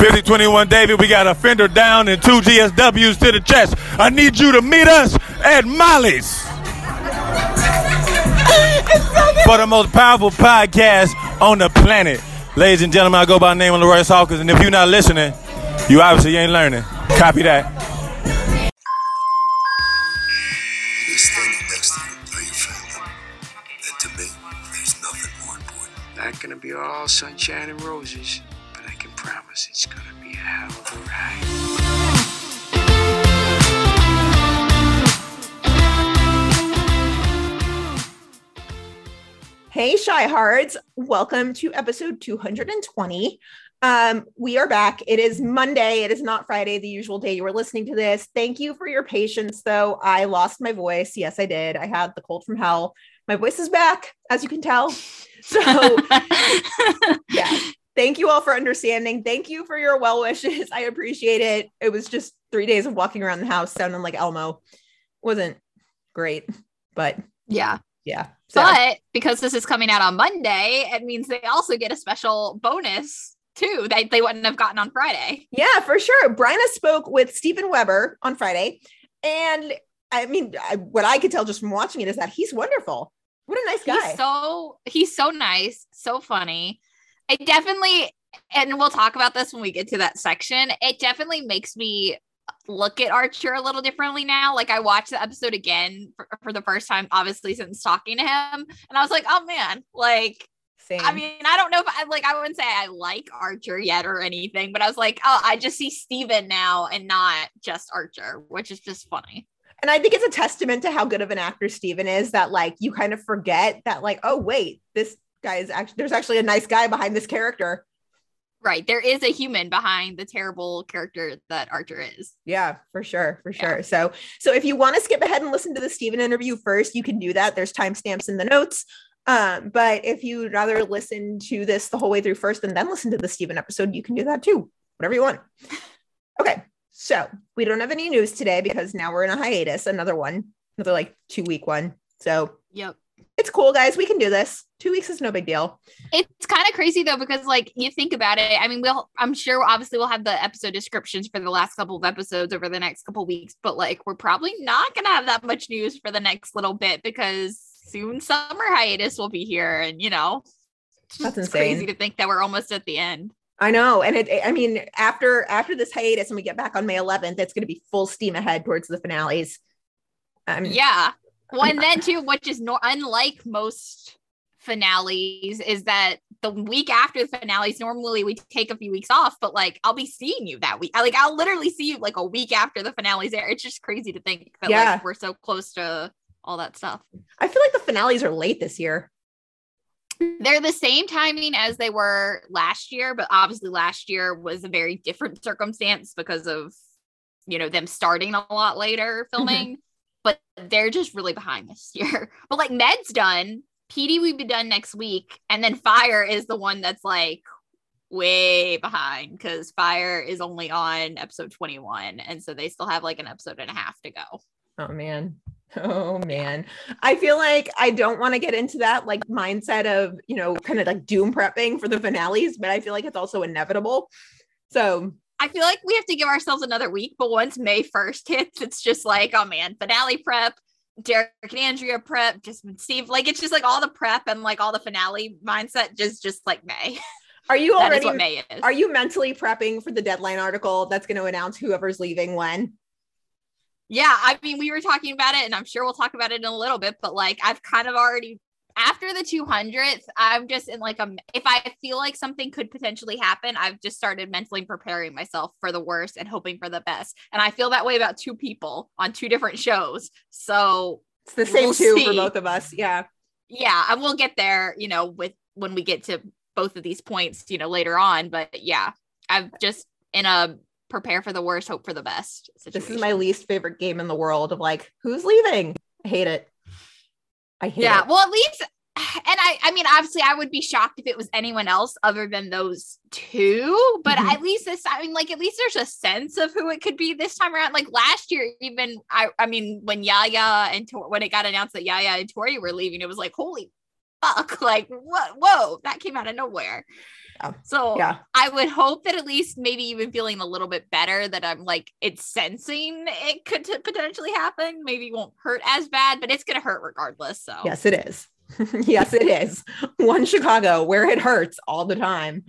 5021 David, we got a fender down and two GSWs to the chest. I need you to meet us at Molly's. For the most powerful podcast on the planet. Ladies and gentlemen, I go by the name of Leroy Hawkins, and if you're not listening, you obviously ain't learning. Copy that. You're standing next to you are your family. And to me, there's nothing more important. Not gonna be all sunshine and roses, but I can promise it's gonna be a hell of a ride. Hey, Shy Hearts. Welcome to episode 220. Um, we are back. It is Monday. It is not Friday, the usual day you were listening to this. Thank you for your patience, though. I lost my voice. Yes, I did. I had the cold from hell. My voice is back, as you can tell. So, yeah. Thank you all for understanding. Thank you for your well wishes. I appreciate it. It was just three days of walking around the house sounding like Elmo. Wasn't great, but Yeah. yeah. So, But because this is coming out on Monday, it means they also get a special bonus too that they wouldn't have gotten on Friday. Yeah, for sure. Bryna spoke with Steven Weber on Friday. And I mean, I, what I could tell just from watching it is that he's wonderful. What a nice guy. He's so he's so nice, so funny. It definitely and we'll talk about this when we get to that section. It definitely makes me look at Archer a little differently now. Like I watched the episode again for, for the first time, obviously since talking to him, and I was like, oh man, like Same. I mean, I don't know if I like I wouldn't say I like Archer yet or anything, but I was like, oh, I just see Steven now and not just Archer, which is just funny. and I think it's a testament to how good of an actor Steven is that like you kind of forget that, like, oh, wait, this guy is actually there's actually a nice guy behind this character. Right. There is a human behind the terrible character that Archer is. Yeah, for sure, for Yeah. sure. So, so if you want to skip ahead and listen to the Steven interview first, you can do that. There's timestamps in the notes. Um, but if you'd rather listen to this the whole way through first and then listen to the Steven episode, you can do that too. Whatever you want. Okay, so we don't have any news today because now we're in a hiatus. Another one, another like two week one. So Yep. It's cool, guys. We can do this. Two weeks is no big deal. It's kind of crazy though, because like you think about it. I mean, we'll I'm sure obviously we'll have the episode descriptions for the last couple of episodes over the next couple weeks, but like we're probably not gonna have that much news for the next little bit because soon summer hiatus will be here and you know That's it's insane. crazy to think that we're almost at the end. I know, and it. I mean, after after this hiatus, and we get back on May 11th, it's going to be full steam ahead towards the finales. I mean, Yeah. Well, and then too, which is no unlike most finales, is that the week after the finales, normally we take a few weeks off, but like I'll be seeing you that week. I like I'll literally see you like a week after the finales air. It's just crazy to think that Yeah. like we're so close to all that stuff. I feel like the finales are late this year. They're the same timing as they were last year, but obviously last year was a very different circumstance because of you know them starting a lot later mm-hmm. filming. But they're just really behind this year. But like Med's done, PD would be done next week, and then Fire is the one that's like way behind because Fire is only on episode 21, and so they still have like an episode and a half to go. Oh man. Oh man. I feel like I don't want to get into that like mindset of, you know, kind of like doom prepping for the finales, but I feel like it's also inevitable. So, I feel like we have to give ourselves another week, but once May 1st hits, it's just like, oh man, finale prep, Derek and Andrea prep, just Steve, like it's just like all the prep and like all the finale mindset, just just like May. are you already what May is. are you mentally prepping for the deadline article that's going to announce whoever's leaving when? yeah, I mean, we were talking about it, and I'm sure we'll talk about it in a little bit, but like I've kind of already after the 200th, I'm just in like a if I feel like something could potentially happen, I've just started mentally preparing myself for the worst and hoping for the best. And I feel that way about two people on two different shows. So It's the same We'll two for both of us. Yeah. yeah, and we'll get there, you know, with when we get to both of these points, you know, later on. But yeah, I've just in a prepare for the worst, hope for the best. This is my least favorite game in the world of like, who's leaving? I hate it. I hate yeah. it. Well, at least, and I, I mean, obviously, I would be shocked if it was anyone else other than those two. But Mhm. at least this, I mean, like at least there's a sense of who it could be this time around. Like last year, even I, I mean, when Yaya and Tor- when it got announced that Yaya and Torrey were leaving, it was like, holy fuck, like what? Whoa, that came out of nowhere. Yeah. So Yeah. I would hope that at least maybe even feeling a little bit better that I'm like it's sensing it could t- potentially happen. Maybe it won't hurt as bad, but it's gonna hurt regardless. So Yes, it is. yes, it is. One Chicago where it hurts all the time.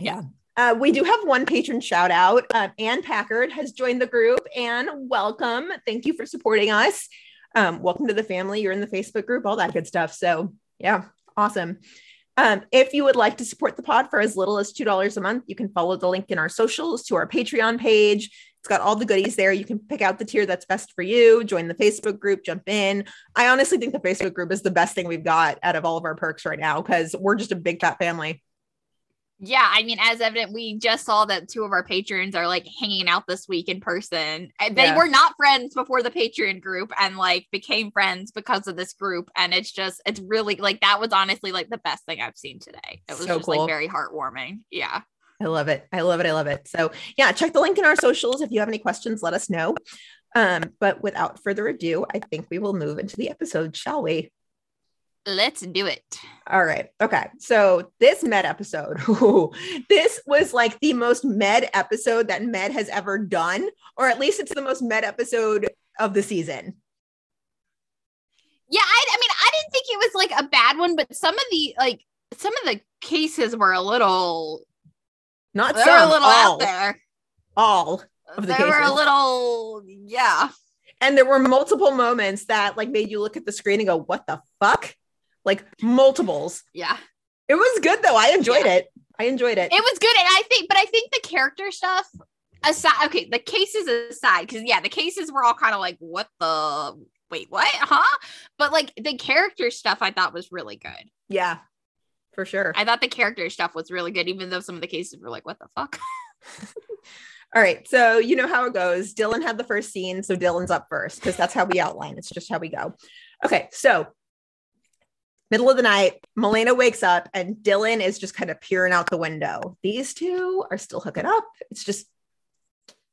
Yeah. Uh, we do have one patron shout out. Um, Ann Packard has joined the group. Anne, welcome. Thank you for supporting us. Um, welcome to the family. You're in the Facebook group, all that good stuff. So, yeah, awesome. Um, if you would like to support the pod for as little as $2 a month, you can follow the link in our socials to our Patreon page. It's got all the goodies there. You can pick out the tier that's best for you, join the Facebook group, jump in. I honestly think the Facebook group is the best thing we've got out of all of our perks right now because we're just a big fat family. Yeah, I mean, as evident, we just saw that two of our patrons are like hanging out this week in person. They Yeah. were not friends before the Patreon group and like became friends because of this group. And it's just, it's really like that was honestly like the best thing I've seen today. It was So just cool. like very heartwarming. Yeah. I love it. I love it. I love it. So yeah, check the link in our socials. If you have any questions, let us know. Um, but without further ado, I think we will move into the episode, shall we? Let's do it. All right. Okay. So this med episode, this was like the most med episode that med has ever done, or at least it's the most med episode of the season. Yeah, I, I mean, I didn't think it was like a bad one, but some of the like some of the cases were a little Not they some, a little all, out there. all. Of the they were a little yeah. And there were multiple moments that like made you look at the screen and go, "What the fuck?" Like multiples. Yeah. It was good though. I enjoyed Yeah. it. I enjoyed it. It was good. And I think, but I think the character stuff aside, okay, the cases aside, because yeah, the cases were all kind of like, what the wait, what? Huh? But like the character stuff I thought was really good. yeah, for sure. I thought the character stuff was really good, even though some of the cases were like, what the fuck? All right. So you know how it goes. Dylan had the first scene. So Dylan's up first because that's how we outline. It's just how we go. Okay. So middle of the night, Melena wakes up and Dylan is just kind of peering out the window. These two are still hooking up. It's just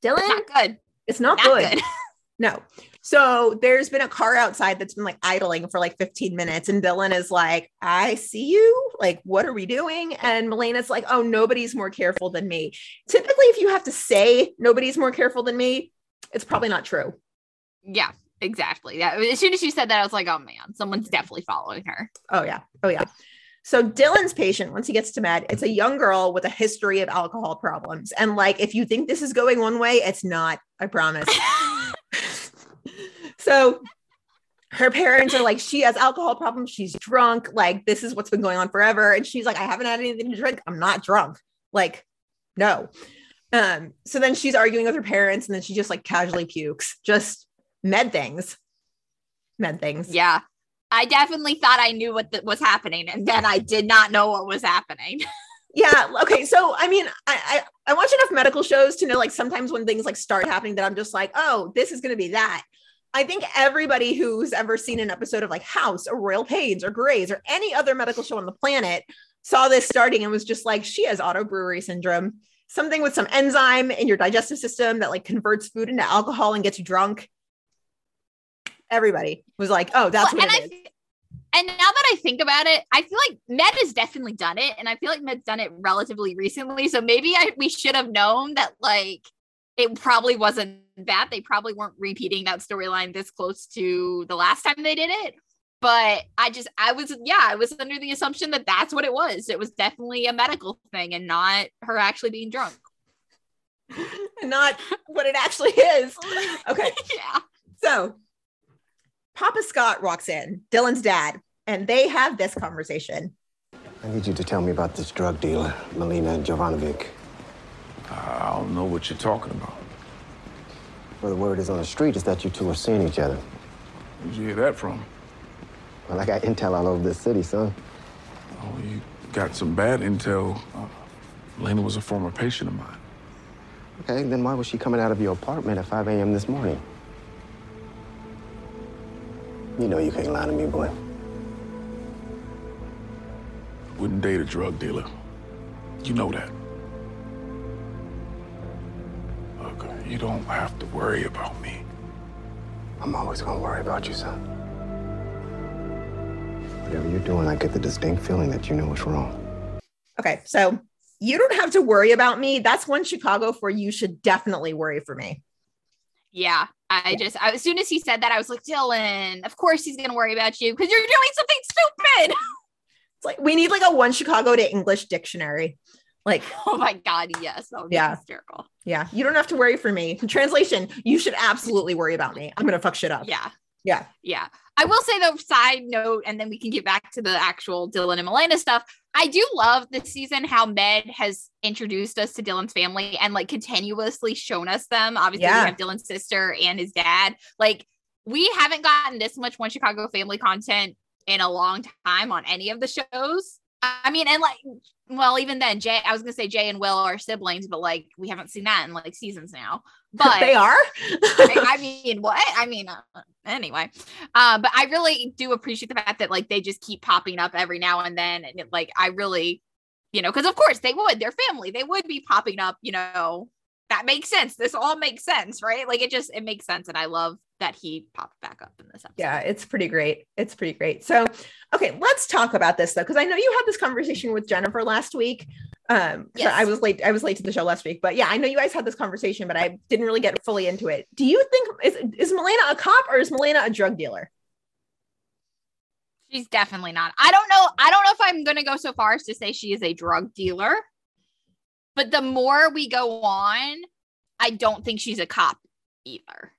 Dylan. It's Not good. It's not, Not good. good. No. So there's been a car outside that's been like idling for like 15 minutes. And Dylan is like, I see you. Like, what are we doing? And Melena's like, oh, nobody's more careful than me. Typically, if you have to say nobody's more careful than me, it's probably not true. Yeah, exactly. Yeah. As soon as you said that, I was like, oh man, someone's definitely following her. Oh, yeah. Oh, yeah. So Dylan's patient, once he gets to med, it's a young girl with a history of alcohol problems. And like, if you think this is going one way, it's not, I promise. so her parents are like, she has alcohol problems. She's drunk. Like, this is what's been going on forever. And she's like, I haven't had anything to drink. I'm not drunk. Like, no. Um, so then she's arguing with her parents, and then she just like casually pukes, just med things. Med things. yeah. I definitely thought I knew what th- was happening, and then I did not know what was happening. Yeah. Okay. So I mean, I, I I watch enough medical shows to know like sometimes when things like start happening that I'm just like, oh, this is gonna be that. I think everybody who's ever seen an episode of like House or Royal Pains or Grey's or any other medical show on the planet saw this starting and was just like, she has auto brewery syndrome, something with some enzyme in your digestive system that like converts food into alcohol and gets you drunk. Everybody was like, oh, that's Well, what and it I is. and now that I think about it, I feel like Med has definitely done it, and I feel like Med's done it relatively recently. So maybe I we should have known that like it probably wasn't that they probably weren't repeating that storyline this close to the last time they did it. But I just I was yeah I was under the assumption that that's what it was. It was definitely a medical thing and not her actually being drunk. Not what it actually is. Okay. yeah. So Papa Scott walks in, Dylan's dad, and they have this conversation. I need you to tell me about this drug dealer, Melina Jovanovic. I don't know what you're talking about. Well, the word is on the street is that you two are seeing each other. Where'd you hear that from? Well, I got intel all over this city, son. Oh, you got some bad intel. Uh, Lena was a former patient of mine. Okay, then why was she coming out of your apartment at 5 a.m. this morning? You know you can't lie to me, boy. Wouldn't date a drug dealer. You know that. Look, you don't have to worry about me. I'm always gonna worry about you, son. Whatever you're doing, I get the distinct feeling that you know what's wrong. Okay, so you don't have to worry about me. That's one Chicago for you should definitely worry for me. Yeah. I just, I, as soon as he said that, I was like, Dylan, of course he's going to worry about you because you're doing something stupid. It's like we need like a one Chicago to English dictionary. Like, oh my God. Yes. That would be Yeah. hysterical. yeah, you don't have to worry for me. Translation, you should absolutely worry about me. I'm gonna fuck shit up. Yeah. Yeah. Yeah. I will say though, side note, and then we can get back to the actual Dylan and Milena stuff. I do love this season how Med has introduced us to Dylan's family and like continuously shown us them. Obviously, Yeah. we have Dylan's sister and his dad. Like, we haven't gotten this much One Chicago family content in a long time on any of the shows. I mean, and like, well, even then, Jay, I was gonna say Jay and Will are siblings, but like, we haven't seen that in like seasons now. But they are. I, mean, what? I mean, uh, anyway. Uh, but I really do appreciate the fact that like they just keep popping up every now and then, and it, like I really, you know, because of course they would, their family, they would be popping up. You know, that makes sense. This all makes sense, right? Like it just it makes sense, and I love that he popped back up in this episode. yeah, it's pretty great. It's pretty great. So, okay, let's talk about this though, because I know you had this conversation with Jennifer last week. Um, Yes. I was late. I was late to the show last week, but yeah, I know you guys had this conversation, but I didn't really get fully into it. Do you think is is Milena a cop or is Milena a drug dealer? She's definitely not. I don't know. I don't know if I'm going to go so far as to say she is a drug dealer. But the more we go on, I don't think she's a cop either.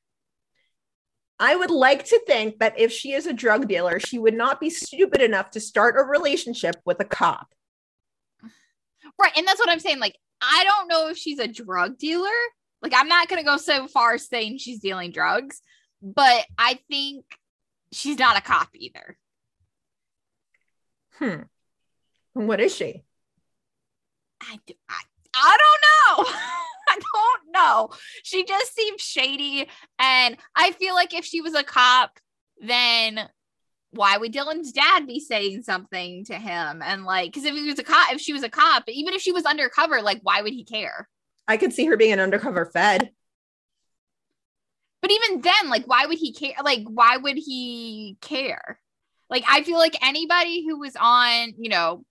I would like to think that if she is a drug dealer, she would not be stupid enough to start a relationship with a cop. Right. And that's what I'm saying. Like, I don't know if she's a drug dealer. Like, I'm not going to go so far as saying she's dealing drugs, but I think she's not a cop either. Hmm. What is she? I, do, I, I don't know. I don't know. She just seems shady. And I feel like if she was a cop, then why would Dylan's dad be saying something to him? And like, because if he was a cop, if she was a cop, even if she was undercover, like, why would he care? I could see her being an undercover fed. But even then, like, why would he care? Like, why would he care? Like, I feel like anybody who was on, you know,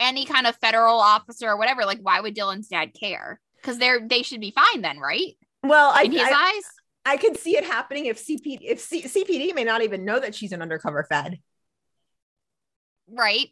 any kind of federal officer or whatever, like, why would Dylan's dad care? Because they're they should be fine then, right? Well, I, In his I, eyes. I could see it happening if CP if C, CPD may not even know that she's an undercover fed. right?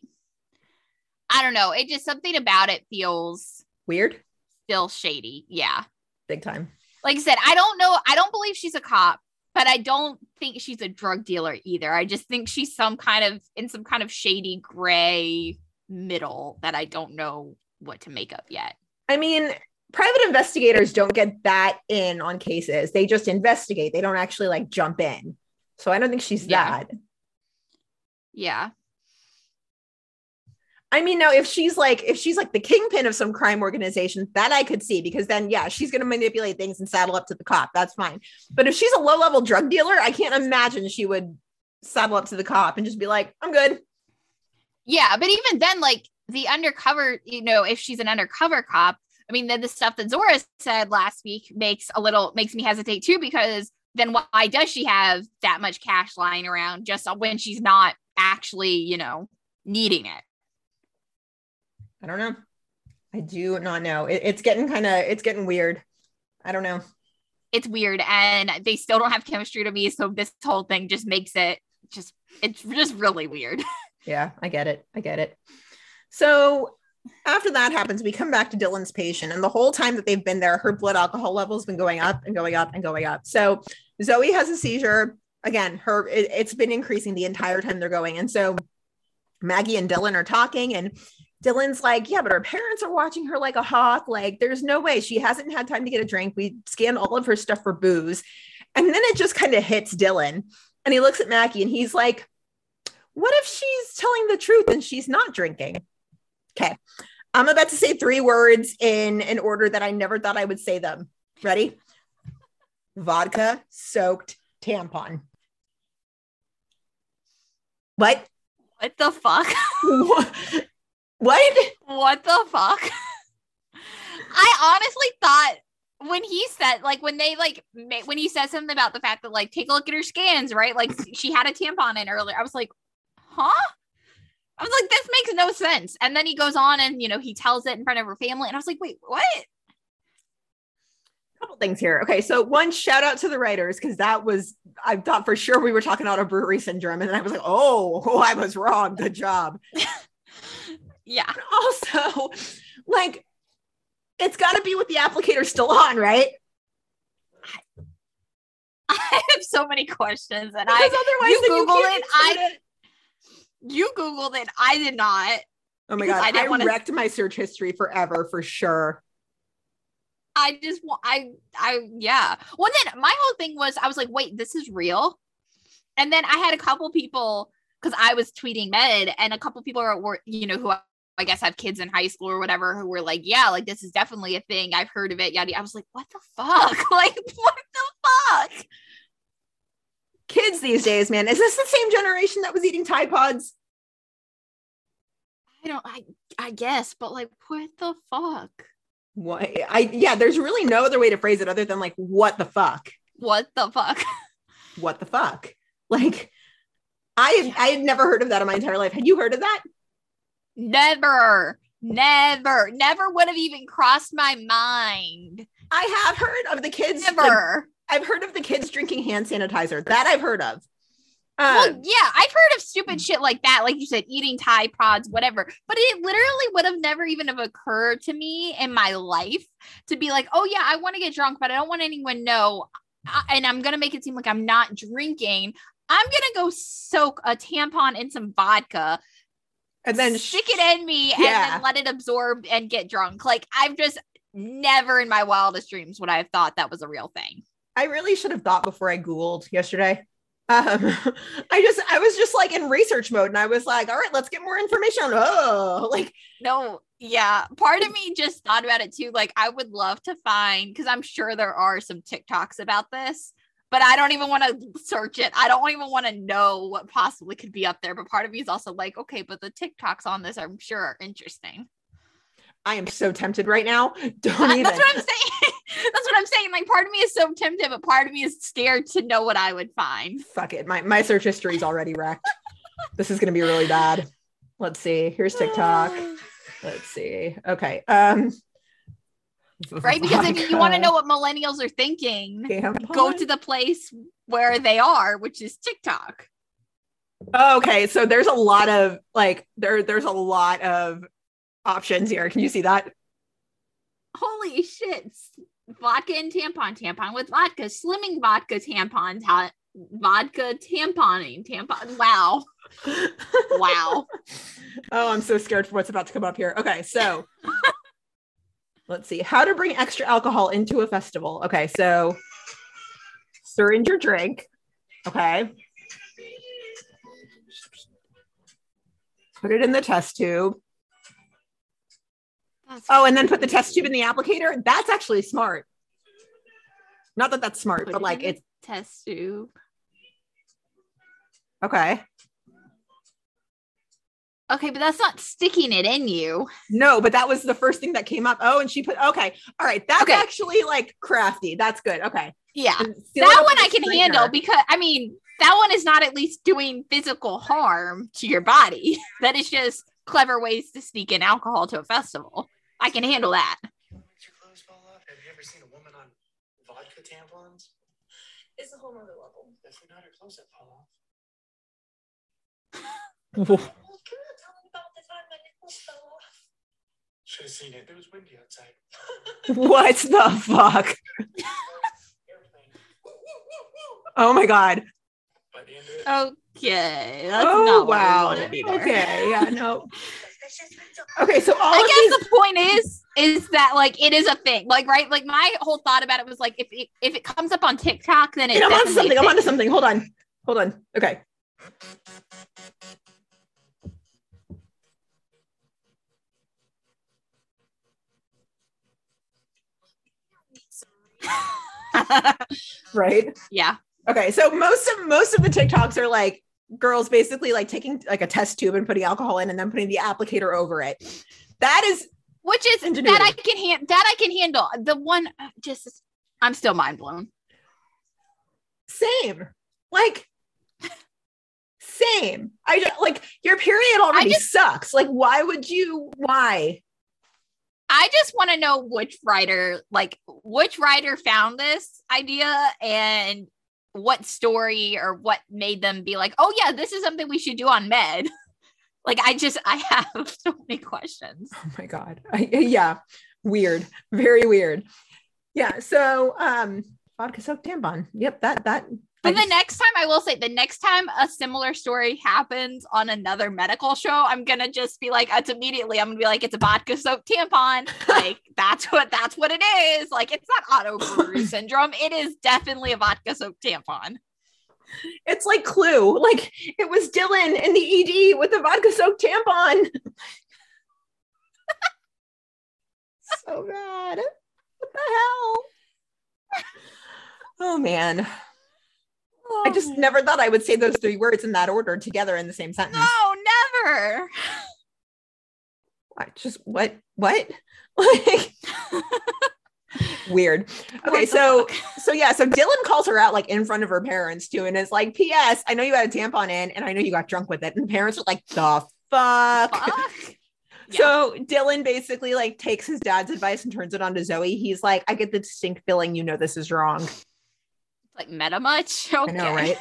I don't know. It just something about it feels Weird, still shady. Yeah. big time. Like I said, I don't know. I don't believe she's a cop, but I don't think she's a drug dealer either. I just think she's some kind of in some kind of shady gray middle that I don't know what to make of yet. I mean, private investigators don't get that in on cases. They just investigate. They don't actually like jump in. So I don't think she's Yeah. that. Yeah. I mean, now if she's like if she's like the kingpin of some crime organization, that I could see because then yeah, she's going to manipulate things and saddle up to the cop. That's fine. But if she's a low level drug dealer, I can't imagine she would saddle up to the cop and just be like, "I'm good." Yeah. But even then, like the undercover, you know, if she's an undercover cop, I mean, then the stuff that Zora said last week makes a little makes me hesitate too, because then why does she have that much cash lying around just when she's not actually, you know, needing it? I don't know. I do not know. It, it's getting kind of it's getting weird. I don't know. It's weird, and they still don't have chemistry to me. So this whole thing just makes it just it's just really weird. Yeah, I get it. I get it. So after that happens, we come back to Dylan's patient, and the whole time that they've been there, her blood alcohol level has been going up and going up and going up. So Zoe has a seizure. Again, her it, it's been increasing the entire time they're going. And so Maggie and Dylan are talking, and Dylan's like, Yeah, but her parents are watching her like a hawk. Like, there's no way she hasn't had time to get a drink. We scanned all of her stuff for booze. And then it just kind of hits Dylan. And he looks at Maggie and he's like, What if she's telling the truth and she's not drinking? Okay. I'm about to say three words in an order that I never thought I would say them. Ready? Vodka soaked tampon. What? what the fuck? What? What? the fuck? I honestly thought when he said like when they like when he said something about the fact that like take a look at her scans, right? Like she had a tampon in earlier. I was like, huh? I was like, this makes no sense. And then he goes on and you know he tells it in front of her family, and I was like, wait, what? couple things here. Okay, so one shout out to the writers because that was I thought for sure we were talking about a brewery syndrome, and I was like, oh, oh I was wrong. Good job. Yeah. Also, like, it's got to be with the applicator still on, right? I have so many questions, and Because I otherwise, you Googled can't it, I- it. You googled it, I did not. Oh my god, I I, wanna- wrecked my search history forever for sure. I just want I I yeah. Well then my whole thing was I was like, wait, this is real. And then I had a couple people because I was tweeting med and a couple people are were you know who I, I guess have kids in high school or whatever who were like, yeah, like this is definitely a thing. I've heard of it. Yada. I was like, what the fuck? like what the fuck? Kids these days, man, is this the same generation that was eating Tide Pods? I don't I I guess, but like what the fuck? What? I yeah, there's really no other way to phrase it other than like, what the fuck? What the fuck? What the fuck? Like, I I had never heard of that in my entire life. Had you heard of that? Never, never, never would have even crossed my mind. I have heard of the kids. Never. I've heard of the kids drinking hand sanitizer. That I've heard of. well, Um, yeah, I've heard of stupid shit like that, like you said, eating Tide Pods, whatever. But it literally would have never even have occurred to me in my life to be like, oh yeah, I want to get drunk, but I don't want anyone to know, I- and I'm gonna make it seem like I'm not drinking. I'm gonna go soak a tampon in some vodka, and then stick it in me, and Yeah. then let it absorb and get drunk. Like I've just never in my wildest dreams would I have thought that was a real thing. I really should have thought before I Googled yesterday. Um, I just, I was just like in research mode and I was like, all right, let's get more information. Oh, like, No, yeah. Part of me just thought about it too. Like, I would love to find because I'm sure there are some TikToks about this, but I don't even want to search it. I don't even want to know what possibly could be up there. But part of me is also like, okay, but the TikToks on this, I'm sure, are interesting. I am so tempted right now. Don't That's even. That's what I'm saying. That's what I'm saying. Like, part of me is so tempted, but part of me is scared to know what I would find. Fuck it. My, my search history is already wrecked. this is going to be really bad. Let's see. Here's TikTok. Let's see. Okay. Um, Right? Because if you want to know what millennials are thinking, go to the place where they are, which is TikTok. Okay, so there's a lot of like there there's a lot of options here. Can you see that? Holy shit. Vodka and tampon, tampon with vodka, slimming vodka, tampon, ta- vodka, tamponing, tampon. Wow. Wow. Oh, I'm so scared for what's about to come up here. Okay, so let's see how to bring extra alcohol into a festival. Okay, so syringe your drink. Okay. Put it in the test tube. Oh, and then put the test tube in the applicator. That's actually smart. Not that that's smart, Put but it like it's test tube. okay. Okay, but that's not sticking it in you. No, but that was the first thing that came up. Oh, and she put okay. All right, that's Okay. actually like crafty. That's good. Okay. Yeah. And seal it That one I can straightener. handle because I mean that one is not at least doing physical harm to your body. That is just clever ways to sneak in alcohol to a festival. I can handle that. Your clothes fall off. Have you ever seen a woman on vodka tampons? It's a whole nother level. Definitely not her clothes that fall off. Well, can you tell me about the time my nipples fell off? Should have seen it. It was windy outside. what the fuck? Oh my god. By the end of it, Okay. That's oh not wow. what we. Okay. Yeah. No. Okay. So all I guess these. the point is is that like it is a thing. Like right, like my whole thought about it was like if it, if it comes up on TikTok, then it's Wait, I'm onto something. I'm onto something. Hold on. Hold on. Okay. Right. yeah. Okay. So most of most of the TikToks are like girls basically like taking like a test tube and putting alcohol in and then putting the applicator over it. That is Which is Ingenuity. that I can hand that I can handle. The one uh, just I'm still mind blown. same. Like Same. I just, like your period already just- sucks. Like, why would you? Why? I just want to know which writer, like which writer found this idea and what story or what made them be like, oh yeah, this is something we should do on Med. like I just I have so many questions. Oh my god. I, yeah. Weird. Very weird. Yeah. So, um, vodka soaked tampon. Yep. That that. But the next time I will say the next time a similar story happens on another medical show, I'm gonna just be like, it's immediately I'm gonna be like, it's a vodka soaked tampon. Like that's what that's what it is. Like it's not auto brewery syndrome. It is definitely a vodka soaked tampon. it's like Clue. Like it was Dylan in the ED with the vodka soaked tampon. so bad. What the hell? Oh man. I just Oh, never thought I would say those three words in that order together in the same sentence. no, never. I just what what? Like weird. Okay, so so yeah, so Dylan calls her out like in front of her parents too, and is like, "P.S. I know you had a tampon in, and I know you got drunk with it." And the parents are like, "The fuck." Fuck. So Dylan basically like takes his dad's advice and turns it on to Zoe. He's like, "I get the distinct feeling you know this is wrong." Like meta much. Okay. I know, right?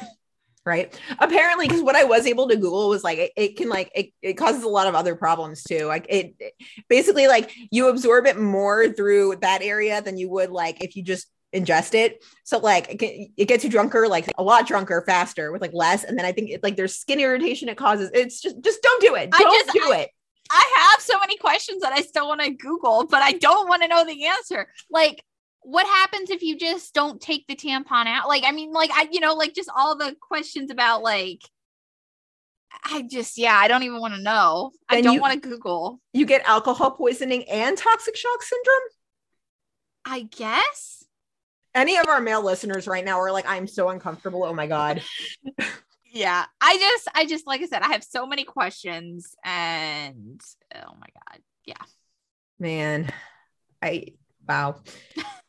Right. Apparently, because what I was able to Google was like it, it can like it, it causes a lot of other problems too. Like it, it- basically like you absorb it more through that area than you would like if you just ingest it. So like it, it gets you drunker, like a lot drunker faster with like less. And then I think it like there's skin irritation it causes. It's just just don't do it. I Don't just- do I- it. I have so many questions that I still want to Google, but I don't want to know the answer. Like, what happens if you just don't take the tampon out? Like, I mean, like, I, you know, like just all the questions about like, I just, yeah, I don't even want to know. I don't want to Google. You get alcohol poisoning and toxic shock syndrome. I guess. Any of our male listeners right now are like, I'm so uncomfortable. Oh my God. Yeah. I just, I just, like I said, I have so many questions and oh my God. Yeah. Man, I wow.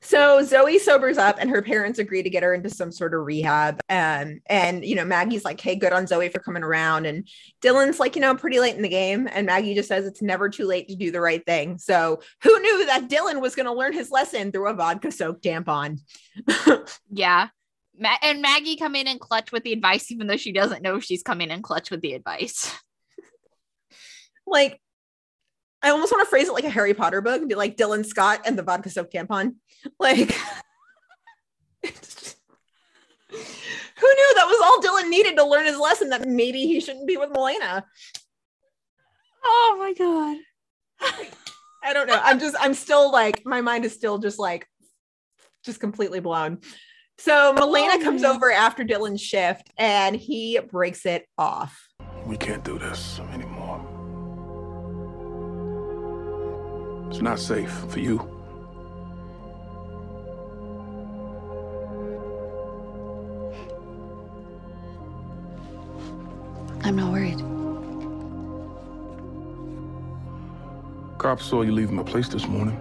So Zoe sobers up and her parents agree to get her into some sort of rehab. Um, and you know, Maggie's like, hey, good on Zoe for coming around. And Dylan's like, you know, I'm pretty late in the game. And Maggie just says it's never too late to do the right thing. So who knew that Dylan was going to learn his lesson through a vodka soaked tampon? Yeah. Ma- and Maggie come in and clutch with the advice, even though she doesn't know if she's coming in clutch with the advice. like, I almost want to phrase it like a Harry Potter book and be like Dylan Scott and the vodka soaked tampon. Like, just- who knew that was all Dylan needed to learn his lesson that maybe he shouldn't be with Melena? Oh my god. I don't know. I'm just, I'm still like, my mind is still just like, just completely blown. So Melena Oh, comes man. over after Dylan's shift and he breaks it off. We can't do this anymore. It's not safe for you. I'm not worried. Cops saw you leaving my place this morning.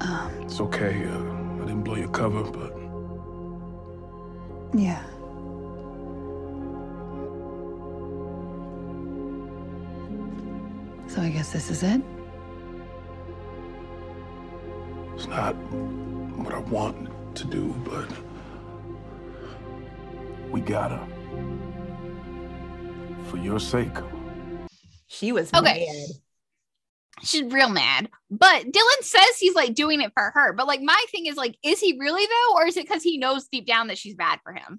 Um, It's okay. Uh, I didn't blow your cover, but yeah. So I guess this is it? it's not what I want to do, but we gotta. For your sake. She was Okay. mad. She's real mad. But Dylan says he's like doing it for her. But like my thing is like, is he really though? Or is it because he knows deep down that she's bad for him?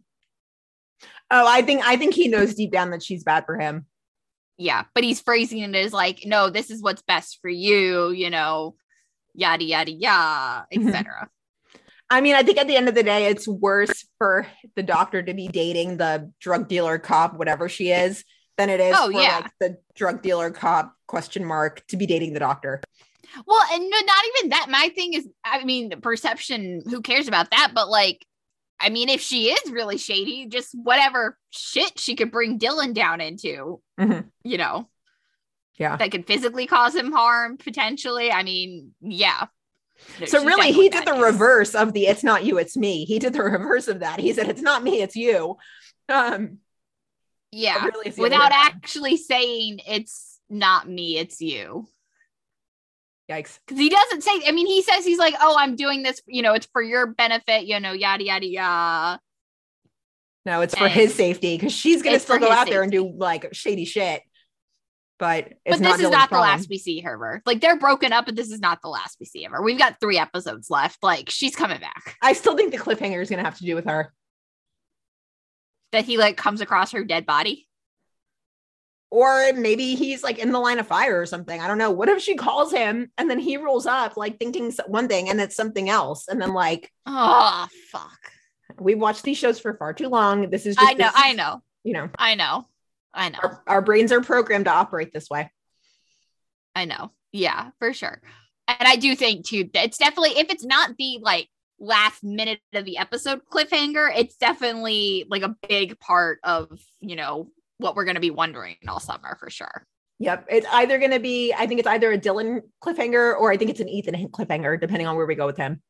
Oh, I think, I think he knows deep down that she's bad for him. Yeah. But he's phrasing it as like, no, this is what's best for you, you know, yada yada yada, etc. Mm-hmm. I mean, I think at the end of the day, it's worse for the doctor to be dating the drug dealer cop, whatever she is, than it is Oh, for yeah. like the drug dealer cop question mark to be dating the doctor. Well, and no, not even that. My thing is, I mean, perception, who cares about that? But like, I mean, if she is really shady, just whatever shit she could bring Dylan down into, Mhm. you know, Yeah. that could physically cause him harm potentially. I mean, yeah. No, So really, he did the news. reverse of the "it's not you, it's me." He did the reverse of that. He said, "It's not me, it's you." Um, Yeah, really, it's the other without actually saying it's not me, it's you. Yikes. Because he doesn't say. I mean, he says he's like, "Oh, I'm doing this. You know, it's for your benefit. You know, yada yada yada." No, it's for his safety because she's gonna still go out there and do like shady shit. But it's But not this is Dylan's not the problem. last we see her. Like they're broken up, but this is not the last we see of her. We've got three episodes left. Like she's coming back. I still think the cliffhanger is gonna have to do with her. That he like comes across her dead body. Or maybe he's like in the line of fire or something. I don't know. What if she calls him and then he rolls up like thinking one thing and it's something else? And then like Oh fuck! we've watched these shows for far too long. This is just I know. I know. You know, I know. I know. our, our brains are programmed to operate this way. I know. Yeah, for sure. And I do think too, that it's definitely if it's not the like last minute of the episode cliffhanger, it's definitely like a big part of, you know, what we're gonna be wondering all summer for sure. Yep. It's either going to be, I think it's either a Dylan cliffhanger or I think it's an Ethan cliffhanger, depending on where we go with him.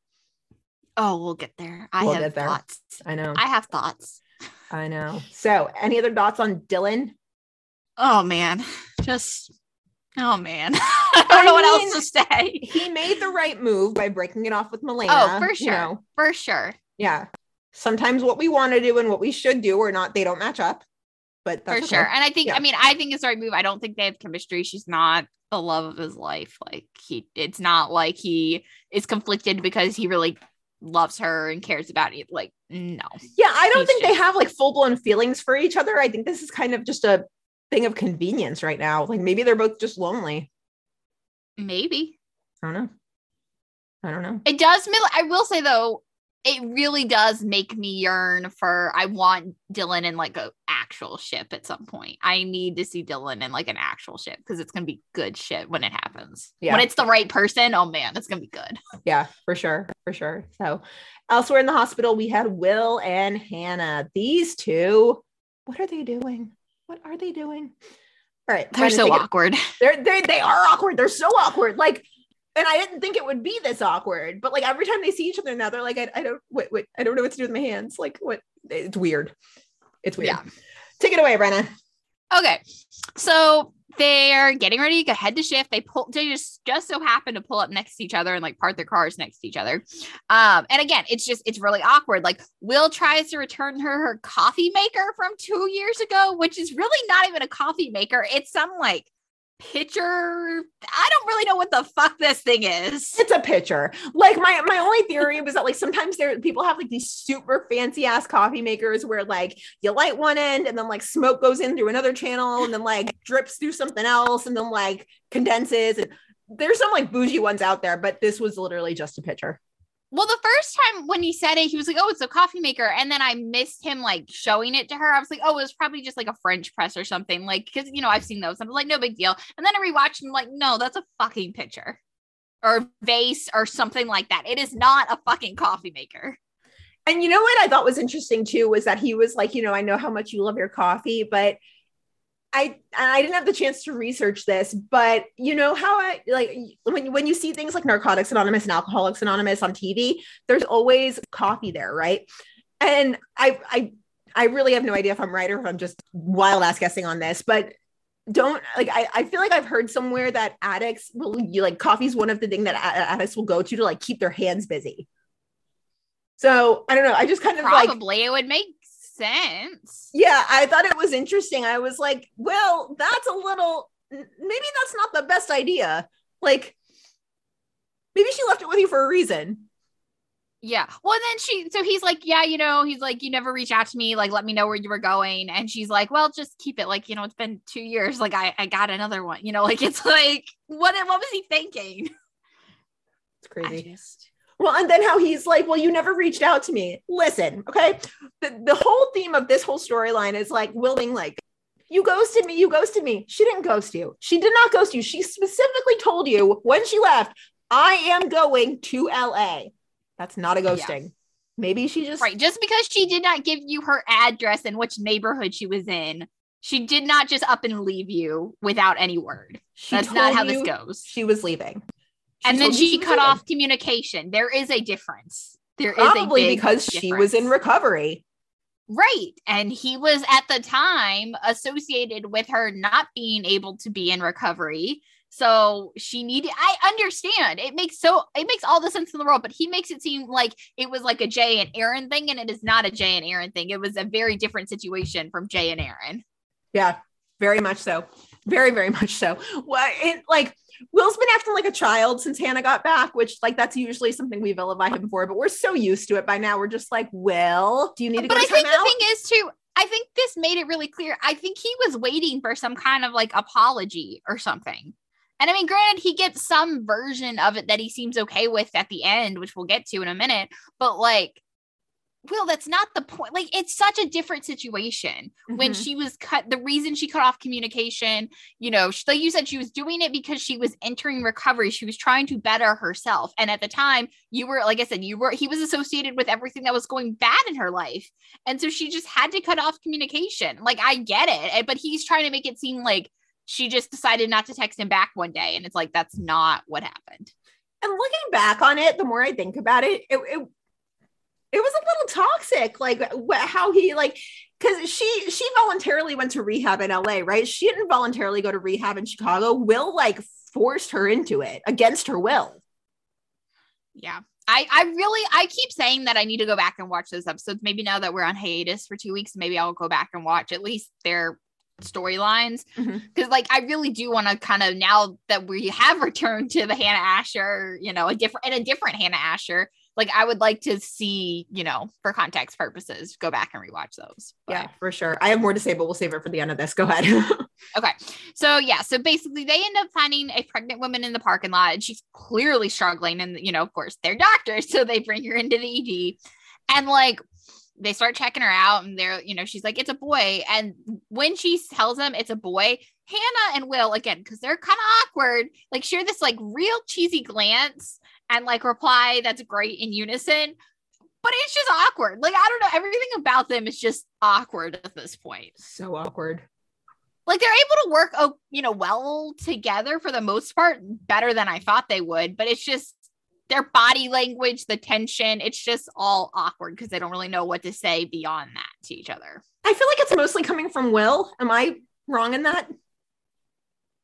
Oh, we'll get there. I We'll have there. thoughts. I know. I have thoughts. I know. So, any other thoughts on Dylan? Oh man. Just oh man. I don't know what else to say. He made the right move by breaking it off with Melena. Oh, for you sure. know. For sure. yeah. Sometimes what we want to do and what we should do or not, they don't match up. But that's for okay. sure. And I think, Yeah. I mean, I think it's the right move. I don't think they have chemistry. She's not the love of his life. Like he, it's not like he is conflicted because he really loves her and cares about it. Like no, Yeah, I don't He's think they have like full blown feelings for each other. I think this is kind of just a thing of convenience right now. Like maybe they're both just lonely. maybe I don't know. I don't know. it does. I will say though, it really does make me yearn for. I want Dylan in like a actual ship at some point. I need to see Dylan in like an actual ship because it's gonna be good shit when it happens. Yeah. When it's the right person, oh man, it's gonna be good. Yeah, for sure. For sure. So elsewhere in the hospital, we had Will and Hannah. These two, what are they doing? What are they doing? All right. They're so think of- awkward. they're they they are awkward. They're so awkward. Like, and I didn't think it would be this awkward, but like every time they see each other now, they're like, I, I don't what, what I don't know what to do with my hands. Like, what it's weird. It's weird. Yeah. Take it away, Brenna. Okay. So they're getting ready to go head to shift. They pull they just just so happen to pull up next to each other and like park their cars next to each other. Um, and again, it's just it's really awkward. Like Will tries to return her her coffee maker from two years ago, which is really not even a coffee maker. It's some like pitcher. I don't really know what the fuck this thing is. It's a pitcher. Like my my only theory was that like sometimes there people have like these super fancy ass coffee makers where like you light one end and then like smoke goes in through another channel and then like drips through something else and then like condenses and there's some like bougie ones out there, but this was literally just a pitcher. Well, the first time when he said it, he was like, "Oh, it's a coffee maker," and then I missed him like showing it to her. I was like, "Oh, it was probably just like a French press or something." Like, because you know I've seen those. I was like, "No big deal." And then I rewatched and I'm like, "No, that's a fucking pitcher or vase or something like that. It is not a fucking coffee maker." And you know what I thought was interesting too was that he was like, you know, I know how much you love your coffee, but I I didn't have the chance to research this, but you know how I like when when you see things like Narcotics Anonymous and Alcoholics Anonymous on TV, there's always coffee there, right? And I I I really have no idea if I'm right or if I'm just wild ass guessing on this, but don't like I, I feel like I've heard somewhere that addicts will you like coffee's one of the thing that addicts will go to to like keep their hands busy. So I don't know. I just kind of like Probably it would make sense. yeah, I thought it was interesting. I was like, well, that's a little, maybe that's not the best idea. Like, maybe she left it with you for a reason. Yeah. Well, then she, so he's like, yeah, you know, he's like, you never reach out to me, like, let me know where you were going. And she's like, well, just keep it. Like, you know, it's been two years. Like, I, I got another one. You know, like it's like, what, what was he thinking? It's crazy. just, Well, and then how he's like, well, you never reached out to me. Listen, okay. The, the whole theme of this whole storyline is like Will being like, you ghosted me, you ghosted me. She didn't ghost you. She did not ghost you. She specifically told you when she left, I am going to LA. That's not a Yeah. ghosting. Maybe she just right. Just because she did not give you her address and which neighborhood she was in, she did not just up and leave you without any word. she That's not how this goes. She was leaving. And then she cut off communication. There is a difference. There is Probably a big because she was in recovery. Right. And he was at the time associated with her not being able to be in recovery. So she needed I understand. It makes so it makes all the sense in the world, but he makes it seem like it was like a Jay and Erin thing, and it is not a Jay and Erin thing. It was a very different situation from Jay and Erin. Yeah, very much so. Very, very much so. Well, it like Will's been acting like a child since Hannah got back, which like that's usually something we vilify him for, but we're so used to it by now. We're just like, Will, do you need to But go I to think the timeout? thing is too, I think this made it really clear. I think he was waiting for some kind of like apology or something. And I mean, granted, he gets some version of it that he seems okay with at the end, which we'll get to in a minute. But like, Will, that's not the point. Like, it's such a different situation when Mhm. she was cut. The reason she cut off communication, you know, she, like you said, she was doing it because she was entering recovery. She was trying to better herself. And at the time, you were, like I said, you were, he was associated with everything that was going bad in her life. And so she just had to cut off communication. Like, I get it. But he's trying to make it seem like she just decided not to text him back one day. And it's like, that's not what happened. And looking back on it, the more I think about it, it it, it was a little toxic. Like wh- how he like because she she voluntarily went to rehab in LA, right? She didn't voluntarily go to rehab in Chicago. Will like forced her into it against her will. Yeah. I, I really I keep saying that I need to go back and watch those episodes. Maybe now that we're on hiatus for two weeks, maybe I'll go back and watch at least their storylines. Mm-hmm. Because like I really do want to kind of now that we have returned to the Hannah Asher, you know, a different and a different Hannah Asher, like I would like to see, you know, for context purposes, go back and rewatch those. But- Yeah, for sure. I have more to say, but we'll save it for the end of this. Go ahead. Okay. So yeah, so basically they end up finding a pregnant woman in the parking lot and she's clearly struggling and you know, of course, they're doctors, so they bring her into the ED. And like they start checking her out and they're, you know, she's like it's a boy and when she tells them it's a boy, Hannah and Will again cuz they're kind of awkward, like share this like real cheesy glance and like reply that's great in unison. But it's just awkward. Like I don't know, everything about them is just awkward at this point so awkward. like they're able to work oh you know well together for the most part better than i thought they would but it's just their body language the tension it's just all awkward because they don't really know what to say beyond that to each other I feel like it's mostly coming from Will. Am I wrong in that?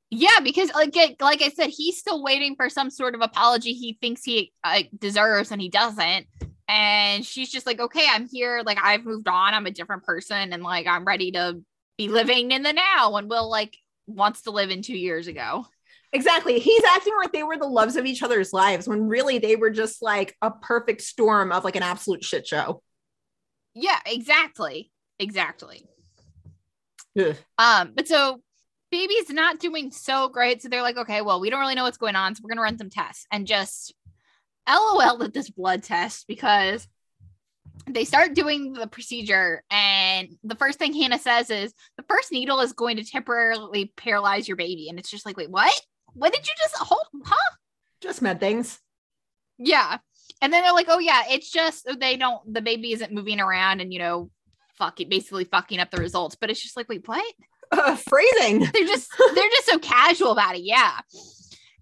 Yeah because like like i said he's still waiting for some sort of apology he thinks he uh, deserves and he doesn't and she's just like okay i'm here like i've moved on i'm a different person and like i'm ready to be living in the now and will like wants to live in two years ago Exactly. He's acting like they were the loves of each other's lives when really they were just like a perfect storm of like an absolute shit show. Yeah, exactly. Exactly. Ugh. Um, but so baby's not doing so great. So they're like, okay, well, we don't really know what's going on. So we're gonna run some tests and just LOL at this blood test because they start doing the procedure and the first thing Hannah says is the first needle is going to temporarily paralyze your baby. And it's just like, wait, what? What did you just hold? Huh? Just med things. Yeah. And then they're like, oh yeah, it's just they don't the baby isn't moving around and you know, fuck it, basically fucking up the results. But it's just like, wait, what? Uh, phrasing. They're just they're just so casual about it. Yeah.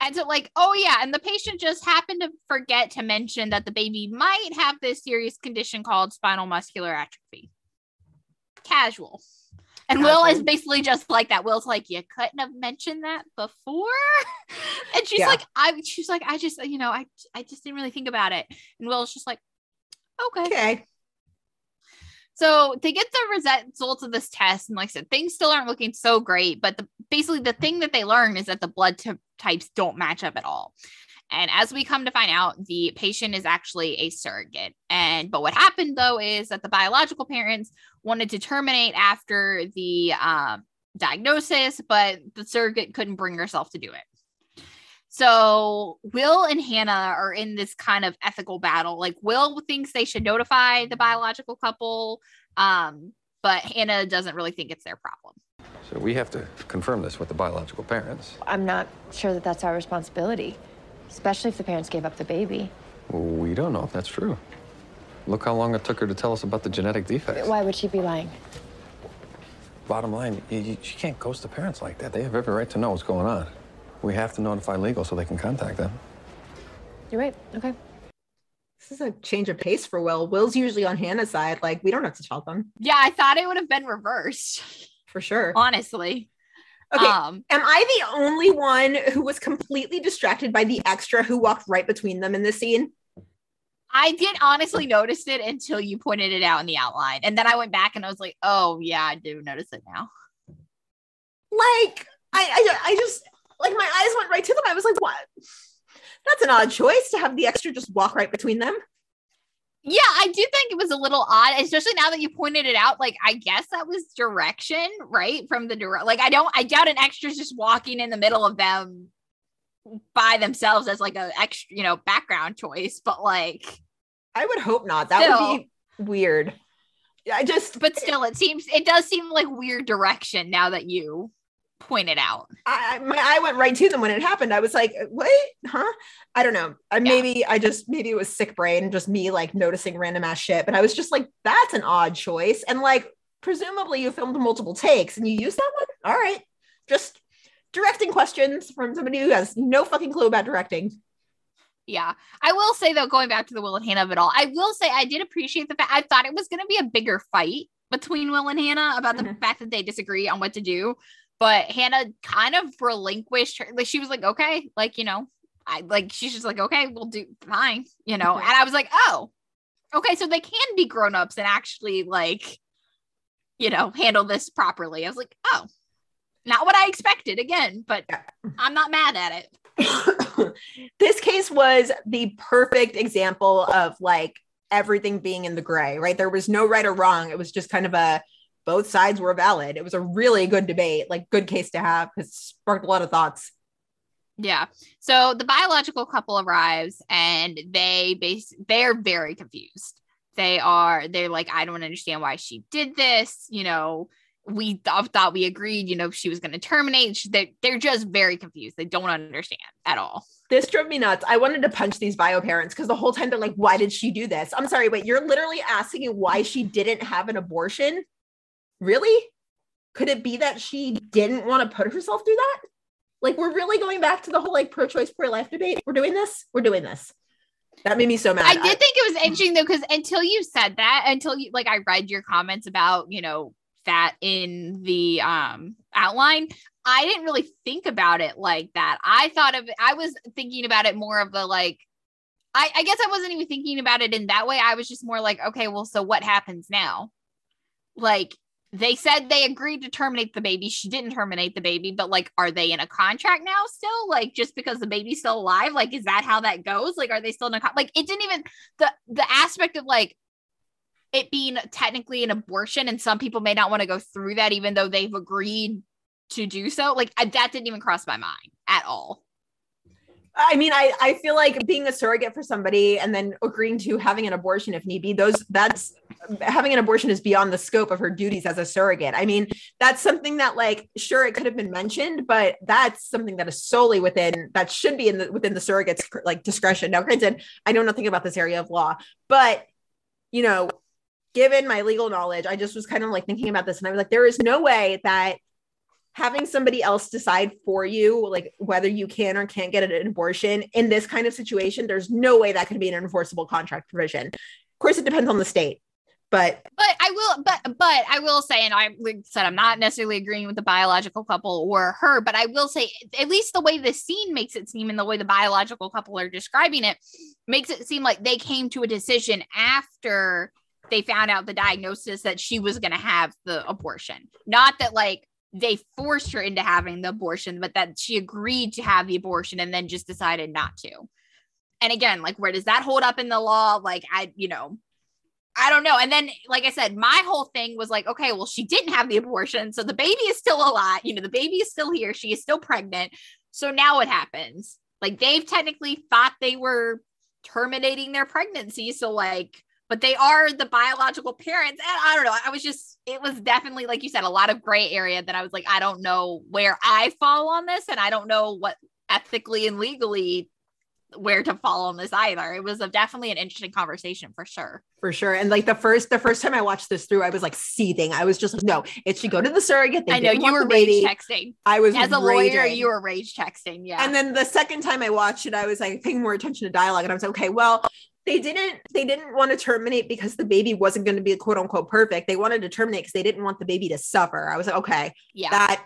And so, like, oh yeah, and the patient just happened to forget to mention that the baby might have this serious condition called spinal muscular atrophy. Casual. And Will is basically just like that. Will's like, you couldn't have mentioned that before. and she's Yeah. like, I she's like, I just, you know, I I just didn't really think about it. And Will's just like, okay. Okay. So they get the results of this test, and like I said, things still aren't looking so great. But the, basically, the thing that they learn is that the blood t- types don't match up at all. And as we come to find out, the patient is actually a surrogate. And but what happened though is that the biological parents wanted to terminate after the um, diagnosis, but the surrogate couldn't bring herself to do it. So Will and Hannah are in this kind of ethical battle. Like Will thinks they should notify the biological couple, um, but Hannah doesn't really think it's their problem. So we have to confirm this with the biological parents. I'm not sure that that's our responsibility, especially if the parents gave up the baby. We don't know if that's true. Look how long it took her to tell us about the genetic defects. Why would she be lying? Bottom line, you, you, she can't ghost the parents like that. They have every right to know what's going on. We have to notify legal so they can contact them. You're right. Okay. This is a change of pace for Will. Will's usually on Hannah's side. Like we don't have to tell them Yeah, I thought it would have been reversed, for sure. honestly. Okay. Um, Am I the only one who was completely distracted by the extra who walked right between them in this scene? I did honestly notice it until you pointed it out in the outline. And then I went back and I was like, oh, yeah, I do notice it now. Like I, I, I just like my eyes went right to them. I was like, what? That's an odd choice to have the extra just walk right between them. Yeah, I do think it was a little odd, especially now that you pointed it out. Like, I guess that was direction, right? From the direct, like, I don't, I doubt an extra's just walking in the middle of them by themselves as like a extra, you know, background choice. But like, I would hope not. That would be weird. I just, but still, it seems, it does seem like weird direction now that you point it out. I, my eye went right to them when it happened. I was like, "What? Huh?" I don't know. I, Maybe I just maybe it was sick brain, just me like noticing random ass shit. But I was just like, "That's an odd choice." And like, presumably you filmed multiple takes and you used that one. All right, just directing questions from somebody who has no fucking clue about directing. Yeah. I will say though, going back to the Will and Hannah of it all, I will say I did appreciate the fact I thought it was going to be a bigger fight between Will and Hannah about the mm-hmm. fact that they disagree on what to do. But Hannah kind of relinquished her. Like she was like, okay, like, you know, I like she's just like, okay, we'll do fine, you know. And I was like, oh, okay, so they can be grown-ups and actually like, you know, handle this properly. I was like, oh, not what I expected again, but I'm not mad at it. this case was the perfect example of like everything being in the gray, right? There was no right or wrong. It was just kind of a both sides were valid. It was a really good debate, like good case to have. because sparked a lot of thoughts. Yeah. So the biological couple arrives and they base they're very confused. They are they're like I don't understand why she did this, you know, we th- thought we agreed, you know, she was going to terminate. She- They they're just very confused. They don't understand at all. This drove me nuts. I wanted to punch these bio parents because the whole time they're like, why did she do this? I'm sorry, wait, you're literally asking why she didn't have an abortion? Really? Could it be that she didn't want to put herself through that? Like, we're really going back to the whole like pro choice, pro life debate. We're doing this. We're doing this. That made me so mad. I did think it was interesting though, because until you said that, until you like I read your comments about, you know, that in the um outline, I didn't really think about it like that. I thought of I was thinking about it more of the like I, I guess I wasn't even thinking about it in that way. I was just more like, okay, well, so what happens now? Like they said they agreed to terminate the baby. She didn't terminate the baby, but like, are they in a contract now still? Like, just because the baby's still alive? Like, is that how that goes? Like, are they still in a con- like? It didn't even the the aspect of like it being technically an abortion, and some people may not want to go through that, even though they've agreed to do so. Like, I, that didn't even cross my mind at all. I mean, I, I feel like being a surrogate for somebody and then agreeing to having an abortion if need be, those that's having an abortion is beyond the scope of her duties as a surrogate. I mean, that's something that like sure it could have been mentioned, but that's something that is solely within that should be in the within the surrogate's like discretion. Now, granted, I know nothing about this area of law, but you know, given my legal knowledge, I just was kind of like thinking about this and I was like, there is no way that having somebody else decide for you like whether you can or can't get an abortion in this kind of situation there's no way that could be an enforceable contract provision. Of course it depends on the state but but I will, but but I will say, and I like said, I'm not necessarily agreeing with the biological couple or her, but I will say, at least the way the scene makes it seem, and the way the biological couple are describing it, makes it seem like they came to a decision after they found out the diagnosis that she was going to have the abortion, not that like they forced her into having the abortion, but that she agreed to have the abortion and then just decided not to. And again, like, where does that hold up in the law? Like, I, you know, I don't know. And then, like I said, my whole thing was like, okay, well, she didn't have the abortion. So the baby is still alive. You know, the baby is still here. She is still pregnant. So now what happens? Like, they've technically thought they were terminating their pregnancy. So, like, but they are the biological parents. And I don't know. I was just, it was definitely, like you said, a lot of gray area that I was like, I don't know where I fall on this. And I don't know what ethically and legally where to fall on this either. It was a, definitely an interesting conversation for sure. For sure. And like the first the first time I watched this through, I was like seething. I was just like, no, it should go to the surrogate. They I know you were rage texting. I was As a lawyer, you were rage texting. Yeah. And then the second time I watched it, I was like paying more attention to dialogue. And I was like, okay, well, they didn't they didn't want to terminate because the baby wasn't going to be quote unquote perfect. They wanted to terminate because they didn't want the baby to suffer. I was like, okay, yeah. that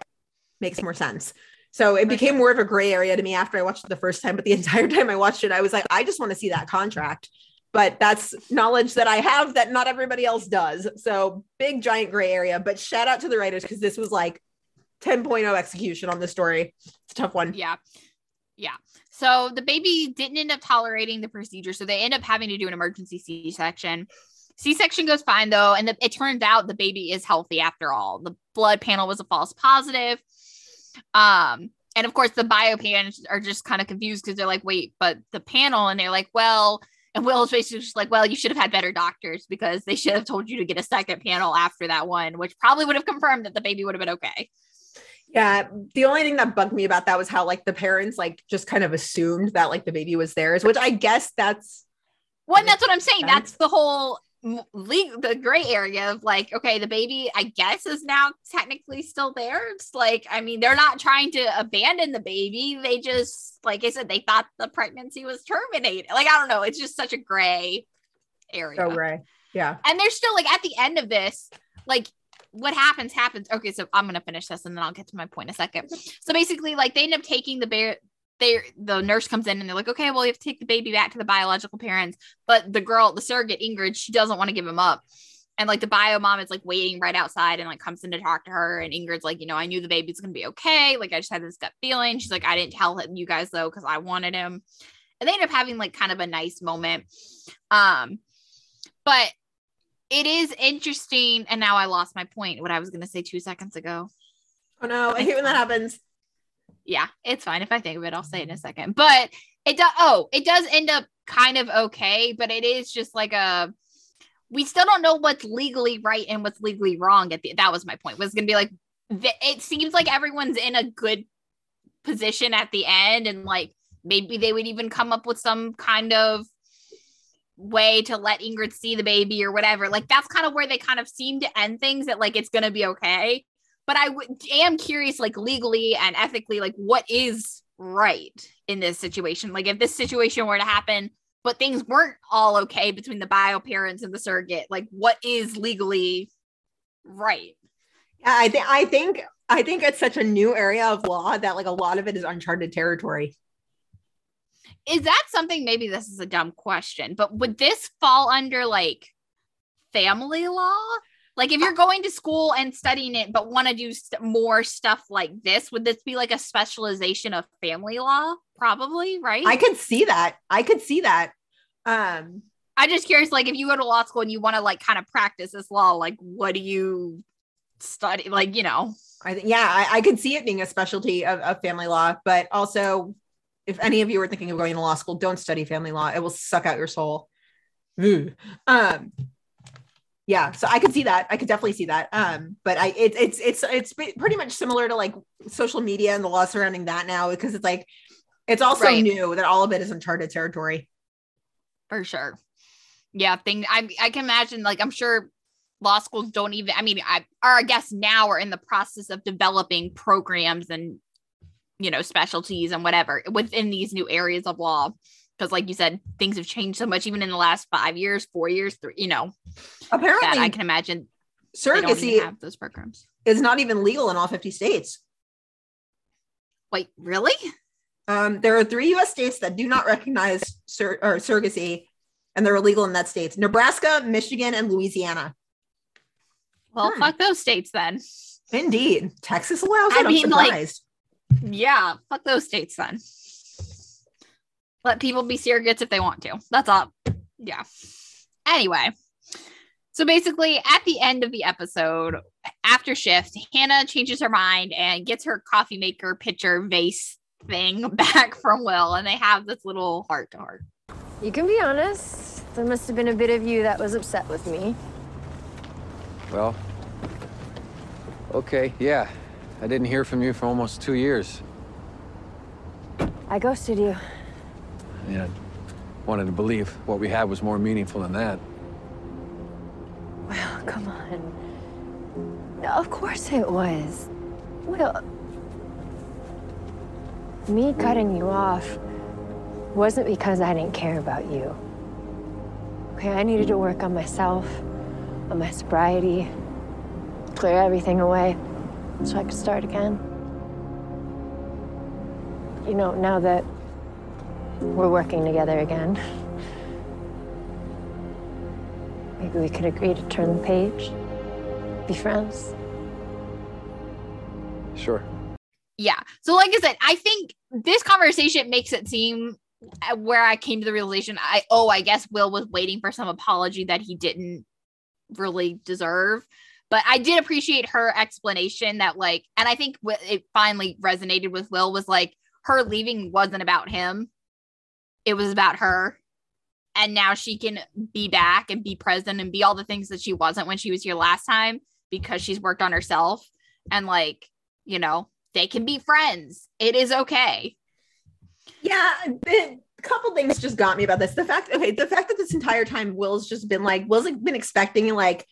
makes more sense. So it became more of a gray area to me after I watched it the first time. But the entire time I watched it, I was like, I just want to see that contract. But that's knowledge that I have that not everybody else does. So big giant gray area. But shout out to the writers because this was like 10.0 execution on the story. It's a tough one. Yeah. Yeah. So the baby didn't end up tolerating the procedure. So they end up having to do an emergency C section. C section goes fine though. And the, it turns out the baby is healthy after all. The blood panel was a false positive. Um, and of course, the biopans are just kind of confused because they're like, wait, but the panel, and they're like, well, and Will's basically just like, well, you should have had better doctors because they should have told you to get a second panel after that one, which probably would have confirmed that the baby would have been okay. Yeah, the only thing that bugged me about that was how like the parents like just kind of assumed that like the baby was theirs, which I guess that's Well, that's what I'm saying. That's the whole league, the gray area of like, okay, the baby, I guess, is now technically still theirs. Like, I mean, they're not trying to abandon the baby. They just, like I said, they thought the pregnancy was terminated. Like, I don't know. It's just such a gray area. so gray. Yeah. And they're still like at the end of this, like what happens happens. Okay, so I'm gonna finish this and then I'll get to my point in a second. So basically, like they end up taking the bear. They the nurse comes in and they're like, okay, well, you have to take the baby back to the biological parents. But the girl, the surrogate Ingrid, she doesn't want to give him up. And like the bio mom is like waiting right outside and like comes in to talk to her. And Ingrid's like, you know, I knew the baby's gonna be okay. Like I just had this gut feeling. She's like, I didn't tell him you guys though because I wanted him. And they end up having like kind of a nice moment. Um, but it is interesting. And now I lost my point. What I was gonna say two seconds ago. Oh no, I hate when that happens. Yeah, it's fine. If I think of it, I'll say it in a second. But it does. Oh, it does end up kind of okay, but it is just like a. We still don't know what's legally right and what's legally wrong. At the that was my point. Was gonna be like, it seems like everyone's in a good position at the end, and like maybe they would even come up with some kind of way to let Ingrid see the baby or whatever. Like that's kind of where they kind of seem to end things. That like it's gonna be okay but I w- am curious, like legally and ethically, like what is right in this situation? Like if this situation were to happen, but things weren't all okay between the bio parents and the surrogate, like what is legally right? Yeah, I think I think I think it's such a new area of law that like a lot of it is uncharted territory. Is that something? Maybe this is a dumb question, but would this fall under like family law? Like if you're going to school and studying it, but want to do st- more stuff like this, would this be like a specialization of family law? Probably, right? I could see that. I could see that. Um, I'm just curious, like if you go to law school and you want to like kind of practice this law, like what do you study? Like, you know, I think yeah, I, I could see it being a specialty of, of family law, but also if any of you are thinking of going to law school, don't study family law. It will suck out your soul. Ugh. Um, yeah, so I could see that. I could definitely see that. Um, but I it, it's it's it's pretty much similar to like social media and the law surrounding that now because it's like it's also Right. new that all of it is uncharted territory. for sure. Yeah, thing I I can imagine like I'm sure law schools don't even I mean I or I guess now are in the process of developing programs and you know specialties and whatever within these new areas of law because like you said things have changed so much even in the last 5 years, 4 years, three, you know. Apparently, that I can imagine surrogacy have those programs. is not even legal in all 50 states. Wait, really? Um, there are three U.S. states that do not recognize sur- or surrogacy, and they're illegal in that states: Nebraska, Michigan, and Louisiana. Well, Hmm. fuck those states then. Indeed, Texas allows it. I mean, like- surprised. Yeah, fuck those states then. Let people be surrogates if they want to. That's all. Yeah. Anyway, so basically, at the end of the episode, after shift, Hannah changes her mind and gets her coffee maker pitcher vase thing back from Will, and they have this little heart to heart. You can be honest. There must have been a bit of you that was upset with me. Well, okay, yeah. I didn't hear from you for almost two years. I ghosted you. Yeah, I wanted to believe what we had was more meaningful than that. Well, come on. Of course it was. Well, me cutting you off wasn't because I didn't care about you. Okay, I needed to work on myself, on my sobriety, clear everything away so I could start again. You know, now that we're working together again, maybe we could agree to turn the page, be friends. Sure. Yeah. So, like I said, I think this conversation makes it seem uh, where I came to the realization I, oh, I guess Will was waiting for some apology that he didn't really deserve. But I did appreciate her explanation that, like, and I think what it finally resonated with Will was like her leaving wasn't about him, it was about her. And now she can be back and be present and be all the things that she wasn't when she was here last time because she's worked on herself. And, like, you know, they can be friends. It is okay. Yeah, a couple things just got me about this. The fact, okay, the fact that this entire time Will's just been like, Will's like been expecting like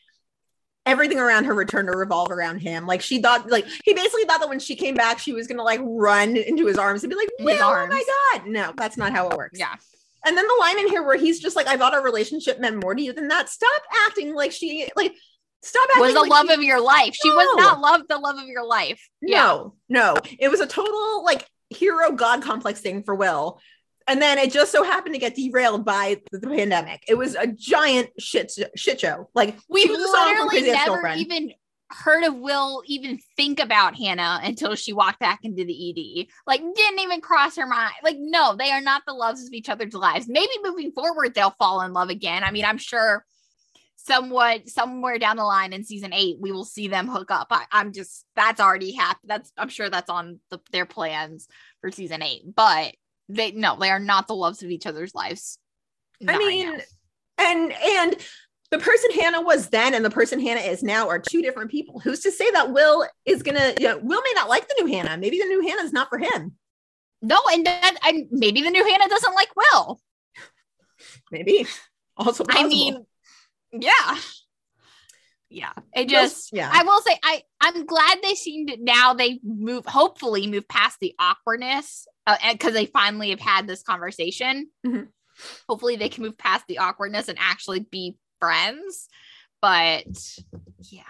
everything around her return to revolve around him. Like she thought, like he basically thought that when she came back, she was gonna like run into his arms and be like, Will, oh my god, no, that's not how it works. Yeah. And then the line in here where he's just like, I thought our relationship meant more to you than that. Stop acting like she like. Stop acting Was the like love she- of your life. She was not love the love of your life. Yeah. No, no. It was a total like hero god complex thing for Will. And then it just so happened to get derailed by the, the pandemic. It was a giant shit shit show. Like We've she was a song from literally never even heard of Will even think about Hannah until she walked back into the ED. Like, didn't even cross her mind. Like, no, they are not the loves of each other's lives. Maybe moving forward, they'll fall in love again. I mean, I'm sure somewhat somewhere down the line in season eight, we will see them hook up. I, I'm just that's already happened. That's I'm sure that's on the, their plans for season eight. But they no, they are not the loves of each other's lives. I Not right mean, now. and and the person Hannah was then and the person Hannah is now are two different people. Who's to say that Will is gonna, you know, Will may not like the new Hannah. Maybe the new Hannah is not for him. no, and that and maybe the new Hannah doesn't like Will. Maybe. Also, I mean, yeah. Yeah. It just yeah. I will say I I'm glad they seem to now they move hopefully move past the awkwardness uh, because they finally have had this conversation. Mhm. Hopefully they can move past the awkwardness and actually be friends. But yeah.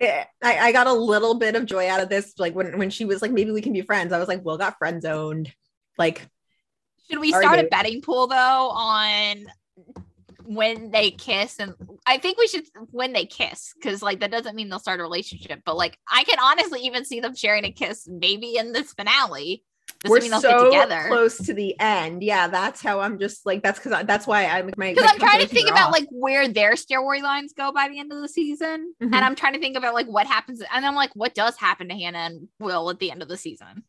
I, I got a little bit of joy out of this. Like when, when she was like, maybe we can be friends. I was like, Will got friend zoned. Like, Should we start a betting pool though on when they kiss and I think we should when they kiss because like that doesn't mean they'll start a relationship, but like I can honestly even see them sharing a kiss maybe in this finale. Doesn't we're so close to the end. Yeah, that's how I'm just like, that's because that's why I'm my Because I'm trying to think about off. like where their storylines go by the end of the season, Mhm. and I'm trying to think about like what happens, and I'm like, what does happen to Hannah and Will at the end of the season?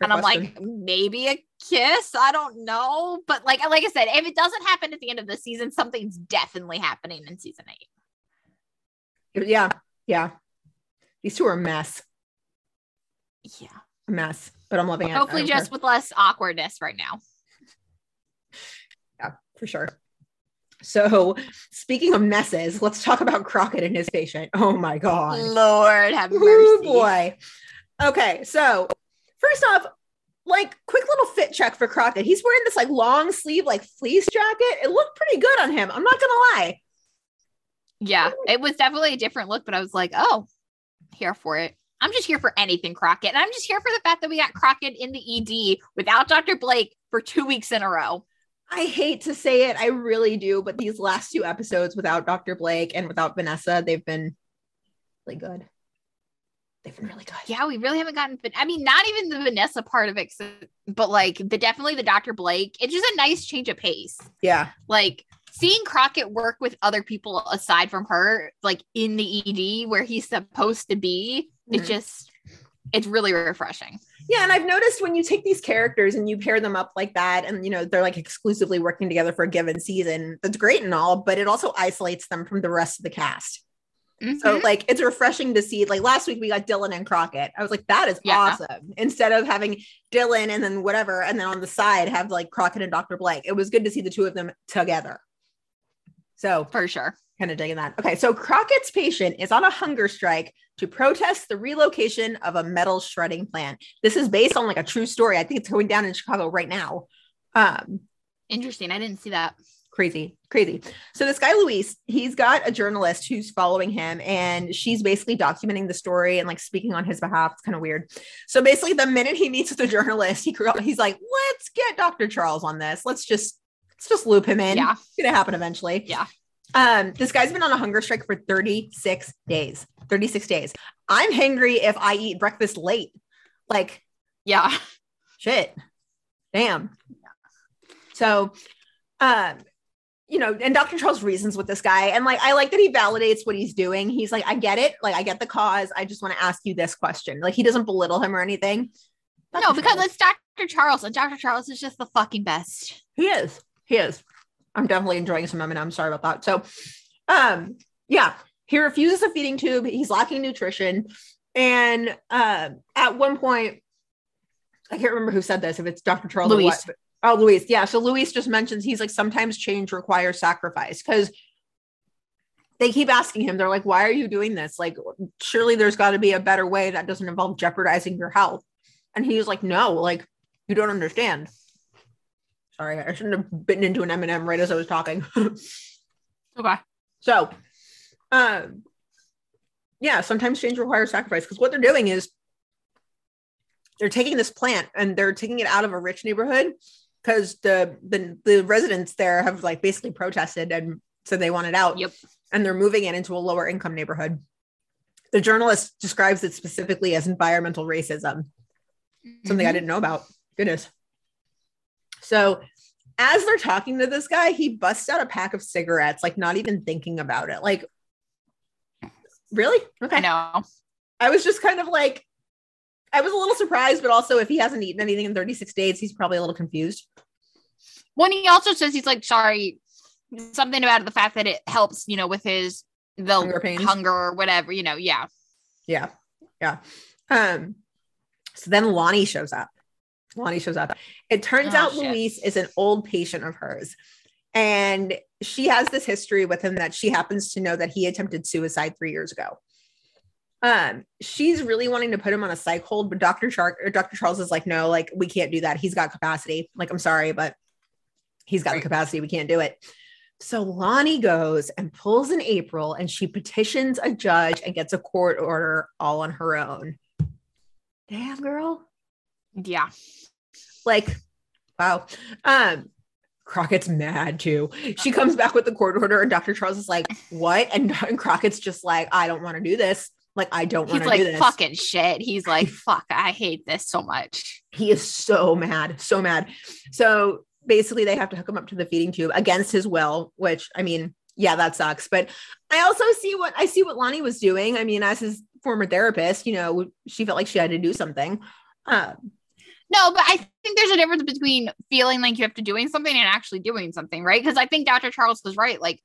And I'm question. like, maybe a kiss. I don't know, but like, like I said, if it doesn't happen at the end of the season, something's definitely happening in season eight. yeah, yeah. These two are a mess, Yeah, a mess. But I'm loving it. Hopefully just care. with less awkwardness right now. yeah, for sure. So, speaking of messes, let's talk about Crockett and his patient. Oh my god. Lord have mercy. Oh boy. Okay, so first off, like quick little fit check for Crockett. He's wearing this like long sleeve like fleece jacket. It looked pretty good on him. I'm not gonna lie. Yeah, oh it was definitely a different look, but I was like, oh, here for it. I'm just here for anything Crockett. And I'm just here for the fact that we got Crockett in the ED without Dr. Blake for two weeks in a row. I hate to say it, I really do, but these last two episodes without Dr. Blake and without Vanessa, they've been really good. They've been really good. Yeah, we really haven't gotten, I mean, not even the Vanessa part of it, but like the definitely the Dr. Blake. It's just a nice change of pace. Yeah. Like seeing Crockett work with other people aside from her, like in the ED where he's supposed to be, Mhm. it's just, it's really refreshing. Yeah, and I've noticed when you take these characters and you pair them up like that, and you know they're like exclusively working together for a given season, that's great and all, but it also isolates them from the rest of the cast. So Mhm. like it's refreshing to see. Like last week we got Dylan and Crockett. I was like, that is Yeah. awesome. Instead of having Dylan and then whatever, and then on the side have like Crockett and Dr. Blake. It was good to see the two of them together. So for sure. Kind of digging that. Okay, so Crockett's patient is on a hunger strike to protest the relocation of a metal shredding plant. This is based on like a true story. I think it's going down in Chicago right now. Um, Interesting. I didn't see that. crazy, crazy. So this guy Luis, he's got a journalist who's following him, and she's basically documenting the story and like speaking on his behalf. It's kind of weird. So basically, the minute he meets with the journalist, he he's like, "Let's get Dr. Charles on this. Let's just let's just loop him in. Yeah. It's gonna happen eventually." Yeah. Um, this guy's been on a hunger strike for 36 days. 36 days. I'm hangry if I eat breakfast late. Like, Yeah. shit. Damn. So, um, you know, and Dr. Charles reasons with this guy, and like I like that he validates what he's doing. He's like, I get it, like I get the cause. I just want to ask you this question. Like he doesn't belittle him or anything. No, because Charles- it's Dr. Charles, and Dr. Charles is just the fucking best. he is. He is. I'm definitely enjoying some M&M. Sorry about that. So, um, yeah, he refuses a feeding tube. He's lacking nutrition, and um, at one point, I can't remember who said this. If it's Dr. Charles or Luis. what, but- oh, Luis. Yeah. So Luis just mentions he's like sometimes change requires sacrifice because they keep asking him. They're like, "Why are you doing this? Like, surely there's got to be a better way that doesn't involve jeopardizing your health." And he's like, "No, like you don't understand." Sorry, I shouldn't have bitten into an M&M right as I was talking. Okay. so, um, yeah, sometimes change requires sacrifice because what they're doing is they're taking this plant and they're taking it out of a rich neighborhood because the, the the residents there have like basically protested and said they want it out. Yep. And they're moving it into a lower income neighborhood. The journalist describes it specifically as environmental racism something I Mhm. didn't know about. Goodness. So, as they're talking to this guy, he busts out a pack of cigarettes, like not even thinking about it. Like, really? Okay. I know. I was just kind of like, I was a little surprised, but also if he hasn't eaten anything in 36 days, he's probably a little confused. When he also says he's like, sorry, something about the fact that it helps, you know, with his the Hunger pains. hunger or whatever, you know, yeah. Yeah. Yeah. Um, so then Lonnie shows up. Lonnie shows up. It turns Oh, out shit. Luis is an old patient of hers. And she has this history with him that she happens to know that he attempted suicide three years ago. Um, she's really wanting to put him on a psych hold, but Dr. Char- or Dr. Charles is like, no, like we can't do that. He's got capacity. Like, I'm sorry, but he's got the capacity. We can't do it. So Lonnie goes and pulls an April and she petitions a judge and gets a court order all on her own. Damn girl. Yeah. Like, wow. Um, Crockett's mad too. She comes back with the court order, and Dr. Charles is like, What? And, and Crockett's just like, I don't want to do this. Like, I don't want to do like this. fucking shit. He's like, fuck, I hate this so much. He is so mad, so mad. So basically, they have to hook him up to the feeding tube against his will, which I mean, yeah, that sucks. But I also see what I see what Lonnie was doing. I mean, as his former therapist, you know, she felt like she had to do something. Um, No, but I think there's a difference between feeling like you have to doing something and actually doing something, right? Because I think Dr. Charles was right. Like,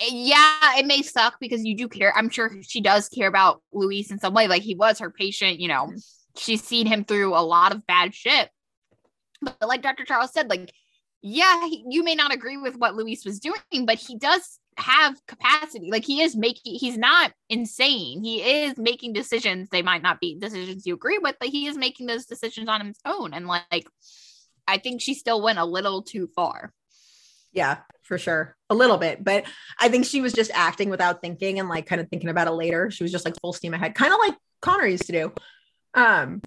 eh, yeah, it may suck because you do care. I'm sure she does care about Luis in some way. Like he was her patient, you know, she's seen him through a lot of bad shit. But like Dr. Charles said, like, yeah, he, you may not agree with what Luis was doing, but he does have capacity. Like he is making, he's not insane. He is making decisions. They might not be decisions you agree with, but he is making those decisions on his own. And like, I think she still went a little too far. yeah, for sure. A little bit. But I think she was just acting without thinking and like kind of thinking about it later. She was just like full steam ahead, kind of like Connor used to do. Um,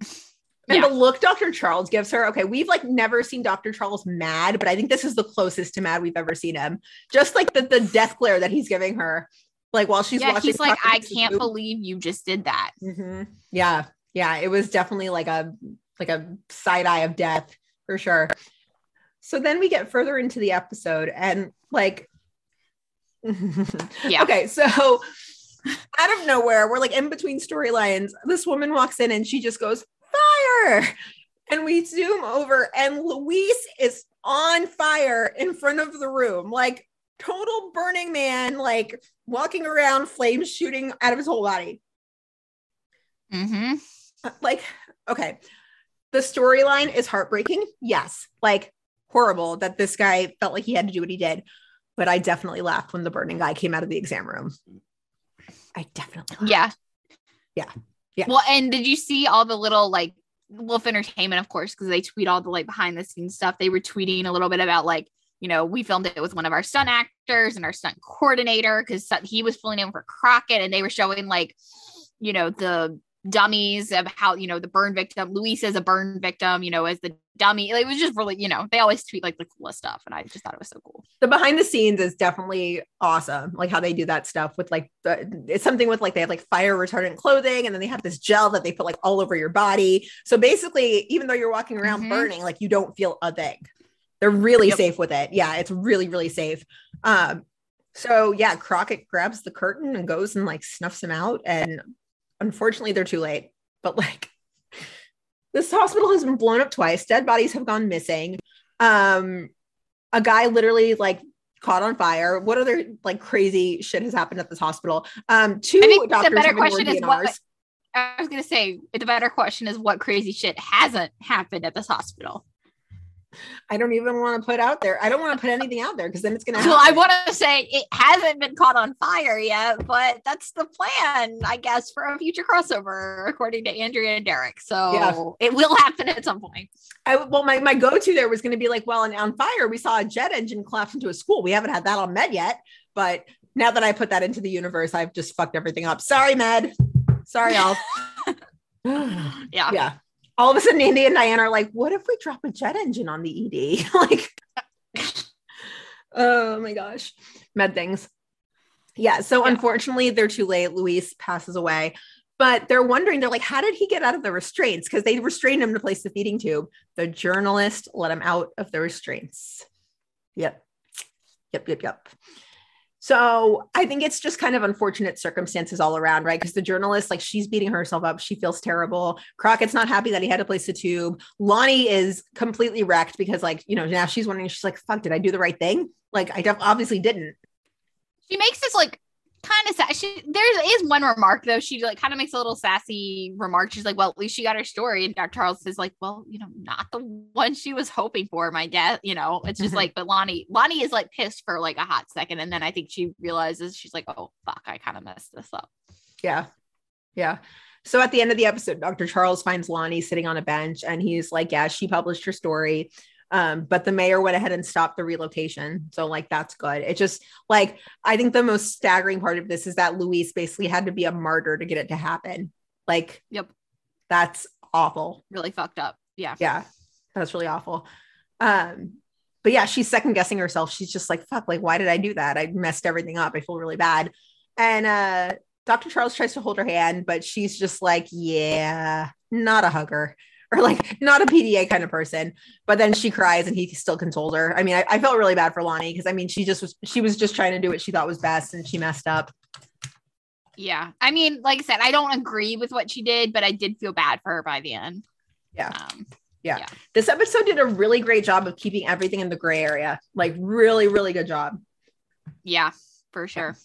and Yeah. the look Dr. Charles gives her, okay, we've like never seen Dr. Charles mad, but I think this is the closest to mad we've ever seen him. Just like the, the death glare that he's giving her, like while she's yeah, watching. he's like, I can't Soup." believe you just did that. Mhm. Yeah, yeah, it was definitely like a like a side eye of death for sure. So then we get further into the episode and like Yeah. Okay, so out of nowhere, we're like in between storylines. This woman walks in and she just goes, Fire! And we zoom over, and Luis is on fire in front of the room. Like, total Burning Man, like walking around, flames shooting out of his whole body. Mm-hmm. Uh, Like, okay, the storyline is heartbreaking. Yes, like horrible that this guy felt like he had to do what he did. But I definitely laughed when the burning guy came out of the exam room. I definitely laughed. Yeah. Yeah. Yeah. Well, and did you see all the little like Wolf Entertainment, of course, because they tweet all the like behind the scenes stuff. They were tweeting a little bit about like, you know, we filmed it with one of our stunt actors and our stunt coordinator because he was filling in for Crockett, and they were showing like, you know, the dummies of how you know the burn victim. Luis is a burn victim, you know, as the dummy. It was just really, you know, they always tweet like the coolest stuff, and I just thought it was so cool. the behind the scenes is definitely awesome. Like how they do that stuff with like the it's something with like they have like fire retardant clothing and then they have this gel that they put like all over your body. So basically, even though you're walking around Mhm. burning, like you don't feel a thing. They're really Yep. safe with it. Yeah, it's really, really safe. Um, so yeah, Crockett grabs the curtain and goes and like snuffs him out. And unfortunately, they're too late. But like this hospital has been blown up twice, dead bodies have gone missing. Um, a guy literally like caught on fire. What other like crazy shit has happened at this hospital? Um, two I think the doctors better have been question is what-. I was gonna say the better question is what crazy shit hasn't happened at this hospital. I don't even want to put out there. I don't want to put anything out there because then it's gonna. Well, I want to say it hasn't been caught on fire yet, but that's the plan, I guess, for a future crossover, according to Andrea and Derek. So Yeah. it will happen at some point. I well, my, my go-to there was going to be like, well, and on fire, we saw a jet engine collapse into a school. We haven't had that on Med yet, but now that I put that into the universe, I've just fucked everything up. Sorry, Med. Sorry, y'all. Yeah. yeah. All of a sudden, Andy and Diane are like, what if we drop a jet engine on the ED? like, oh my gosh, med things. Yeah. So Yeah. unfortunately, they're too late. Luis passes away. But they're wondering, they're like, how did he get out of the restraints? Because they restrained him to place the feeding tube. The journalist let him out of the restraints. Yep. Yep. Yep. Yep. So I think it's just kind of unfortunate circumstances all around, right? Because the journalist, like, she's beating herself up. She feels terrible. Crockett's not happy that he had to place the tube. Lonnie is completely wrecked because, like, you know, now she's wondering, she's like, fuck, did I do the right thing? Like, I def- obviously didn't. She makes this like kind of sa- she there is one remark though. She like kind of makes a little sassy remark. She's like, Well, at least she got her story. And Dr. Charles is like, Well, you know, not the one she was hoping for, my guess. You know, it's just Mhm. like, but Lonnie, Lonnie is like pissed for like a hot second. And then I think she realizes she's like, Oh fuck, I kind of messed this up. Yeah. Yeah. So at the end of the episode, Dr. Charles finds Lonnie sitting on a bench and he's like, Yeah, she published her story. Um, but the mayor went ahead and stopped the relocation. So, like, that's good. It just like I think the most staggering part of this is that Luis basically had to be a martyr to get it to happen. Like, Yep. that's awful. Really fucked up. Yeah. Yeah, that's really awful. Um, but yeah, she's second guessing herself. She's just like, fuck, like, why did I do that? I messed everything up. I feel really bad. And uh Dr. Charles tries to hold her hand, but she's just like, yeah, not a hugger or like not a PDA kind of person. But then she cries and he still consoles her. I mean, I, I felt really bad for Lonnie because I mean, she just was, she was just trying to do what she thought was best and she messed up. Yeah. I mean, like I said, I don't agree with what she did, but I did feel bad for her by the end. Yeah. Um, Yeah. Yeah. This episode did a really great job of keeping everything in the gray area. Like, really, really good job. yeah, for sure.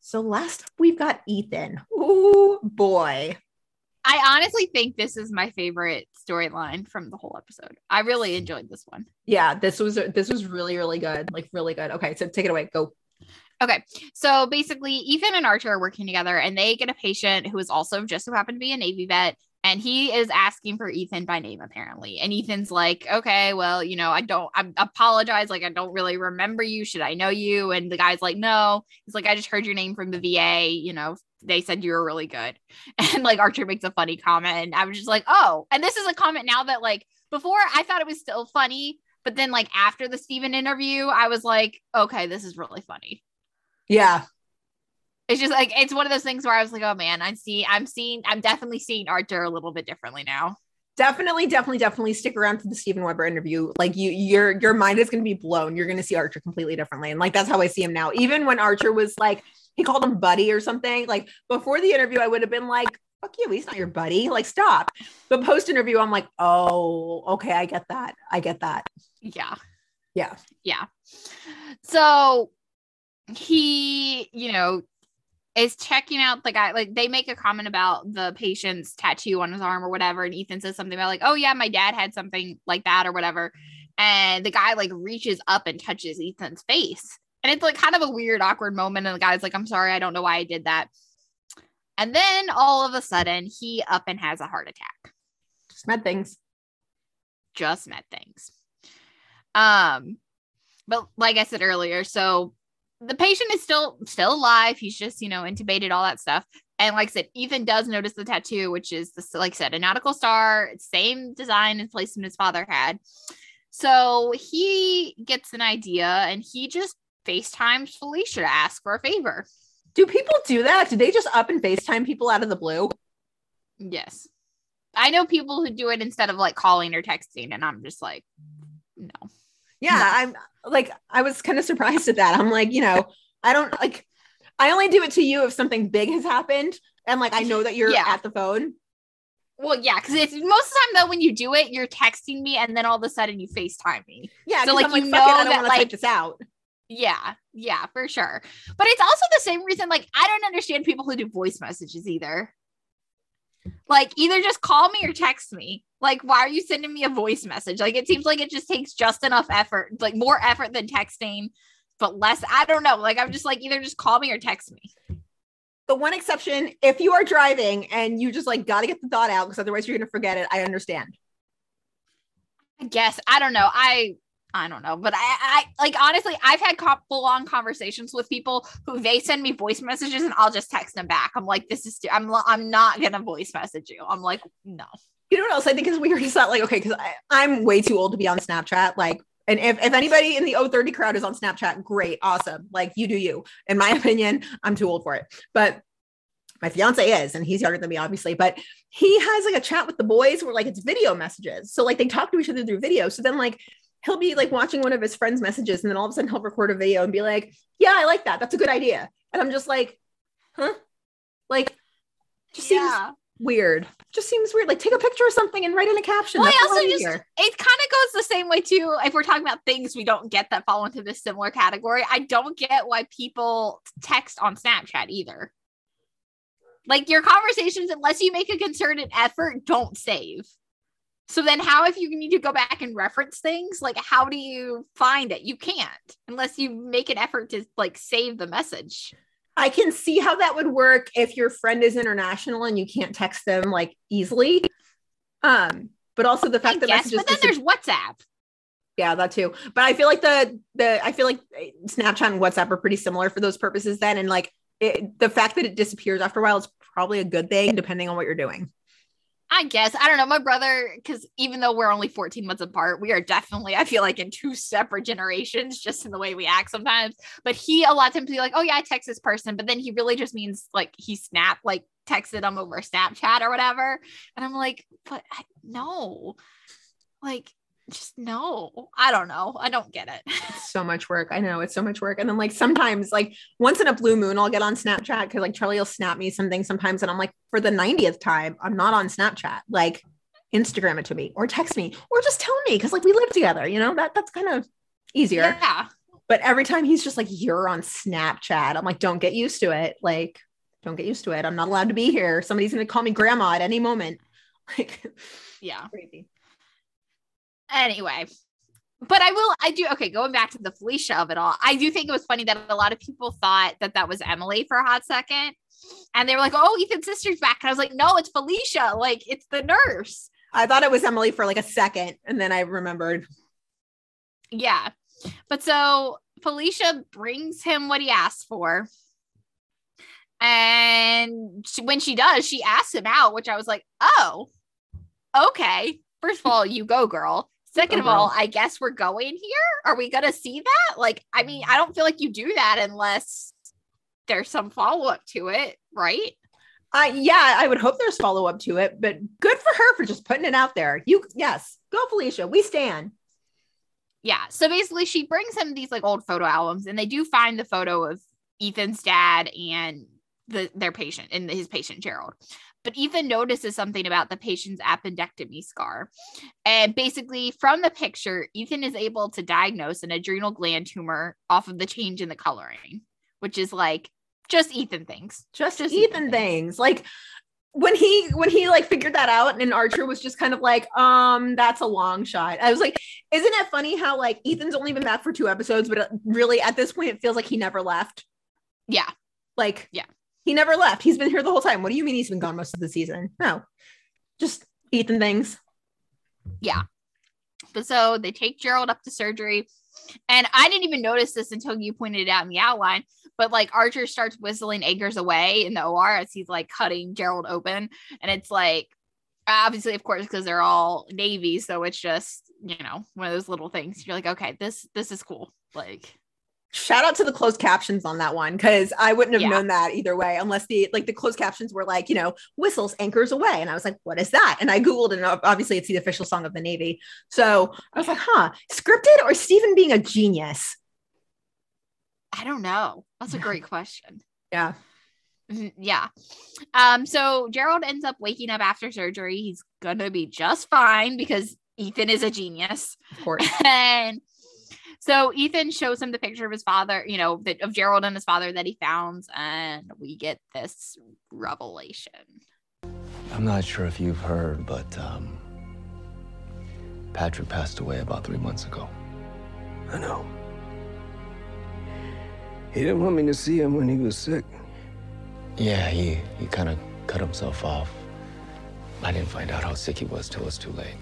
So last we've got Ethan. Oh boy. I honestly think this is my favorite storyline from the whole episode. I really enjoyed this one. Yeah, this was this was really really good. Like really good. Okay, so take it away. Go. Okay. So basically, Ethan and Archer are working together and they get a patient who is also just so happened to be a Navy vet. And he is asking for Ethan by name, apparently. And Ethan's like, okay, well, you know, I don't, I apologize. Like, I don't really remember you. Should I know you? And the guy's like, no. He's like, I just heard your name from the VA. You know, they said you were really good. And like, Archer makes a funny comment. And I was just like, oh. And this is a comment now that, like, before I thought it was still funny. But then, like, after the Steven interview, I was like, okay, this is really funny Yeah. it's just like it's one of those things where I was like, oh man, I'm seeing, I'm seeing, I'm definitely seeing Archer a little bit differently now. Definitely, definitely, definitely stick around for the Steven Weber interview. Like you, your your mind is going to be blown. You're going to see Archer completely differently, and like that's how I see him now. Even when Archer was like, he called him buddy or something. Like before the interview, I would have been like, "Fuck you, he's not your buddy." Like stop. But post interview, I'm like, "Oh, okay, I get that. I get that." Yeah. Yeah. Yeah. So he, you know, is checking out the guy. Like they make a comment about the patient's tattoo on his arm or whatever. And Ethan says something about, like, oh, yeah, my dad had something like that or whatever. And the guy like reaches up and touches Ethan's face. And it's like kind of a weird, awkward moment. And the guy's like, I'm sorry, I don't know why I did that. And then all of a sudden, he up and has a heart attack. Just med things. Just med things. Um, but like I said earlier, so the patient is still still alive. He's just, you know, intubated, all that stuff. And like I said, Ethan does notice the tattoo, which is the like I said, a nautical star, same design and placement his father had. So he gets an idea and he just FaceTimes Felicia to ask for a favor. Do people do that? Do they just up and FaceTime people out of the blue? Yes. I know people who do it instead of like calling or texting, and I'm just like, no. Yeah, I'm like, I was kind of surprised at that. I'm like, you know, I don't like, I only do it to you if something big has happened, and like I know that you're Yeah. at the phone. Well, yeah, because it's most of the time though when you do it, you're texting me, and then all of a sudden you FaceTime me. Yeah, so like, I'm you "Fuck it, know I don't that, want to like- type this out. Yeah, yeah, for sure. But it's also the same reason, like, I don't understand people who do voice messages either. Like, either just call me or text me. Like, why are you sending me a voice message? Like, it seems like it just takes just enough effort, like more effort than texting, but less. I don't know. Like, I'm just like, either just call me or text me. The one exception, if you are driving and you just like got to get the thought out because otherwise you're going to forget it, I understand. I guess. I don't know. I. I don't know, but I, I like honestly, I've had full on conversations with people who they send me voice messages and I'll just text them back. I'm like, this is, I'm, I'm not gonna voice message you. I'm like, no. You know what else I think is weird? Is that like, okay, because I'm way too old to be on Snapchat. Like, and if, if anybody in the 030 crowd is on Snapchat, great, awesome. Like, you do you. In my opinion, I'm too old for it. But my fiance is, and he's younger than me, obviously. But he has like a chat with the boys where like it's video messages. So like they talk to each other through video. So then like he'll be like watching one of his friends' messages, and then all of a sudden he'll record a video and be like, Yeah, I like that. That's a good idea. And I'm just like, huh? Like, just Yeah. seems weird. Just seems weird. Like take a picture of something and write in a caption. Well, That's I also just easier. it kind of goes the same way too. If we're talking about things we don't get that fall into this similar category, I don't get why people text on Snapchat either. Like your conversations, unless you make a concerted effort, don't save. So then, how if you need to go back and reference things? Like, how do you find it? You can't unless you make an effort to like save the message. I can see how that would work if your friend is international and you can't text them like easily. Um, but also the fact that Yes, messages but then dis- there's WhatsApp. yeah, that too. But I feel like the the I feel like Snapchat and WhatsApp are pretty similar for those purposes then. And like it, the fact that it disappears after a while is probably a good thing depending on what you're doing. I guess I don't know. My brother, because even though we're only 14 months apart, we are definitely, I feel like, in two separate generations, just in the way we act sometimes. But he a lot of times be like, "Oh yeah, I text this person," but then he really just means like he snap like texted them over Snapchat or whatever, and I'm like, "But I, no, like just no." I don't know. I don't get it. It's so much work. I know it's so much work. And then like sometimes like once in a blue moon, I'll get on Snapchat because like Charlie will snap me something sometimes, and I'm like, for the 90th time, I'm not on Snapchat. Like Instagram it to me or text me or just tell me because like we live together, you know, that that's kind of easier. Yeah. But every time he's just like, you're on Snapchat. I'm like, don't get used to it. Like, don't get used to it. I'm not allowed to be here. Somebody's gonna call me grandma at any moment. Like Yeah. crazy. Anyway but i will i do okay going back to the felicia of it all i do think it was funny that a lot of people thought that that was emily for a hot second. And they were like oh ethan's sister's back. And i was like no it's felicia. Like it's the nurse. I thought it was Emily for like a second, and then I remembered. yeah. But so felicia brings him what he asked for. And she, when she does she asks him out which i was like oh okay. First of all you go girl second of all uh-huh. i guess we're going here are we gonna see that like i mean i don't feel like you do that unless there's some follow-up to it right I yeah, I would hope there's follow up to it, but good for her for just putting it out there. You yes, go Felicia. We stand. yeah so basically she brings him these like old photo albums and they do find the photo of ethan's dad and the their patient and his patient gerald but Ethan notices something about the patient's appendectomy scar. And basically, from the picture, Ethan is able to diagnose an adrenal gland tumor off of the change in the coloring, which is like just Ethan things. Just, Just Ethan, Ethan things. Like when he when he like figured that out and Archer was just kind of like, um, that's a long shot. I was like, isn't it funny how like Ethan's only been back for two episodes, but really at this point it feels like he never left. Yeah. Like, Yeah. He never left. He's been here the whole time. What do you mean he's been gone most of the season? No, just Ethan things. Yeah. But so they take Gerald up to surgery. And I didn't even notice this until you pointed it out in the outline. But like Archer starts whistling Anchors Away in the OR as he's like cutting Gerald open. And it's like, obviously, of course, because they're all Navy. So it's just, you know, one of those little things. You're like, okay, this this is cool. Like, Shout out to the closed captions on that one because I wouldn't have Yeah. known that either way unless the like the closed captions were like you know whistles anchors away and I was like what is that and I googled and obviously it's the official song of the Navy so I was like huh scripted or Stephen being a genius I don't know. That's a great question. yeah Mhm, Yeah. Um, so Gerald ends up waking up after surgery. He's gonna be just fine because Ethan is a genius. of course and so Ethan shows him the picture of his father, you know, that of Gerald and his father that he found, and we get this revelation. I'm not sure if you've heard, but um, Patrick passed away about three months ago. I know. He didn't want me to see him when he was sick. Yeah, he, he kind of cut himself off. I didn't find out how sick he was till it was too late.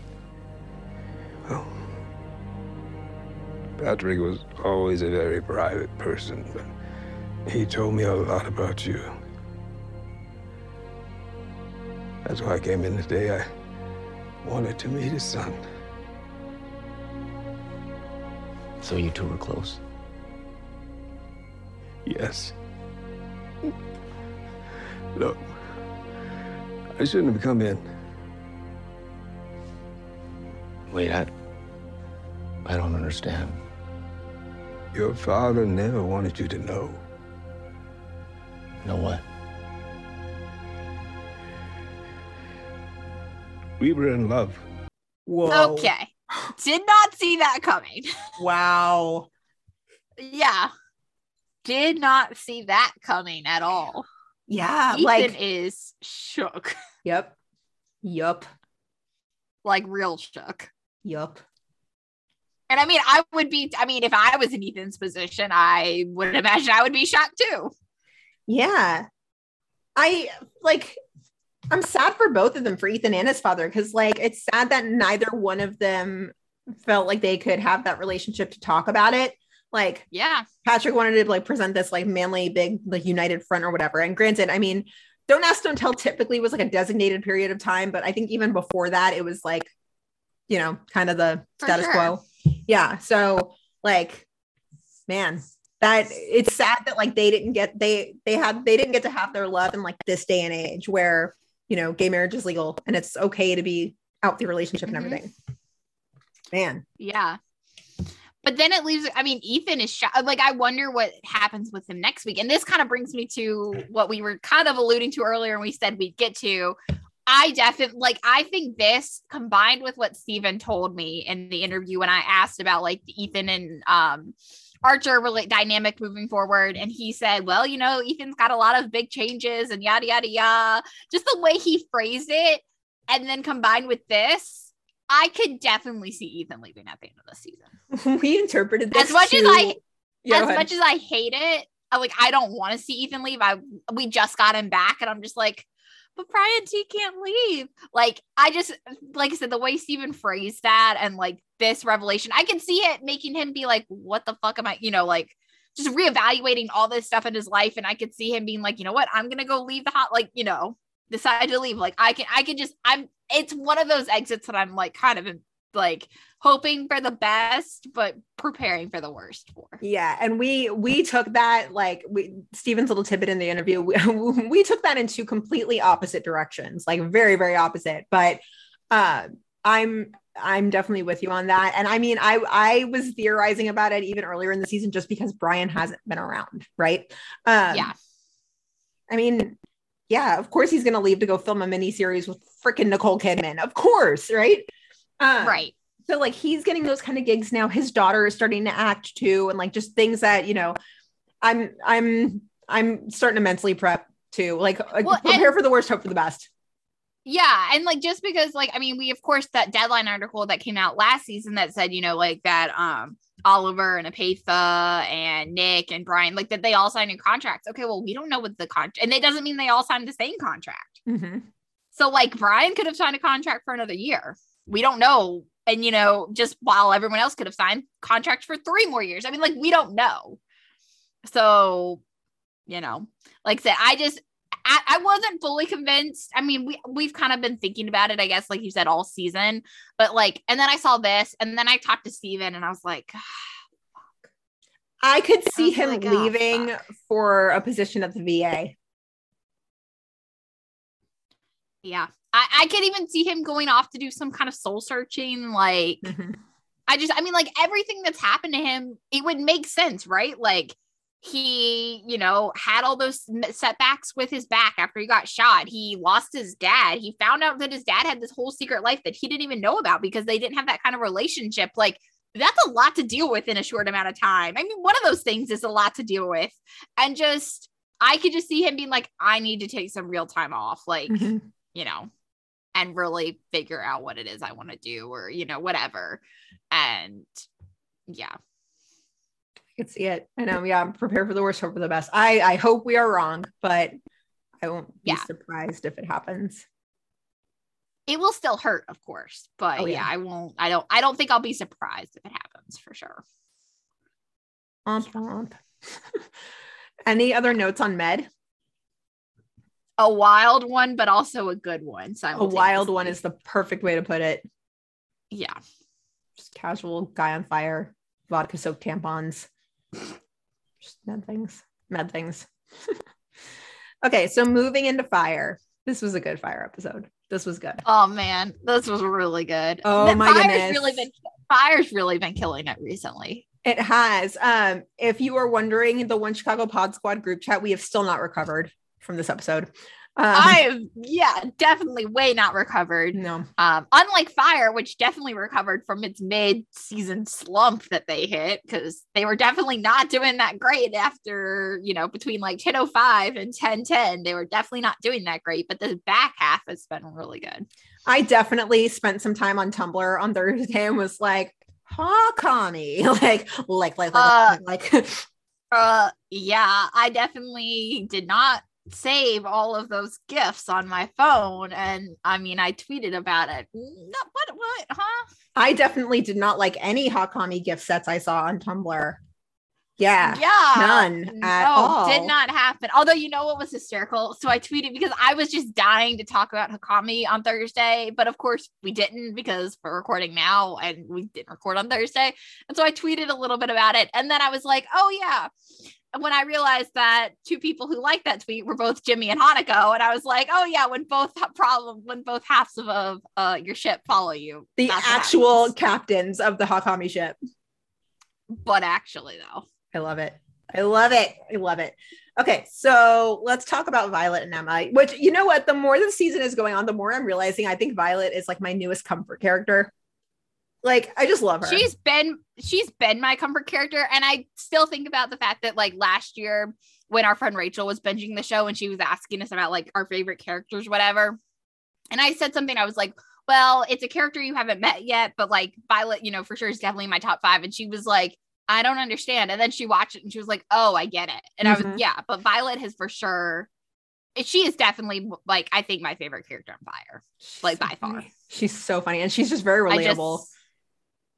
Well, Patrick was always a very private person, but he told me a lot about you. That's why I came in today. I wanted to meet his son. So you two were close. Yes. Look, I shouldn't have come in. Wait, I. I don't understand. Your father never wanted you to know. Know what? We were in love. whoa Okay. Did not see that coming. wow yeah. Did not see that coming at all. yeah Ethan like is shook. yep yup Like real shook. yup And I mean, I would be, I mean, if I was in Ethan's position, I would imagine I would be shocked too. Yeah. I like I'm sad for both of them for Ethan and his father because like it's sad that neither one of them felt like they could have that relationship to talk about it. Like Yeah. Patrick wanted to like present this like manly big like united front or whatever. And granted, I mean, don't ask don't tell typically was like a designated period of time, but I think even before that it was like you know, kind of the For status sure. quo. Yeah. So like man, that it's sad that like they didn't get they they had they didn't get to have their love in like this day and age where you know gay marriage is legal and it's okay to be out the relationship Mhm. and everything. Man, Yeah. But then it leaves, I mean, Ethan is shocked. Like, I wonder what happens with him next week. And this kind of brings me to what we were kind of alluding to earlier and we said we'd get to. I definitely like, I think this combined with what Steven told me in the interview when I asked about like the Ethan and um, Archer relate dynamic moving forward. And he said, well, you know, Ethan's got a lot of big changes and yada, yada, yada. Just the way he phrased it. And then combined with this, I could definitely see Ethan leaving at the end of the season. we interpreted this As much as I Yeah, as much as I hate it, I like I don't want to see Ethan leave. I we just got him back, and I'm just like, but Brian Tee can't leave. Like I just like I said, the way Steven phrased that and like this revelation, I can see it making him be like, what the fuck am I? You know, like just reevaluating all this stuff in his life, and I could see him being like, you know what, I'm gonna go leave the hot, like you know, decide to leave. Like I can, I can just, I'm. It's one of those exits that I'm like kind of like hoping for the best, but preparing for the worst for. Yeah, and we we took that like we Steven's little tidbit in the interview. We, we took that in two completely opposite directions, like very very opposite. But uh, I'm I'm definitely with you on that. And I mean, I I was theorizing about it even earlier in the season just because Brian hasn't been around, right? Um, Yeah. I mean, yeah, of course he's gonna leave to go film a mini series with freaking Nicole Kidman. Of course, right? Um, right. So like he's getting those kind of gigs now. His daughter is starting to act too, and like just things that you know, I'm I'm I'm starting to mentally prep too. Like, Well, prepare and- for the worst, hope for the best. Yeah, and like just because like I mean we of course that deadline article that came out last season that said you know like that um Oliver and Epatha and Nick and Brian like that they all signed new contracts. Okay, well we don't know what the contract and it doesn't mean they all signed the same contract. Mhm. So like Brian could have signed a contract for another year. We don't know. And you know, just while everyone else could have signed contracts for three more years. I mean, like we don't know. So, you know, like I said, I just I, I wasn't fully convinced. I mean, we we've kind of been thinking about it, I guess, like you said, all season. But like, and then I saw this, and then I talked to Steven and I was like, ah, I could see was him like, oh, leaving for a position at the VA. yeah. I, I could even see him going off to do some kind of soul searching, like Mhm. I just, I mean, like everything that's happened to him, it would make sense, right? Like he, you know, had all those setbacks with his back after he got shot. He lost his dad. He found out that his dad had this whole secret life that he didn't even know about because they didn't have that kind of relationship. Like, that's a lot to deal with in a short amount of time. I mean, one of those things is a lot to deal with. And just, I could just see him being like, I need to take some real time off. Like, Mhm. you know, and really figure out what it is I want to do or, you know, whatever. And yeah. I can see it. I know. Yeah, prepare for the worst, hope for the best. I I hope we are wrong, but I won't be Yeah. surprised if it happens. It will still hurt, of course, but Oh, yeah. yeah. I won't I don't I don't think I'll be surprised if it happens for sure. Any other notes on Med? A wild one, but also a good one. So a wild one is the perfect way to put it. yeah. Just casual guy on fire, vodka soaked tampons, just mad things, Mad things. okay, so moving into fire. This was a good fire episode. This was good. Oh man, this was really good. Oh, The my Fire's goodness. really been Fire's really been killing it recently. It has. Um, if you are wondering, the One Chicago Pod Squad group chat, we have still not recovered from this episode. Um, I yeah, definitely way not recovered. no. Um, unlike Fire, which definitely recovered from its mid-season slump that they hit, because they were definitely not doing that great after, you know, between like 1005 and 1010. They were definitely not doing that great, but the back half has been really good. I definitely spent some time on Tumblr on Thursday and was like, "Ha, Connie!" like, like, like, Uh, like, like. Uh yeah, I definitely did not save all of those gifts on my phone. And I mean I tweeted about it. No, what what huh? I definitely did not like any Hakami gift sets I saw on Tumblr. Yeah, Yeah. none at no, all. did not happen. Although you know what was hysterical? So I tweeted because I was just dying to talk about Hakami on Thursday, but of course we didn't because we're recording now and we didn't record on Thursday. And so I tweeted a little bit about it. And then I was like, oh yeah. And when I realized that two people who liked that tweet were both Jimmy and Hanako, and I was like, oh yeah, when both problem when both halves of uh, uh, your ship follow you. the actual captains of the Hakami ship. but actually though. I love it. I love it. I love it. Okay, so let's talk about Violet and Emma. Which you know what? The more the season is going on, the more I'm realizing I think Violet is like my newest comfort character. Like I just love her. She's been she's been my comfort character, and I still think about the fact that like last year when our friend Rachel was binging the show and she was asking us about like our favorite characters, whatever, and I said something. I was like, "Well, it's a character you haven't met yet, but like Violet, you know, for sure is definitely my top five. And she was like, "I don't understand," and then she watched it and she was like, "Oh, I get it." And I Mhm. was yeah, but Violet has for sure. She is definitely like I think my favorite character on Fire, like by far. She's so funny, and she's just very I relatable. just-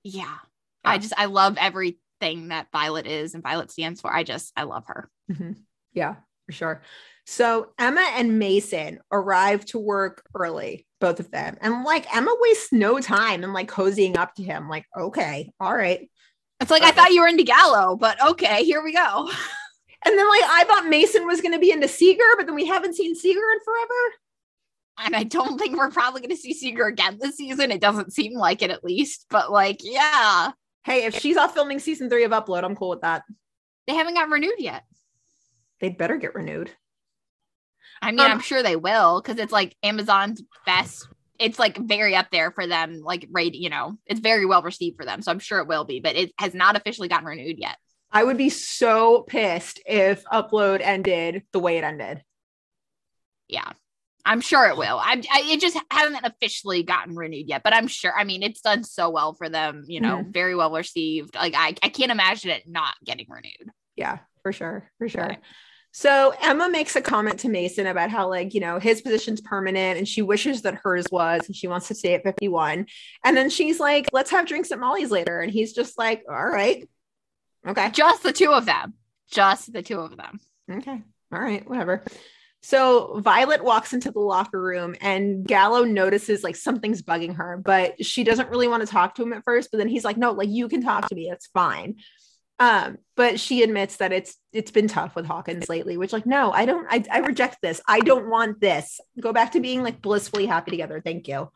yeah. Yeah. I just I love everything that Violet is and Violet stands for. I just I love her. Mhm. Yeah, for sure. So Emma and Mason arrive to work early, both of them. And like Emma wastes no time and like cozying up to him. Like, okay, all right. It's like I thought you were into Gallo, but okay, here we go. And then like I thought Mason was gonna be into Seager, but then we haven't seen Seager in forever. And I don't think we're probably going to see Seager again this season. It doesn't seem like it at least, but like yeah, Hey, if she's off filming season three of Upload, I'm cool with that. they haven't got renewed yet. They'd better get renewed. I mean, Um, I'm sure they will because it's like Amazon's best. It's like very up there for them, like rate, you know, it's very well received for them. So I'm sure it will be, but it has not officially gotten renewed yet. I would be so pissed if upload ended the way it ended. Yeah. I'm sure it will. I'm, I, it just hasn't officially gotten renewed yet, but I'm sure. I mean, it's done so well for them, you know, mm-hmm. very well received. Like, I, I can't imagine it not getting renewed. Yeah, for sure. For sure. So Emma makes a comment to Mason about how, like, you know, his position's permanent and she wishes that hers was and she wants to stay at 51. And then she's like, let's have drinks at Molly's later. And he's just like, all right. Okay. Just the two of them. Just the two of them. Okay. All right. Whatever. So Violet walks into the locker room and Gallo notices like something's bugging her, but she doesn't really want to talk to him at first. But then he's like, no, like you can talk to me. It's fine. Um, but she admits that it's it's been tough with Hawkins lately, which like, no, I don't, I, I reject this. I don't want this. Go back to being like blissfully happy together. Thank you.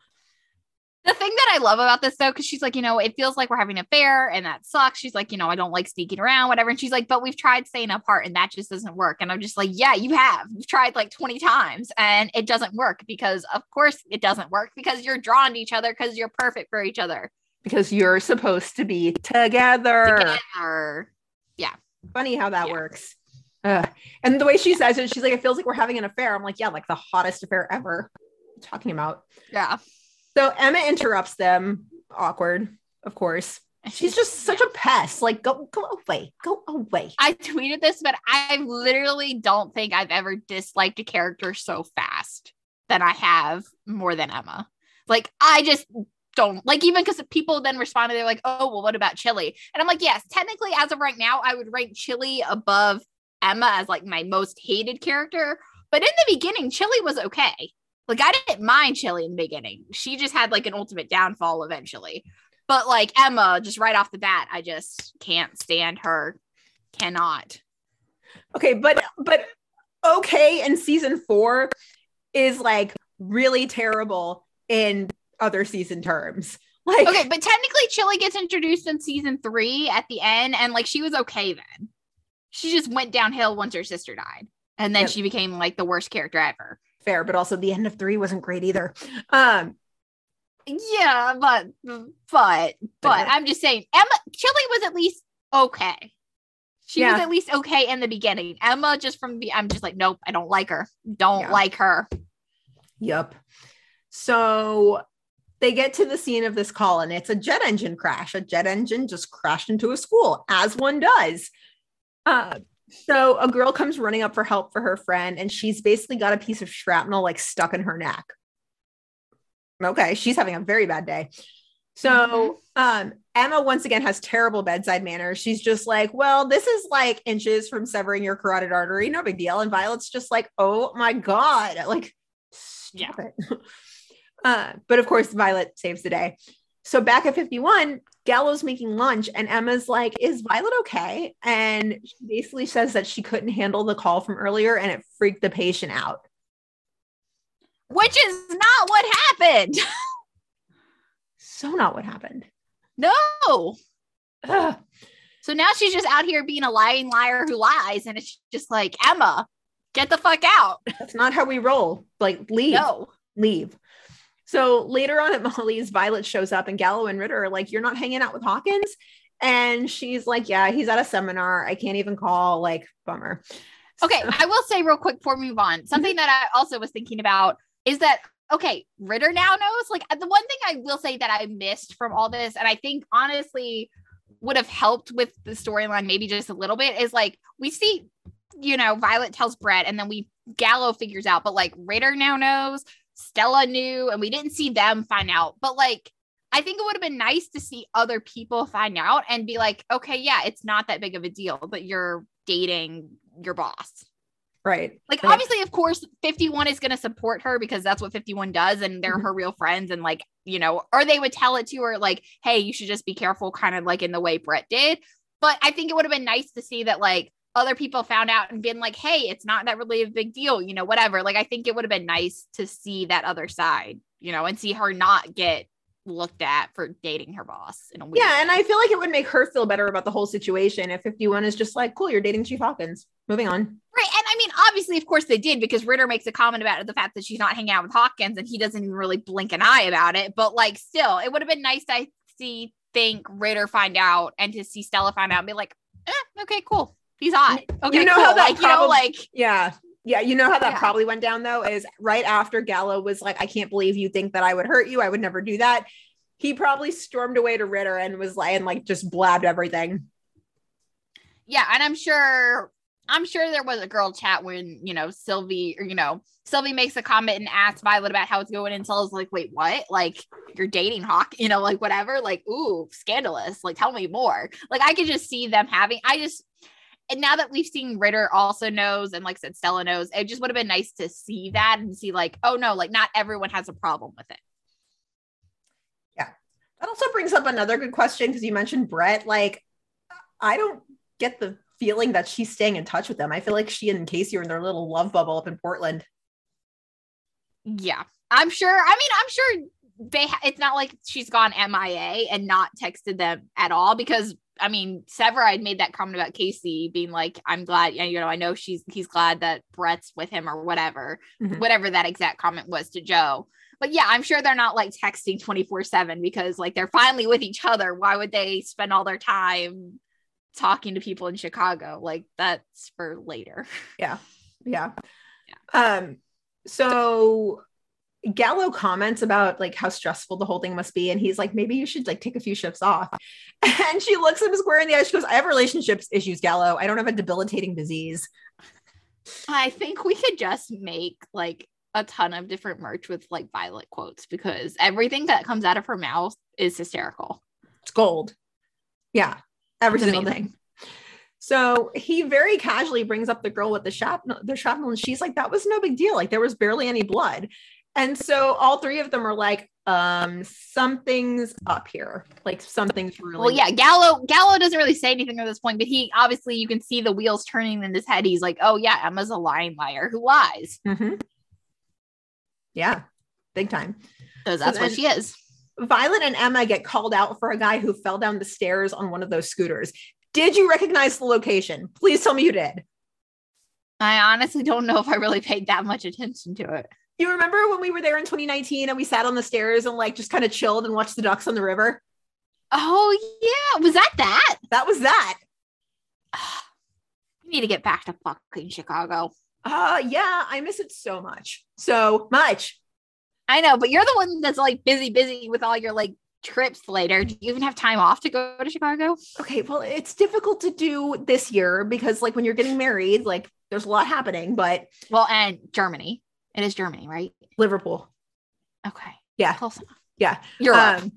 The thing that I love about this though, because she's like, you know, it feels like we're having an affair and that sucks. She's like, you know, I don't like sneaking around, whatever. And she's like, but we've tried staying apart and that just doesn't work. And I'm just like, yeah, you have. You've tried like 20 times and it doesn't work because, of course, it doesn't work because you're drawn to each other because you're perfect for each other. Because you're supposed to be together. Together. Yeah. Funny how that works. Ugh. And the way she says it, she's like, it feels like we're having an affair. I'm like, yeah, like the hottest affair ever. talking about. Yeah. So Emma interrupts them. Awkward, of course. She's just such a pest. Like, go go away. Go away. I tweeted this, but I literally don't think I've ever disliked a character so fast than I have more than Emma. Like, I just don't like even because people then responded, they're like, oh, well, what about Chili? And I'm like, yes, technically, as of right now, I would rank Chili above Emma as like my most hated character. But in the beginning, Chili was okay. Like, I didn't mind Chili in the beginning. She just had like an ultimate downfall eventually. But like Emma, just right off the bat, I just can't stand her. Cannot. Okay, but but okay in season four is like really terrible in other season terms. Like okay, but technically Chili gets introduced in season three at the end, and like she was okay then. She just went downhill once her sister died. And then Yep. she became like the worst character ever. Fair, but also the end of three wasn't great either. Um, Yeah, but but but I'm just saying Emma Chili was at least okay. She was at least okay in the beginning. Emma just from the I'm just like, nope, I don't like her. Don't Yeah. like her. Yup. So they get to the scene of this call and it's a jet engine crash. A jet engine just crashed into a school, as one does. Uh, so a girl comes running up for help for her friend, and she's basically got a piece of shrapnel like stuck in her neck. Okay, she's having a very bad day. So um, Emma once again has terrible bedside manners. She's just like, well, this is like inches from severing your carotid artery. No big deal. And Violet's just like, oh my God. Like, stop it. Uh, but of course, Violet saves the day. So back at 51, Gallo's making lunch, and Emma's like, Is Violet okay? And she basically says that she couldn't handle the call from earlier and it freaked the patient out. Which is not what happened. So, not what happened. No. Ugh. So now she's just out here being a lying liar who lies, and it's just like Emma, get the fuck out. That's not how we roll. Like, leave. No. Leave. So later on at Molly's, Violet shows up, and Gallo and Ritter are like, You're not hanging out with Hawkins? And she's like, Yeah, he's at a seminar. I can't even call. Like, bummer. Okay, I will say real quick before we move on, mhm. something that I also was thinking about is that okay, Ritter now knows. Like the one thing I will say that I missed from all this, and I think honestly would have helped with the storyline maybe just a little bit, is like we see, you know, Violet tells Brett, and then we Gallo figures out, but like Ritter now knows, Stella knew, and we didn't see them find out. But like I think it would have been nice to see other people find out and be like, okay, yeah, it's not that big of a deal that you're dating your boss. Right. Like, Right. obviously, of course, 51 is going to support her because that's what 51 does. And they're Mhm. her real friends. And, like, you know, or they would tell it to her, like, hey, you should just be careful, kind of like in the way Brett did. But I think it would have been nice to see that, like, other people found out and been like, hey, it's not that really a big deal, you know, whatever. Like, I think it would have been nice to see that other side, you know, and see her not get looked at for dating her boss in a weird Yeah, and I feel like it would make her feel better about the whole situation if 51 is just like, cool, you're dating Chief Hawkins. Moving on. Right. And I mean, obviously, of course they did because Ritter makes a comment about the fact that she's not hanging out with Hawkins and he doesn't even really blink an eye about it. But like, still, it would have been nice to see, think Ritter find out and to see Stella find out and be like, eh, okay, cool. He's hot. Okay, you know cool. how that like, you know, like, Yeah. Yeah, you know how that Yeah. probably went down though is right after Gallo was like, I can't believe you think that I would hurt you. I would never do that. He probably stormed away to Ritter and was like, and like just blabbed everything. yeah. And I'm sure, I'm sure there was a girl chat when, you know, Sylvie or, you know, Sylvie makes a comment and asks Violet about how it's going and Stella's like, wait, what? Like, you're dating Hawk, you know, like whatever. Like, ooh, scandalous. Like, tell me more. Like, I could just see them having, I just, and now that we've seen Ritter also knows, and like I said, Stella knows, it just would have been nice to see that and see, like, oh no, like not everyone has a problem with it. Yeah. That also brings up another good question because you mentioned Brett. Like, I don't get the feeling that she's staying in touch with them. I feel like she and Casey are in their little love bubble up in Portland. Yeah, I'm sure. I mean, I'm sure they. Ha- it's not like she's gone MIA and not texted them at all because I mean, Sever had made that comment about Casey being like, "I'm glad, you know, I know she's he's glad that Brett's with him or whatever, Mhm. whatever that exact comment was to Joe." But yeah, I'm sure they're not like texting 24 seven because like they're finally with each other. Why would they spend all their time talking to people in Chicago? Like that's for later. Yeah. Yeah. Um, so Gallo comments about like how stressful the whole thing must be, and he's like, maybe you should like take a few shifts off. And she looks him square in the eye. She goes, I have relationships issues, Gallo. I don't have a debilitating disease. I think we could just make like a ton of different merch with like Violet quotes because everything that comes out of her mouth is hysterical. It's gold. Yeah. Every It's single amazing. thing. So he very casually brings up the girl with the shrapnel, the shrapnel, and she's like, that was no big deal. Like there was barely any blood. And so all three of them are like, um, something's up here. Like something's really Well, yeah, Gallo Gallo doesn't really say anything at this point, but he obviously you can see the wheels turning in his head. He's like, "Oh yeah, Emma's a lying liar who lies." Mhm. Yeah, big time. Because So that's what she is. Violet and Emma get called out for a guy who fell down the stairs on one of those scooters. Did you recognize the location? Please tell me you did. I honestly don't know if I really paid that much attention to it. You remember when we were there in 2019 and we sat on the stairs and like just kind of chilled and watched the ducks on the river? Oh yeah, was that that? That was that. We need to get back to fucking Chicago. Uh yeah, I miss it so much. So much. I know, but you're the one that's like busy, busy with all your like trips later. Do you even have time off to go to Chicago? Okay, well, it's difficult to do this year because like when you're getting married, like there's a lot happening, but Well, and Germany. It is Germany, right? Liverpool. Okay. Yeah. Close enough. Yeah. Europe. Um,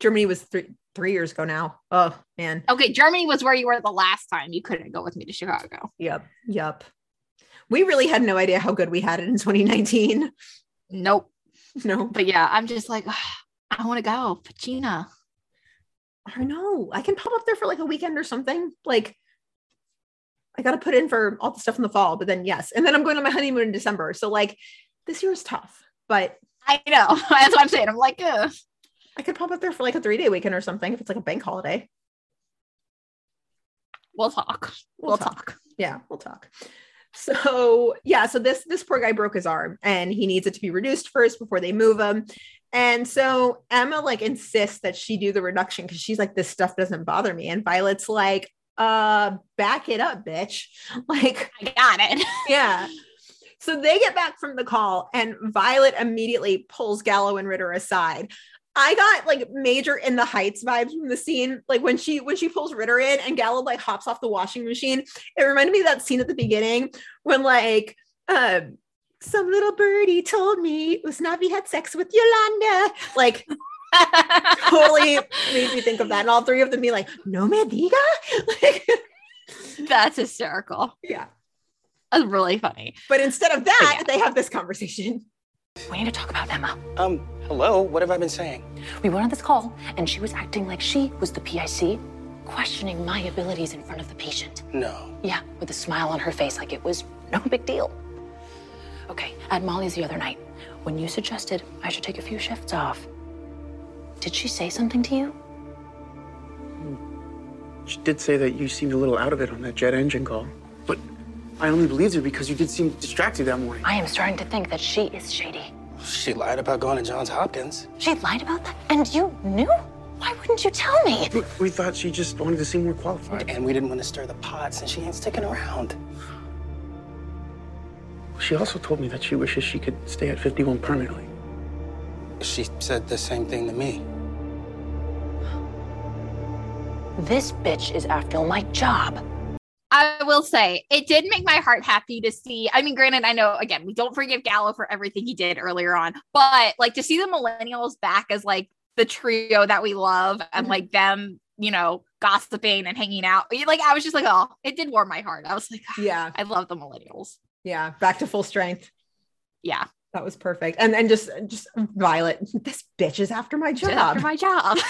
Germany was three three years ago now. Oh man. Okay, Germany was where you were the last time. You couldn't go with me to Chicago. Yep. Yep. We really had no idea how good we had it in 2019. Nope. No. But yeah, I'm just like, I want to go. Pacina. I know. I can pop up there for like a weekend or something. Like I got to put in for all the stuff in the fall, but then yes. And then I'm going on my honeymoon in December. So like this year is tough, but I know. That's what I'm saying. I'm like, Ugh. I could pop up there for like a three day weekend or something if it's like a bank holiday. we'll talk. We'll, talk. Yeah, we'll talk. So yeah, so this this poor guy broke his arm and he needs it to be reduced first before they move him. And so Emma like insists that she do the reduction because she's like, this stuff doesn't bother me. And Violet's like, uh, back it up, bitch. Like, I got it. yeah. So they get back from the call, and Violet immediately pulls Gallo and Ritter aside. I got like major in the heights vibes from the scene. Like when she when she pulls Ritter in and Gallo like hops off the washing machine. It reminded me of that scene at the beginning when like um some little birdie told me Usnavi had sex with Yolanda. Like totally made me think of that. And all three of them be like, no me diga. Like, That's hysterical. yeah. That's really funny. But instead of that, yeah. they have this conversation. We need to talk about Emma. Um, hello, what have I been saying? We went on this call, and she was acting like she was the PIC, questioning my abilities in front of the patient. No. Yeah, with a smile on her face, like it was no big deal. Okay, at Molly's the other night, when you suggested I should take a few shifts off, Did she say something to you? She did say that you seemed a little out of it on that jet engine call. But I only believed her because you did seem distracted that morning. I am starting to think that she is shady. She lied about going to Johns Hopkins. She lied about that? And you knew? Why wouldn't you tell me? We, we thought she just wanted to seem more qualified. And we didn't want to stir the pot since she ain't sticking around. She also told me that she wishes she could stay at 51 permanently. She said the same thing to me. This bitch is after my job. I will say it did make my heart happy to see. I mean, granted, I know again, we don't forgive Gallo for everything he did earlier on, but like to see the millennials back as like the trio that we love and mm-hmm. like them, you know, gossiping and hanging out. Like I was just like, oh, it did warm my heart. I was like, ah, Yeah. I love the millennials. Yeah. Back to full strength. Yeah. That was perfect. And and just just Violet, this bitch is after my job. After my job.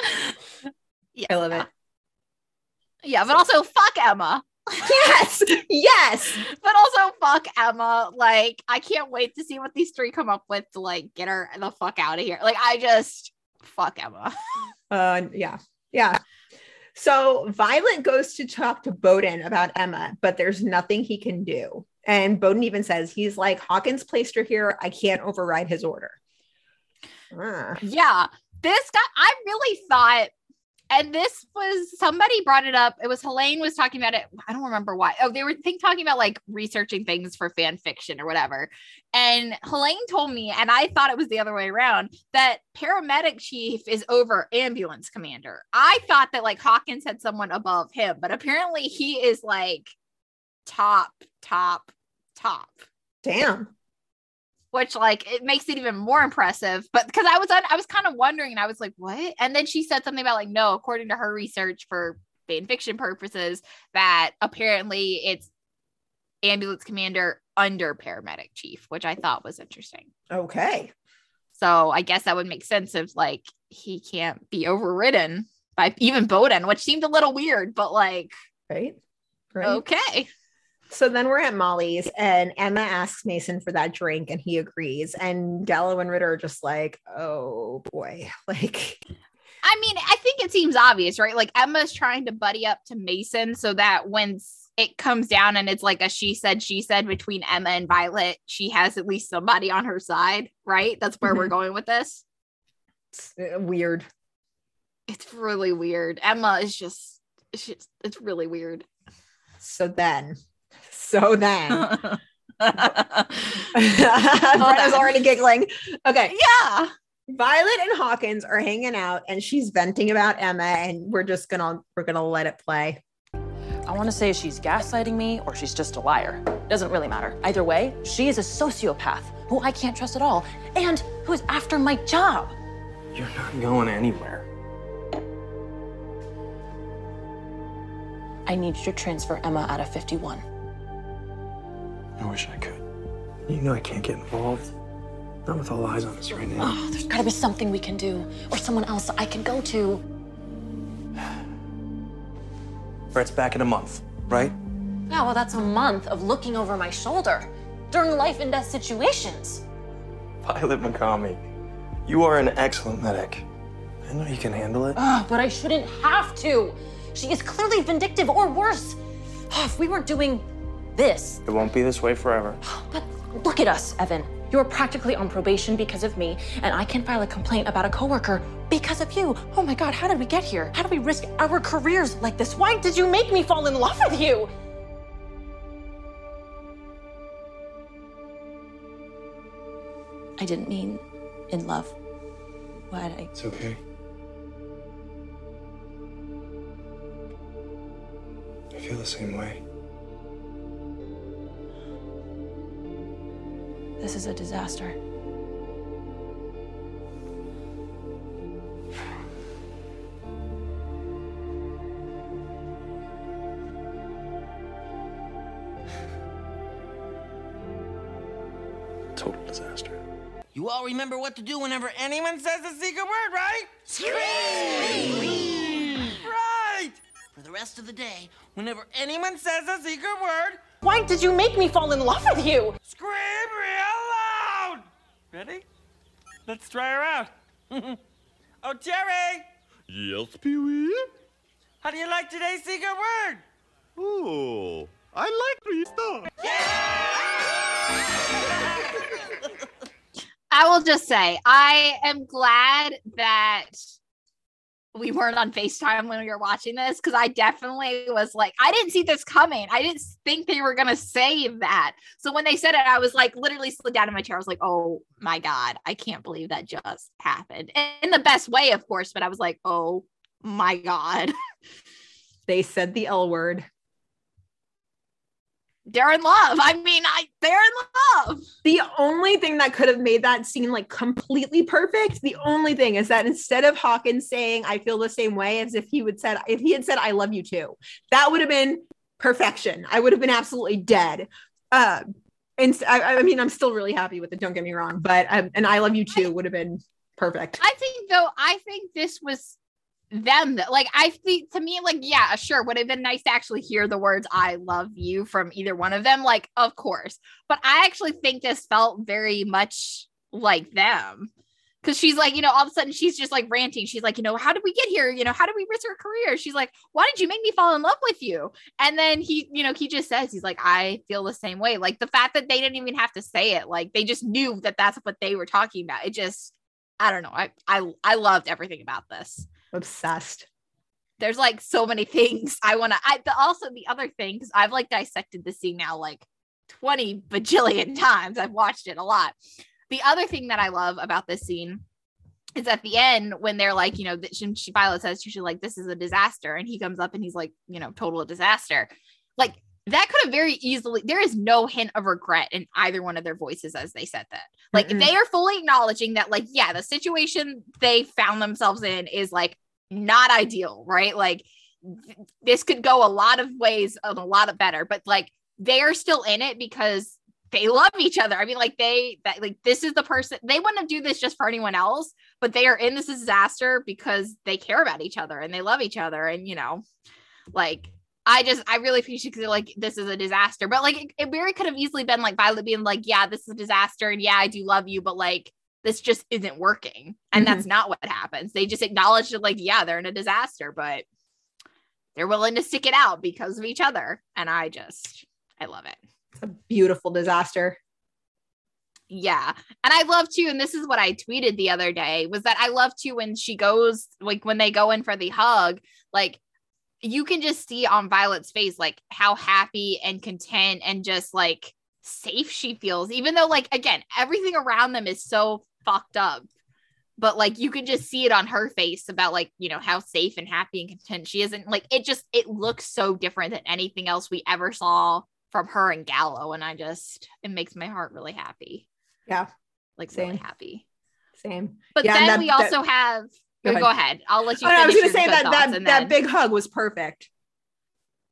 yeah. I love it. Yeah, but also fuck Emma. Yes. Yes. But also fuck Emma. Like, I can't wait to see what these three come up with to like get her the fuck out of here. Like, I just fuck Emma. Uh yeah. Yeah. So Violet goes to talk to Boden about Emma, but there's nothing he can do. And Boden even says he's like Hawkins placed her here. I can't override his order. Ah. Yeah. This guy, I really thought, and this was somebody brought it up. It was Helene was talking about it. I don't remember why. Oh, they were think talking about like researching things for fan fiction or whatever. And Helene told me, and I thought it was the other way around, that paramedic chief is over ambulance commander. I thought that like Hawkins had someone above him, but apparently he is like top, top, top Damn. Which like it makes it even more impressive. But because I was on, I was kind of wondering, and I was like, what? And then she said something about like, no, according to her research for fan fiction purposes, that apparently it's ambulance commander under paramedic chief, which I thought was interesting. Okay. So I guess that would make sense if like he can't be overridden by even Boden, which seemed a little weird, but like, Right. Right. okay. So then we're at Molly's, and Emma asks Mason for that drink, and he agrees. And Gallo and Ritter are just like, "Oh boy!" Like, I mean, I think it seems obvious, right? Like Emma's trying to buddy up to Mason so that when it comes down and it's like a she said, she said between Emma and Violet, she has at least somebody on her side, right? That's where we're Mhm. going with this. it's uh, weird. It's really weird. Emma is just, it's just, it's really weird. So then, so then, yeah. Brenna's already giggling. Okay, Yeah. Violet and Hawkins are hanging out, and she's venting about Emma, and we're just gonna we're gonna let it play. I want to say she's gaslighting me or she's just a liar. Doesn't really matter. Either way, she is a sociopath who I can't trust at all and who is after my job. You're not going anywhere. I need you to transfer Emma out of 51. I wish I could. You know I can't get involved. Not with all eyes on us right now. Oh, there's gotta be something we can do or someone else I can go to. Brett's back in a month, right? Yeah, well, that's a month of looking over my shoulder during life and death situations. Violet Mikami, you are an excellent medic. I know you can handle it. Ugh, but I shouldn't have to. She is clearly vindictive or worse. Oh, if we weren't doing this, It won't be this way forever. But look at us, Evan. You're practically on probation because of me, and I can file a complaint about a coworker because of you. Oh my god, how did we get here? How do we risk our careers like this? Why did you make me fall in love with you? I didn't mean in love. What I It's okay. I feel the same way. This is a disaster. Total disaster. You all remember what to do whenever anyone says the secret word, right? Scream! Right! For the rest of the day, whenever anyone says the secret word, Why did you make me fall in love with you? scream real loud! Ready? Let's try her out. oh, Jerry! Yes, Pee Wee? How do you like today's secret word? Oh, I like three stars. I will just say, I am glad that we weren't on FaceTime when we were watching this because I definitely was like, I didn't see this coming. I didn't think they were going to say that. So when they said it, I was like, literally slid down in my chair. I was like, oh my God, I can't believe that just happened. In the best way, of course, but I was like, oh my God. They said the L word. They're in love. I mean, I they're in love. The only thing that could have made that scene like completely perfect, the only thing is that instead of Hawkins saying "I feel the same way" as if he would said if he had said "I love you too," that would have been perfection. I would have been absolutely dead. Uh, and I, I mean, I'm still really happy with it. Don't get me wrong, but um, and "I love you too" would have been perfect. I think though, I think this was them that like I think to me, like, yeah, sure, would have been nice to actually hear the words I love you from either one of them. Like, of course. But I actually think this felt very much like them. Cause she's like, you know, all of a sudden she's just like ranting. She's like, you know, how did we get here? You know, how did we risk her career? She's like, why did you make me fall in love with you? And then he, you know, he just says, he's like, I feel the same way. Like the fact that they didn't even have to say it, like they just knew that that's what they were talking about. It just, I don't know. I, I, I loved everything about this obsessed. There's like so many things i want to i the, also the other thing because i've like dissected the scene now like 20 bajillion times. I've watched it a lot. The other thing that i love about this scene is at the end when they're like you know that she, she Violet says she's like this is a disaster and he comes up and he's like you know total disaster. Like that could have very easily there is no hint of regret in either one of their voices as they said that. Like Mm-mm. they are fully acknowledging that like yeah the situation they found themselves in is like not ideal right? Like th- this could go a lot of ways and a lot of better but like they are still in it because they love each other. I mean like they that like this is the person they wouldn't do this just for anyone else but they are in this disaster because they care about each other and they love each other. And you know like I just I really appreciate because like this is a disaster, but like it, it very could have easily been like Violet being like, yeah, this is a disaster, and yeah, I do love you, but like this just isn't working, and Mm-hmm. that's not what happens. They just acknowledge it, like, yeah, they're in a disaster, but they're willing to stick it out because of each other, and I just I love it. It's a beautiful disaster. Yeah. And I love too, and this is what I tweeted the other day, was that I love too when she goes, like when they go in for the hug, like you can just see on Violet's face, like how happy and content and just like safe she feels, even though, like, again, everything around them is so fucked up. But like you can just see it on her face about like, you know, how safe and happy and content she is. And like it just it looks so different than anything else we ever saw from her and Gallo. And I just it makes my heart really happy. Yeah. Like Same. really happy. Same. But Yeah, then that- we that- also have Go go ahead. ahead. I'll let you Oh, no, I was gonna say that that that then- big hug was perfect.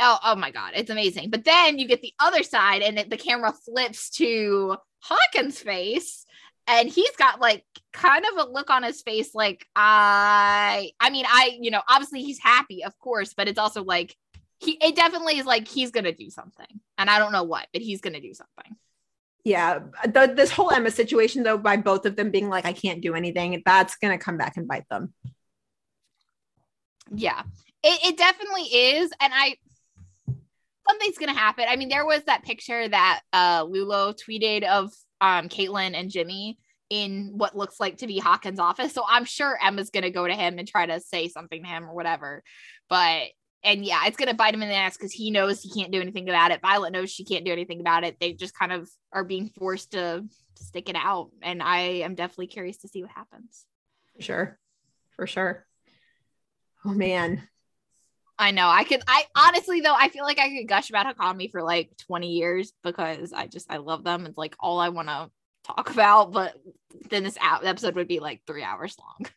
Oh, oh my god, it's amazing. But then you get the other side, and it, the camera flips to Hawkins' face, and he's got like kind of a look on his face, like I, I mean, I, you know, obviously he's happy, of course, but it's also like he, it definitely is like he's gonna do something, and I don't know what, but he's gonna do something. Yeah, the, this whole Emma situation, though, by both of them being like, "I can't do anything," that's gonna come back and bite them. Yeah, it, it definitely is. And I, something's going to happen. I mean, there was that picture that uh, Lulo tweeted of um, Caitlin and Jimmy in what looks like to be Hawkins' office. So I'm sure Emma's going to go to him and try to say something to him or whatever. But, and yeah, it's going to bite him in the ass because he knows he can't do anything about it. Violet knows she can't do anything about it. They just kind of are being forced to stick it out. And I am definitely curious to see what happens. Sure, for sure. Oh man, I know. I could. I honestly though, I feel like I could gush about Hawkami for like 20 years because I just I love them. It's like all I want to talk about. But then this out episode would be like three hours long.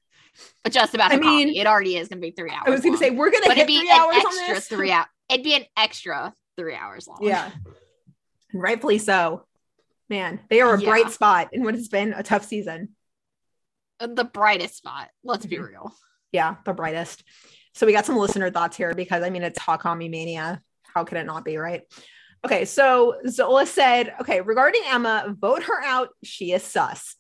But just about I Hawkami. mean, it already is gonna be three hours. I was gonna long. say we're gonna but hit it'd be three an hours on extra this. three out. It'd be an extra three hours long. Yeah, rightfully so. Man, they are a Yeah. bright spot in what has been a tough season. the brightest spot. Let's be Mhm. real. Yeah, the brightest. So we got some listener thoughts here because I mean it's Hawkami mania. How could it not be, right? Okay, so Zola said, okay, regarding Emma, vote her out. She is sus.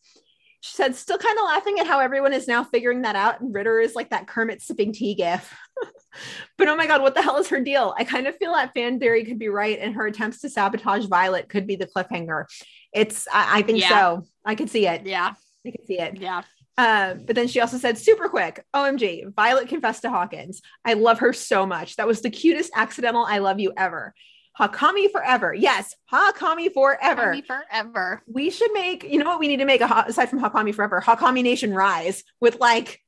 She said, still kind of laughing at how everyone is now figuring that out. And Ritter is like that Kermit sipping tea gif. but oh my God, what the hell is her deal? I kind of feel that fan theory could be right. And her attempts to sabotage Violet could be the cliffhanger. It's, I, I think Yeah. so. I could see it. Yeah. I could see it. Yeah. Uh, but then she also said, super quick, OMG, Violet confessed to Hawkins. I love her so much. That was the cutest accidental I love you ever. Hawkami forever. Yes, Hawkami forever. Hawkami forever. We should make, you know what we need to make a, aside from Hawkami forever, Hawkami Nation Rise with like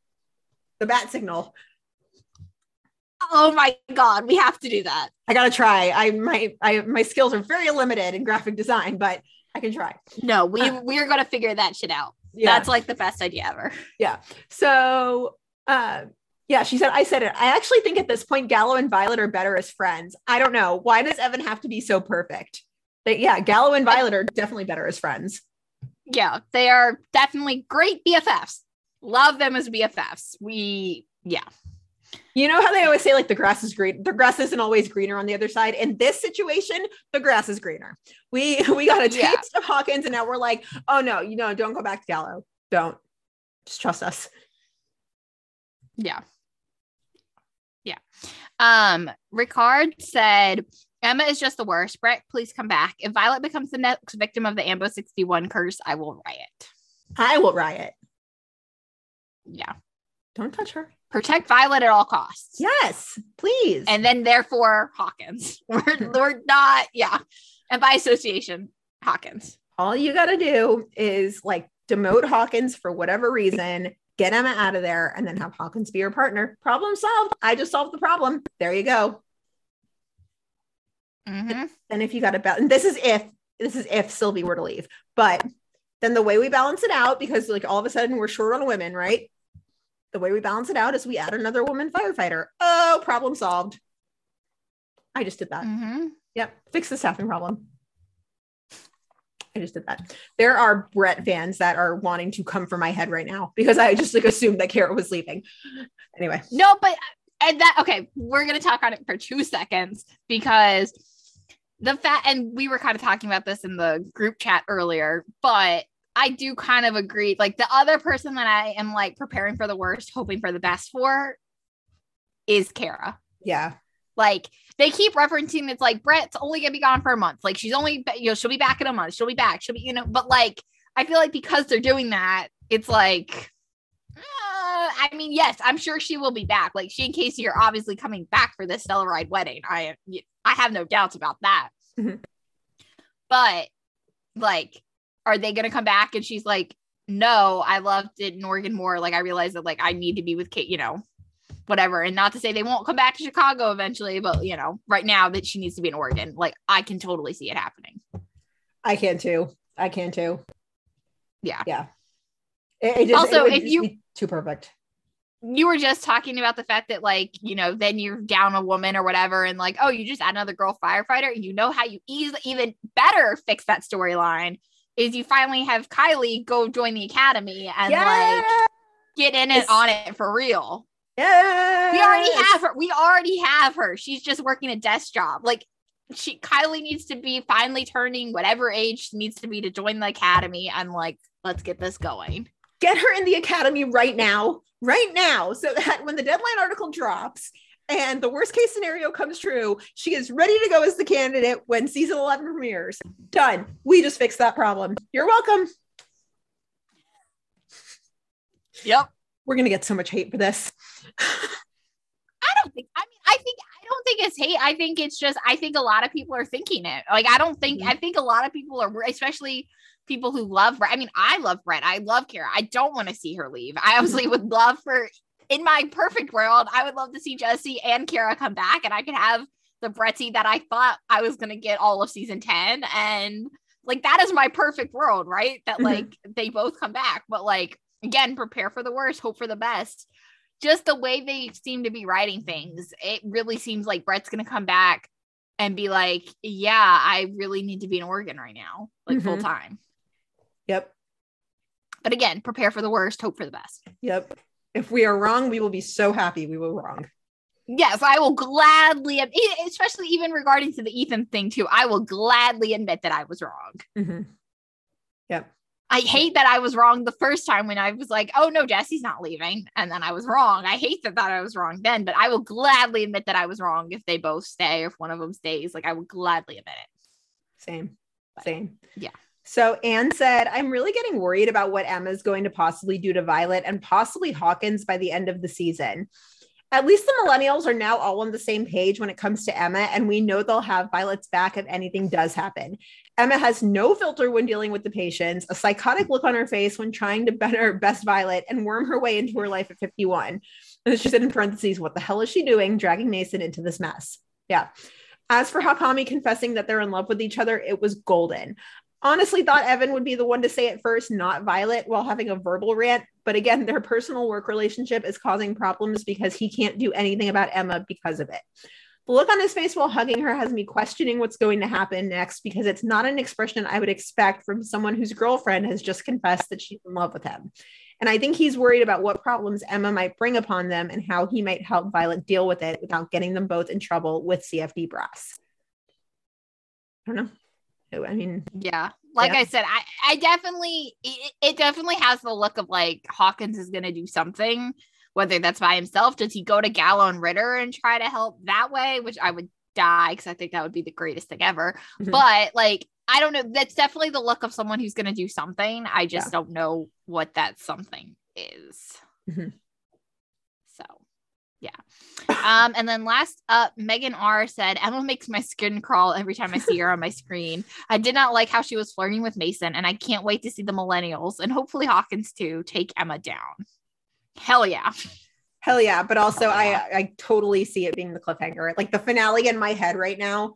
the bat signal. Oh my god, we have to do that. I gotta try. I my I my skills are very limited in graphic design, but I can try. No, we Uh, we're gonna figure that shit out. Yeah. That's like the best idea ever. Yeah. So, uh, yeah, she said, I said it. I actually think at this point, Gallo and Violet are better as friends. I don't know. Why does Evan have to be so perfect? But yeah, Gallo and Violet are definitely better as friends. Yeah, they are definitely great BFFs. Love them as BFFs. We yeah. You know how they always say, like, the grass is green, the grass isn't always greener on the other side. In this situation, the grass is greener. We we got a taste Yeah. of Hawkins, and now we're like, oh no, you know, don't go back to Gallo. Don't. Just trust us. Yeah. Yeah. Um, Ricard said Emma is just the worst. Brett, please come back. If Violet becomes the next victim of the Ambo 61 curse, I will riot. I will riot. Yeah. Don't touch her. Protect Violet at all costs. Yes, please. And then therefore Hawkins. We're, we're not, yeah. And by association, Hawkins. all you got to do is like demote Hawkins for whatever reason, get Emma out of there, and then have Hawkins be your partner. Problem solved. I just solved the problem. There you go. Mhm. And if you got to balance, this is if this is if Sylvie were to leave, but then the way we balance it out, because like all of a sudden we're short on women, right? The way we balance it out is we add another woman firefighter. Oh, problem solved. I just did that. Mhm. Yep, fix the staffing problem. I just did that. There are Brett fans that are wanting to come for my head right now because I just like assumed that Kara was leaving. Anyway, No, but and that okay, we're gonna talk on it for two seconds because the fact and we were kind of talking about this in the group chat earlier, but I do kind of agree. Like the other person that I am like preparing for the worst, hoping for the best for is Kara. yeah, Like they keep referencing it's like Brett's only gonna be gone for a month. Like she's only you know, she'll be back in a month, she'll be back, she'll be, you know, but like I feel like because they're doing that, it's like uh, I mean, yes, I'm sure she will be back. Like she and Casey are obviously coming back for this Stellaride wedding. I I have no doubts about that. Mhm. But like, are they gonna come back? And she's like, No, I loved it in Oregon more. Like I realized that like I need to be with Kate, you know, whatever. And not to say they won't come back to Chicago eventually, but you know, right now that she needs to be in Oregon, like I can totally see it happening. I can too. I can too. Yeah. Yeah. It, it just, Also, if you- too perfect. you were just talking about the fact that like you know then you're down a woman or whatever and like oh you just add another girl firefighter you know how you easily even better fix that storyline is you finally have kylie go join the academy and like get in it on it for real. Yeah. we already have her. We already have her. She's just working a desk job. Like she kylie needs to be finally turning whatever age she needs to be to join the academy and like let's get this going. Get her in the academy right now, right now, so that when the deadline article drops and the worst case scenario comes true, she is ready to go as the candidate when season 11 premieres. Done. We just fixed that problem. You're welcome. yep We're going to get so much hate for this. I don't think. I mean, I think I don't think it's hate. I think it's just. I think a lot of people are thinking it. Like I don't think. Mm-hmm. I think a lot of people are, especially people who love. Brett. I mean, I love Brett. I love Kara. I don't want to see her leave. I obviously would love for. In my perfect world, I would love to see Jesse and Kara come back, and I could have the Bretty that I thought I was gonna get all of season ten, and like that is my perfect world, right? That Mhm. like they both come back, but like again, prepare for the worst, hope for the best just the way they seem to be writing things, it really seems like Brett's gonna come back and be like, "Yeah, I really need to be in Oregon right now, like full Mhm. time." Yep. But again, prepare for the worst, hope for the best. Yep. If we are wrong, we will be so happy we were wrong. Yes, I will gladly, especially even regarding to the Ethan thing too. I will gladly admit that I was wrong. Mhm. Yep. I hate that I was wrong the first time when I was like, oh no, Jesse's not leaving. And then I was wrong. I hate that, that I was wrong then, but I will gladly admit that I was wrong if they both stay or if one of them stays. Like I would gladly admit it. Same. Same. Yeah. So Anne said, I'm really getting worried about what Emma's going to possibly do to Violet and possibly Hawkins by the end of the season. At least the millennials are now all on the same page when it comes to Emma, and we know they'll have Violet's back if anything does happen. Emma has no filter when dealing with the patients, a psychotic look on her face when trying to better best Violet and worm her way into her life at 51. And she said in parentheses, What the hell is she doing dragging Mason into this mess? Yeah. As for Hawkami confessing that they're in love with each other, it was golden. Honestly, thought Evan would be the one to say it first, not Violet, while having a verbal rant. But again, their personal work relationship is causing problems because he can't do anything about Emma because of it. The look on his face while hugging her has me questioning what's going to happen next because it's not an expression I would expect from someone whose girlfriend has just confessed that she's in love with him. And I think he's worried about what problems Emma might bring upon them and how he might help Violet deal with it without getting them both in trouble with CFD brass. I don't know. I mean, yeah, like Yeah. I said, I, I definitely, it, it definitely has the look of like Hawkins is going to do something, whether that's by himself. Does he go to Gallo and Ritter and try to help that way? Which I would die because I think that would be the greatest thing ever. Mhm. But like, I don't know. That's definitely the look of someone who's going to do something. I just don't know what that something is. Mhm. Yeah. Um, and then last up, Megan R said, Emma makes my skin crawl every time I see her on my screen. I did not like how she was flirting with Mason, and I can't wait to see the millennials and hopefully Hawkins too take Emma down. Hell yeah. Hell yeah. But also, I, I totally see it being the cliffhanger. Like the finale in my head right now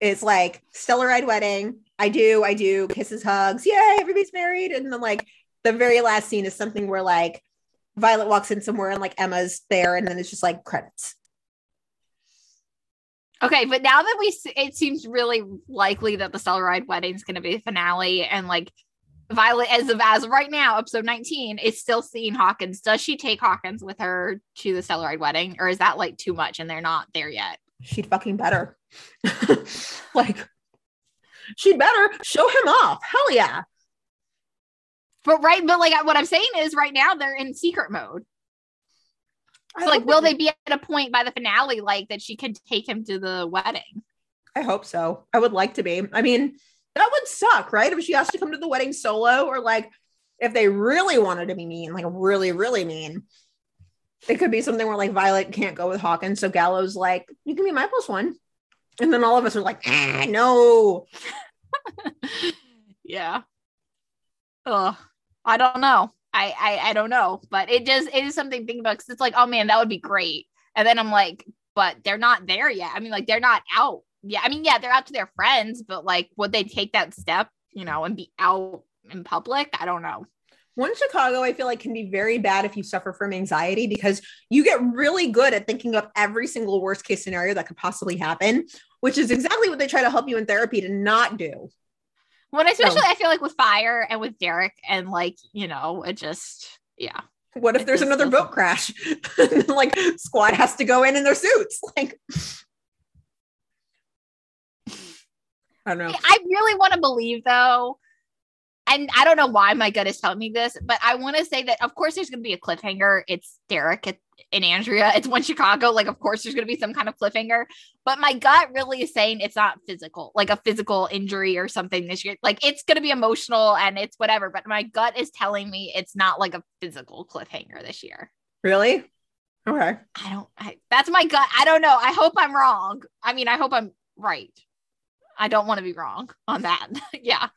is like Stellaride Wedding. I do, I do, kisses, hugs. Yay, everybody's married. And then, like, the very last scene is something where, like, Violet walks in somewhere and, like, Emma's there. And then it's just like credits. Okay, but now that we, it seems really likely that the Stellaride wedding is going to be the finale, and like Violet, as of as of right now, episode nineteen, is still seeing Hawkins. Does she take Hawkins with her to the Stellaride wedding, or is that like too much and they're not there yet? She'd fucking better. like, she'd better show him off. Hell yeah. But right, but like what I'm saying is, right now they're in secret mode. So like, will they be at a point by the finale like that she can take him to the wedding? I hope so. I would like to be. I mean, that would suck, right? If she has to come to the wedding solo, or like if they really wanted to be mean, like really, really mean, it could be something where like Violet can't go with Hawkins. So Gallows like, you can be my plus one. And then all of us are like, ah, no. Yeah. Ugh. I don't know. I, I I don't know, but it just it is something to think about because it's like, oh man, that would be great. And then I'm like, but they're not there yet. I mean, like they're not out. Yeah, I mean, yeah, they're out to their friends, but like, would they take that step, you know, and be out in public? I don't know. One Chicago, I feel like can be very bad if you suffer from anxiety because you get really good at thinking up every single worst case scenario that could possibly happen, which is exactly what they try to help you in therapy to not do. When especially I feel like with fire and with Derek and like, you know, it just yeah. What if there's another boat crash? like squad has to go in in their suits. Like I don't know. I really want to believe though, and I don't know why my gut is telling me this, but I want to say that of course there's going to be a cliffhanger. It's Derek and Andrea. It's one Chicago. Like of course there's going to be some kind of cliffhanger, but my gut really is saying it's not physical, like a physical injury or something this year. Like it's going to be emotional and it's whatever, but my gut is telling me it's not like a physical cliffhanger this year. Really? Okay. I don't. I, that's my gut. I don't know. I hope I'm wrong. I mean, I hope I'm right. I don't want to be wrong on that. yeah.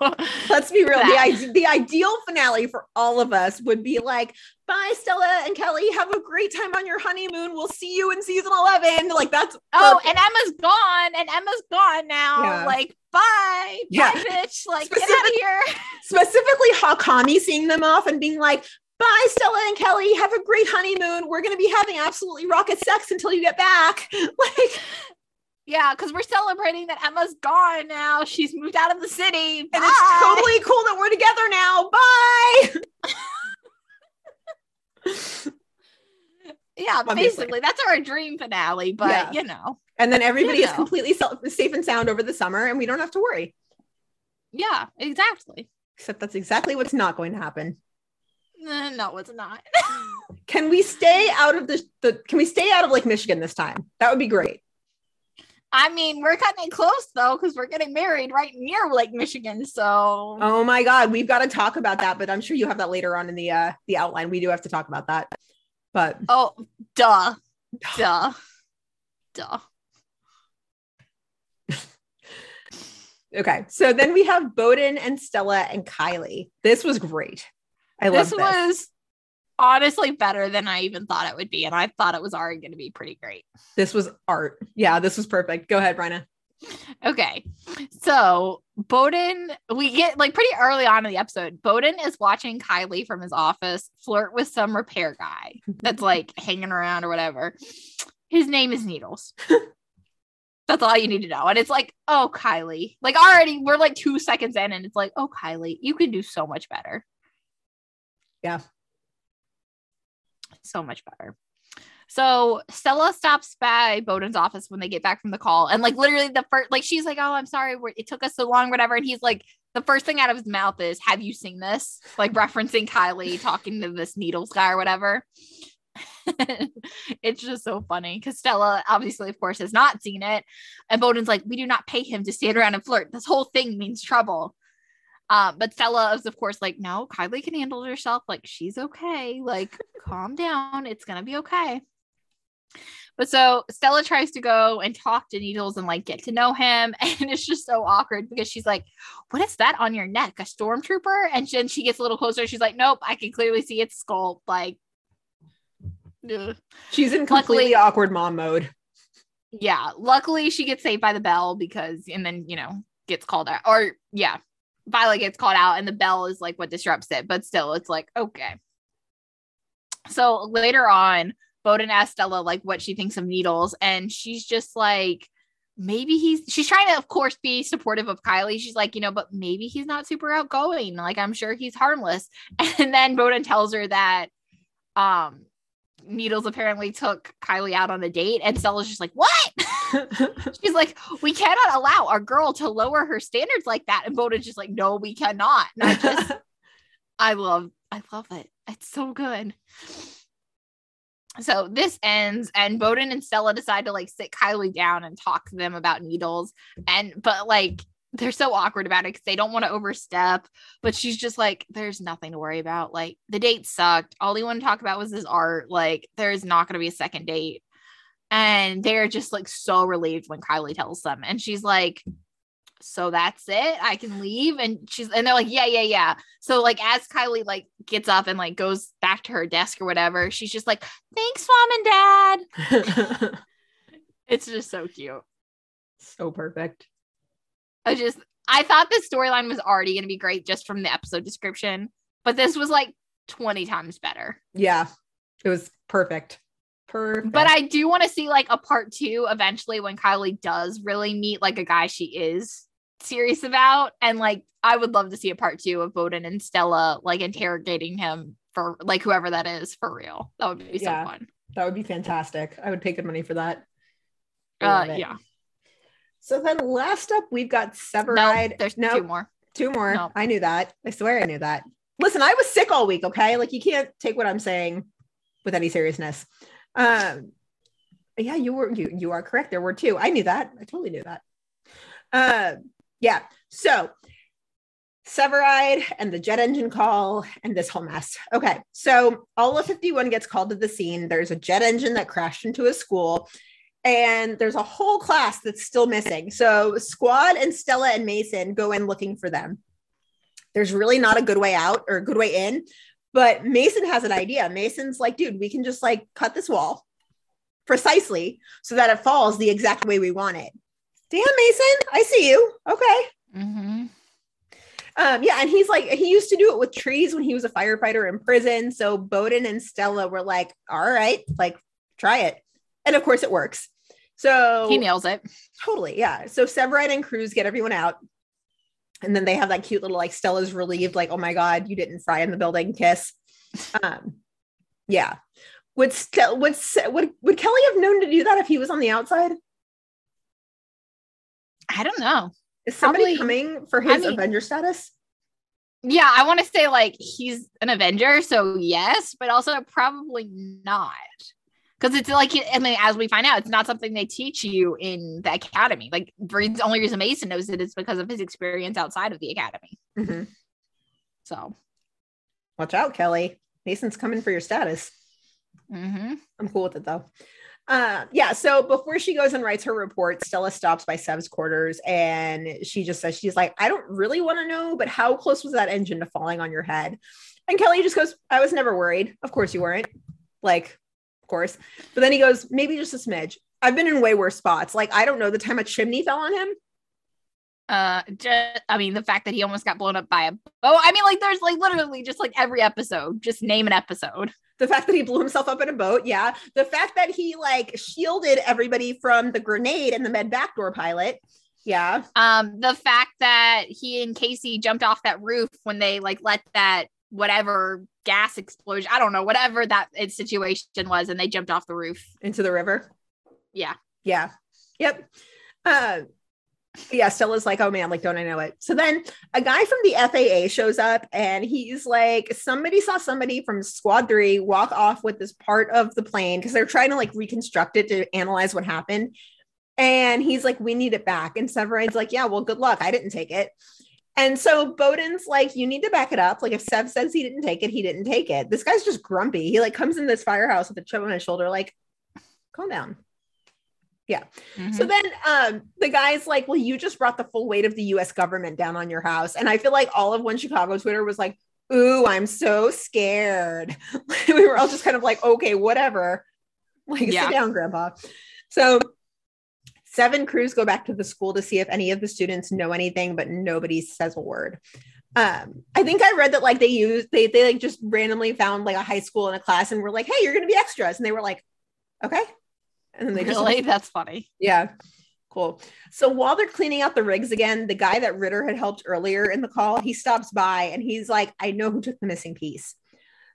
Let's be real. The, the ideal finale for all of us would be like, bye, Stella and Kelly. Have a great time on your honeymoon. We'll see you in season 11. Like, that's Oh, perfect. and Emma's gone, and Emma's gone now. Yeah. Like, bye, Yeah. bye, bitch. Like, get out of here. specifically Hawkami seeing them off and being like, bye, Stella and Kelly. Have a great honeymoon. We're going to be having absolutely rocket sex until you get back. Like, Yeah, because we're celebrating that Emma's gone now. She's moved out of the city, and it's totally cool that we're together now. Bye. yeah. Obviously. Basically, that's our dream finale. But Yeah. you know, And then everybody You is completely safe and sound over the summer, and we don't have to worry. yeah, exactly. Except that's exactly what's not going to happen. No, it's not. Can we stay out of the, the can we stay out of like Michigan this time? That would be great. I mean, we're cutting it close though, because we're getting married right near Lake Michigan. So Oh my god, we've got to talk about that, but I'm sure you have that later on in the uh the outline. We do have to talk about that. But oh duh. Duh. Duh. okay, so then we have Boden and Stella and Kylie. This was great. I love this this. was honestly better than I even thought it would be. And I thought it was already going to be pretty great. This was art. Yeah, this was perfect. Go ahead, Bryna. Okay. So Boden, we get like pretty early on in the episode, Boden is watching Kylie from his office flirt with some repair guy that's like hanging around or whatever. His name is Needles. That's all you need to know. And it's like, oh, Kylie. Like already we're like two seconds in, and it's like, oh, Kylie, you can do so much better. Yeah. So much better. So Stella stops by Boden's office when they get back from the call. And like literally the first, like she's like, oh, I'm sorry. It took us so long, whatever. And he's like, the first thing out of his mouth is, have you seen this? Like referencing Kylie talking to this needles guy or whatever. it's just so funny because Stella obviously, of course, has not seen it. And Boden's like, we do not pay him to stand around and flirt. This whole thing means trouble. Um, but Stella is, of course, like, no, Kylie can handle herself. Like, she's okay. Like, calm down. It's gonna be okay. But so Stella tries to go and talk to Needles and like get to know him. And it's just so awkward because she's like, What is that on your neck? A stormtrooper? And then she gets a little closer. She's like, Nope, I can clearly see its skull. Like, ugh. She's in completely Luckily- awkward mom mode. yeah. Luckily, she gets saved by the bell because, and then, you know, gets called out. Or, yeah, Violet gets called out, and the bell is like what disrupts it. But still, it's like, okay. So later on, Boden asks Stella like what she thinks of Needles, and she's just like, maybe he's she's trying to, of course, be supportive of Kylie. She's like, you know, but maybe he's not super outgoing. Like, I'm sure he's harmless. And then Boden tells her that um Needles apparently took Kylie out on a date, and Stella's just like, What? She's like, We cannot allow our girl to lower her standards like that. And Boden's just like, No, we cannot. And I just, I love, I love it. It's so good. So this ends, and Boden and Stella decide to like sit Kylie down and talk to them about needles. And but like they're so awkward about it because they don't want to overstep. But she's just like, there's nothing to worry about. Like the date sucked. All he wanted to talk about was his art. Like there's not gonna be a second date. And they're just like so relieved when Kylie tells them. And she's like, so that's it? I can leave? And she's and they're like yeah yeah yeah. So like as kylie like gets up and like goes back to her desk or whatever she's just like thanks mom and dad. It's just so cute. So perfect. I just i thought the storyline was already going to be great just from the episode description but this was like 20 times better. Yeah, it was perfect. Perfect. but i do want to see like a part two eventually when kylie does really meet like a guy she is serious about and like i would love to see a part two of boden and stella like interrogating him for like whoever that is for real that would be Yeah. so fun that would be fantastic. I would pay good money for that. Uh yeah So then last up, we've got no Severide. there's Nope. two more Two more. No. I knew that. I swear I knew that. Listen, I was sick all week. Okay, like you can't take what I'm saying with any seriousness. Um, yeah, you were you you are correct. There were two. I knew that. I totally knew that. Um, yeah. So Severide and the jet engine call and this whole mess. Okay, so all of 51 gets called to the scene. There's a jet engine that crashed into a school, and there's a whole class that's still missing. So Squad and Stella and Mason go in looking for them. There's really not a good way out or a good way in, but Mason has an idea. Mason's like, dude, we can just like cut this wall precisely so that it falls the exact way we want it. Damn, Mason, I see you. Okay. mm-hmm. Um, yeah, and he's like, he used to do it with trees when he was a firefighter in prison. So Boden and Stella were like, all right, like try it. And of course it works. So he nails it Totally, yeah. So Severide and Cruz get everyone out. And then they have that cute little like Stella's relieved, like, oh my God, you didn't fry in the building kiss. Um, yeah. Would Ste- would would would Kelly have known to do that if he was on the outside? i don't know Is somebody Probably- coming for I his mean- Avenger status? Yeah, I want to say like he's an Avenger, so yes, but also probably not. Because it's like, I mean, as we find out, it's not something they teach you in the academy. Like, the only reason Mason knows it is because of his experience outside of the academy. Mhm. So, Watch out, Kelly. Mason's coming for your status. mm-hmm. I'm cool with it though. Uh, yeah. So before she goes and writes her report, Stella stops by Sev's quarters and she just says, She's like, I don't really want to know, but how close was that engine to falling on your head? And Kelly just goes, I was never worried. Of course you weren't. Like, of course. But then he goes, Maybe just a smidge. I've been in way worse spots. Like, I don't know the time a chimney fell on him. uh, just, I mean, the fact that he almost got blown up by a boat. I mean, like, there's like literally just like every episode, just name an episode. The fact that he blew himself up in a boat. Yeah. The fact that he like shielded everybody from the grenade and the med backdoor pilot. Yeah. Um, the fact that he and Casey jumped off that roof when they like let that whatever gas explosion, I don't know, whatever that situation was, and they jumped off the roof. Into the river. Yeah. Yeah. Yep. Uh, yeah, Stella's like, oh man, like, don't I know it? So then a guy from the FAA shows up and he's like, somebody saw somebody from squad three walk off with this part of the plane because they're trying to like reconstruct it to analyze what happened. And he's like, we need it back. And Severide's like, yeah, well, good luck. I didn't take it. And so Boden's like, you need to back it up. Like, if Sev says he didn't take it, he didn't take it. This guy's just grumpy. He like comes in this firehouse with a chip on his shoulder, like, calm down. Yeah. So then um the guy's like, Well, you just brought the full weight of the US government down on your house. And I feel like all of one Chicago Twitter was like, Ooh, I'm so scared. we were all just kind of like, okay, whatever. Like, Yeah. sit down, grandpa. So Sev and Cruz go back to the school to see if any of the students know anything, but nobody says a word. Um, I think I read that like they used they they like just randomly found like a high school in a class and were like, hey, you're gonna be extras. And they were like, okay. And then they just Really? That's funny. yeah. Cool. So while they're cleaning out the rigs again, the guy that Ritter had helped earlier in the call, he stops by and he's like, I know who took the missing piece.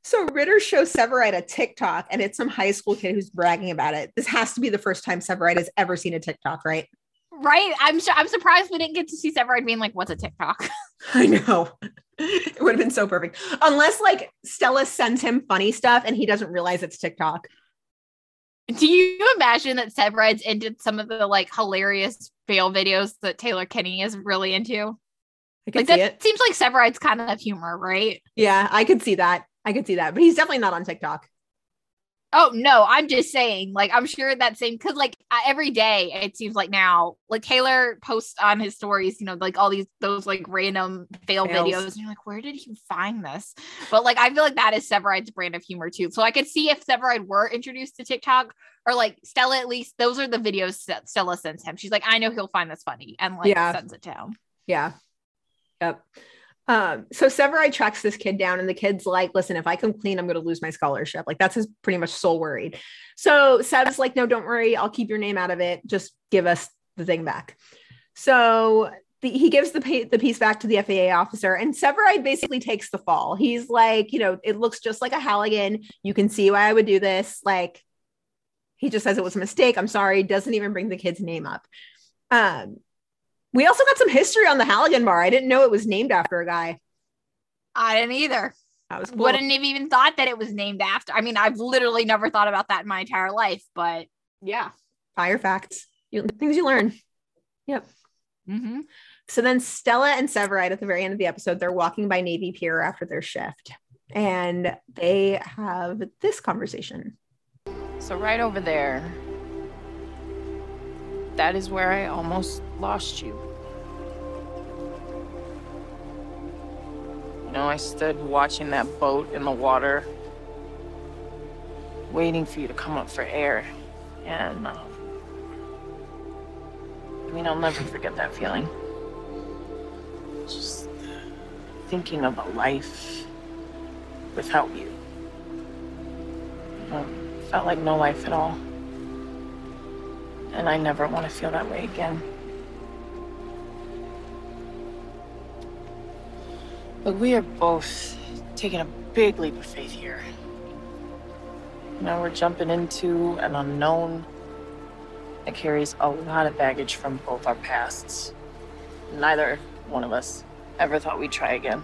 So Ritter shows Severide a TikTok and it's some high school kid who's bragging about it. This has to be the first time Severide has ever seen a TikTok, right? Right. I'm I'm surprised we didn't get to see Severide being like, what's a TikTok? I know. it would have been so perfect. Unless like Stella sends him funny stuff and he doesn't realize it's TikTok. Do you imagine that Severide's into some of the like hilarious fail videos that Taylor Kinney is really into? Like see that it. seems like Severide's kind of humor, right? Yeah, I could see that. I could see that. But he's definitely not on TikTok. Oh no, I'm just saying, like, I'm sure that same because like every day it seems like now, like Taylor posts on his stories, you know, like all these those like random fail Fails. videos, and you're like, where did he find this? But like, I feel like that is Severide's brand of humor too. So I could see if Severide were introduced to TikTok or like Stella, at least those are the videos that Stella sends him. She's like, I know he'll find this funny, and like Yeah. sends it to him. Yeah. Yep. Um, so Severide tracks this kid down, and the kid's like, listen, if I come clean, I'm gonna lose my scholarship. Like that's his pretty much sole worried. So Sev's like, no, don't worry, I'll keep your name out of it. Just give us the thing back. So the, he gives the pa- the piece back to the FAA officer, and Severide basically takes the fall. He's like, you know, it looks just like a Halligan. You can see why I would do this. Like, he just says it was a mistake. I'm sorry. Doesn't even bring the kid's name up. Um, we also got some history on the Halligan bar. I didn't know it was named after a guy. I didn't either. That was cool. Wouldn't have even thought that it was named after. I mean, I've literally never thought about that in my entire life, but yeah. Fire facts. You, things you learn. Yep. Mm-hmm. So then Stella and Severide at the very end of the episode, they're walking by Navy Pier after their shift. And they have this conversation. So, right over there, that is where I almost lost you. You know, I stood watching that boat in the water, waiting for you to come up for air. And, um, I mean, I'll never forget that feeling. Just thinking of a life without you. Know, felt like no life at all. And I never want to feel that way again. But we are both taking a big leap of faith here. Now we're jumping into an unknown that carries a lot of baggage from both our pasts. Neither one of us ever thought we'd try again.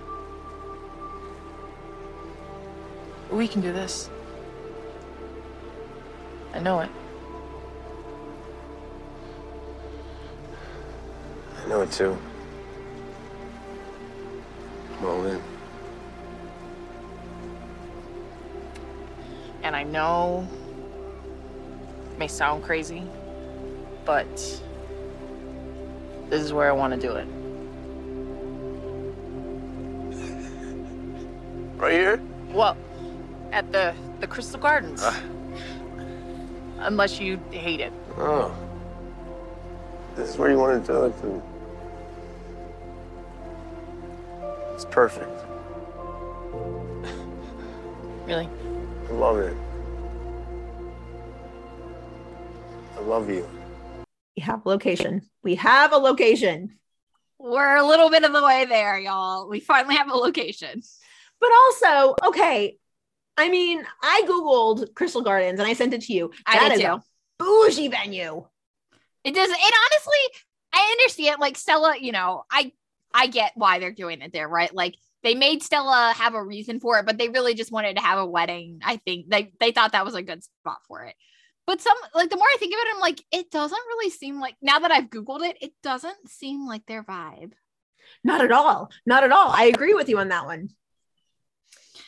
We can do this. I know it. I know it too. In. And I know it may sound crazy, but this is where I want to do it. Right here? Well, at the the Crystal Gardens. Ah. Unless you hate it. Oh. This is where you want to do it, then. It's perfect. Really? I love it. I love you. We have a location. We have a location. We're a little bit of the way there, y'all. We finally have a location. But also, okay, I mean, I Googled Crystal Gardens and I sent it to you. I That did is too. a bougie venue. It does. It honestly, I understand. Like Stella, you know, I I get why they're doing it there, right? Like they made Stella have a reason for it, but they really just wanted to have a wedding. I think they they thought that was a good spot for it. But some like the more I think of it, I'm like, it doesn't really seem like now that I've Googled it, it doesn't seem like their vibe. Not at all. Not at all. I agree with you on that one.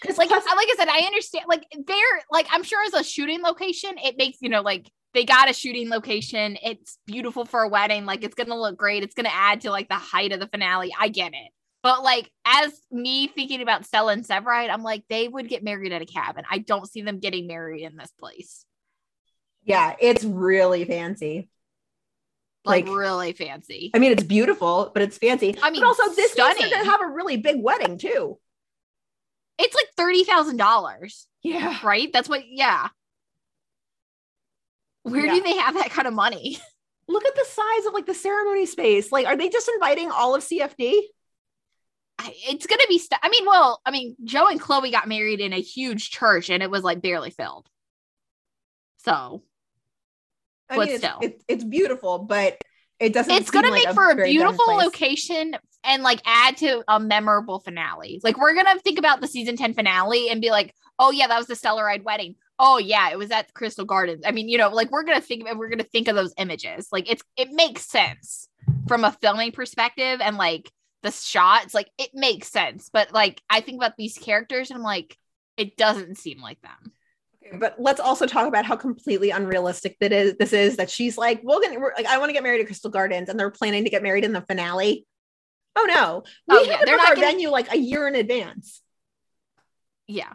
Because like like I said, I understand. Like they're like I'm sure as a shooting location, it makes you know like they got a shooting location. It's beautiful for a wedding. Like it's gonna look great. It's gonna add to like the height of the finale. I get it. But like as me thinking about Stella and Severide, I'm like they would get married at a cabin. I don't see them getting married in this place. Yeah, it's really fancy. Like, Like- really fancy. I mean, it's beautiful, but it's fancy. I mean, but also this stunning. they're gonna have a really big wedding too. It's like thirty thousand dollars. Yeah. Right? That's what yeah. Where Yeah. do they have that kind of money? Look at the size of like the ceremony space. Like, are they just inviting all of CFD? I- it's gonna be st- i mean well i mean joe and chloe got married in a huge church and it was like barely filled so I But mean, it's, still. it's, it's beautiful, but it doesn't. it's gonna like make for a beautiful location and like add to a memorable finale like we're gonna think about the season 10 finale and be like oh yeah that was the stellaride wedding oh yeah it was at crystal gardens i mean you know like we're gonna think of we're gonna think of those images like it's it makes sense from a filming perspective and like the shots like it makes sense but like i think about these characters and i'm like it doesn't seem like them But let's also talk about how completely unrealistic that is. This is that she's like, we're gonna we're, like, I want to get married at Crystal Gardens, and they're planning to get married in the finale. Oh no, we Oh, yeah, to they're book not our gonna- venue like a year in advance. Yeah.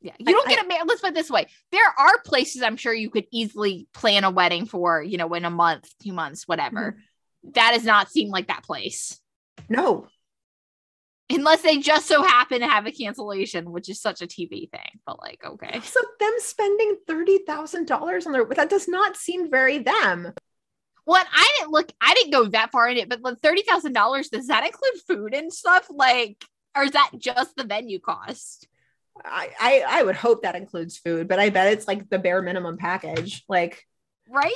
Yeah. You don't I- get a man. Let's put it this way. There are places I'm sure you could easily plan a wedding for, you know, in a month, two months, whatever. Mm-hmm. That does not seem like that place. No, Unless they just so happen to have a cancellation, which is such a TV thing. But like, okay. so them spending thirty thousand dollars on their that does not seem very them. Well, I didn't look, I didn't go that far in it, but like thirty thousand dollars, does that include food and stuff? Like, or is that just the venue cost? I, I I would hope that includes food, but I bet it's like the bare minimum package. Like Right?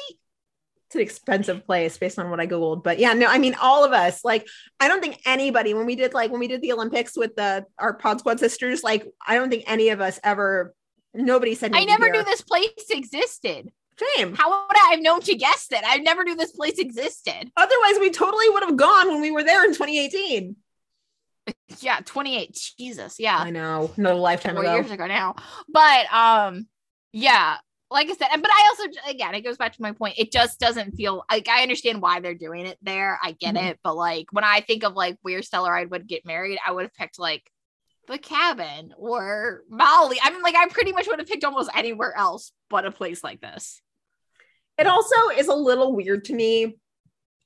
it's an expensive place based on what I googled. But yeah, no, I mean all of us. Like I don't think anybody when we did like when we did the Olympics with the our Pod Squad sisters, like I don't think any of us ever. Nobody said. I never here. knew this place existed. Same. How would I have known to guess it? I never knew this place existed. Otherwise, we totally would have gone when we were there in 2018. Yeah, 28. Jesus. Yeah. I know, another lifetime four ago. years ago now. But um, yeah, like I said, but I also again, it goes back to my point. It just doesn't feel like I understand why they're doing it there. I get Mhm. it, but like when I think of like where Stellaride would get married, I would have picked like the cabin or Molly. I mean, like I pretty much would have picked almost anywhere else but a place like this. It also is a little weird to me.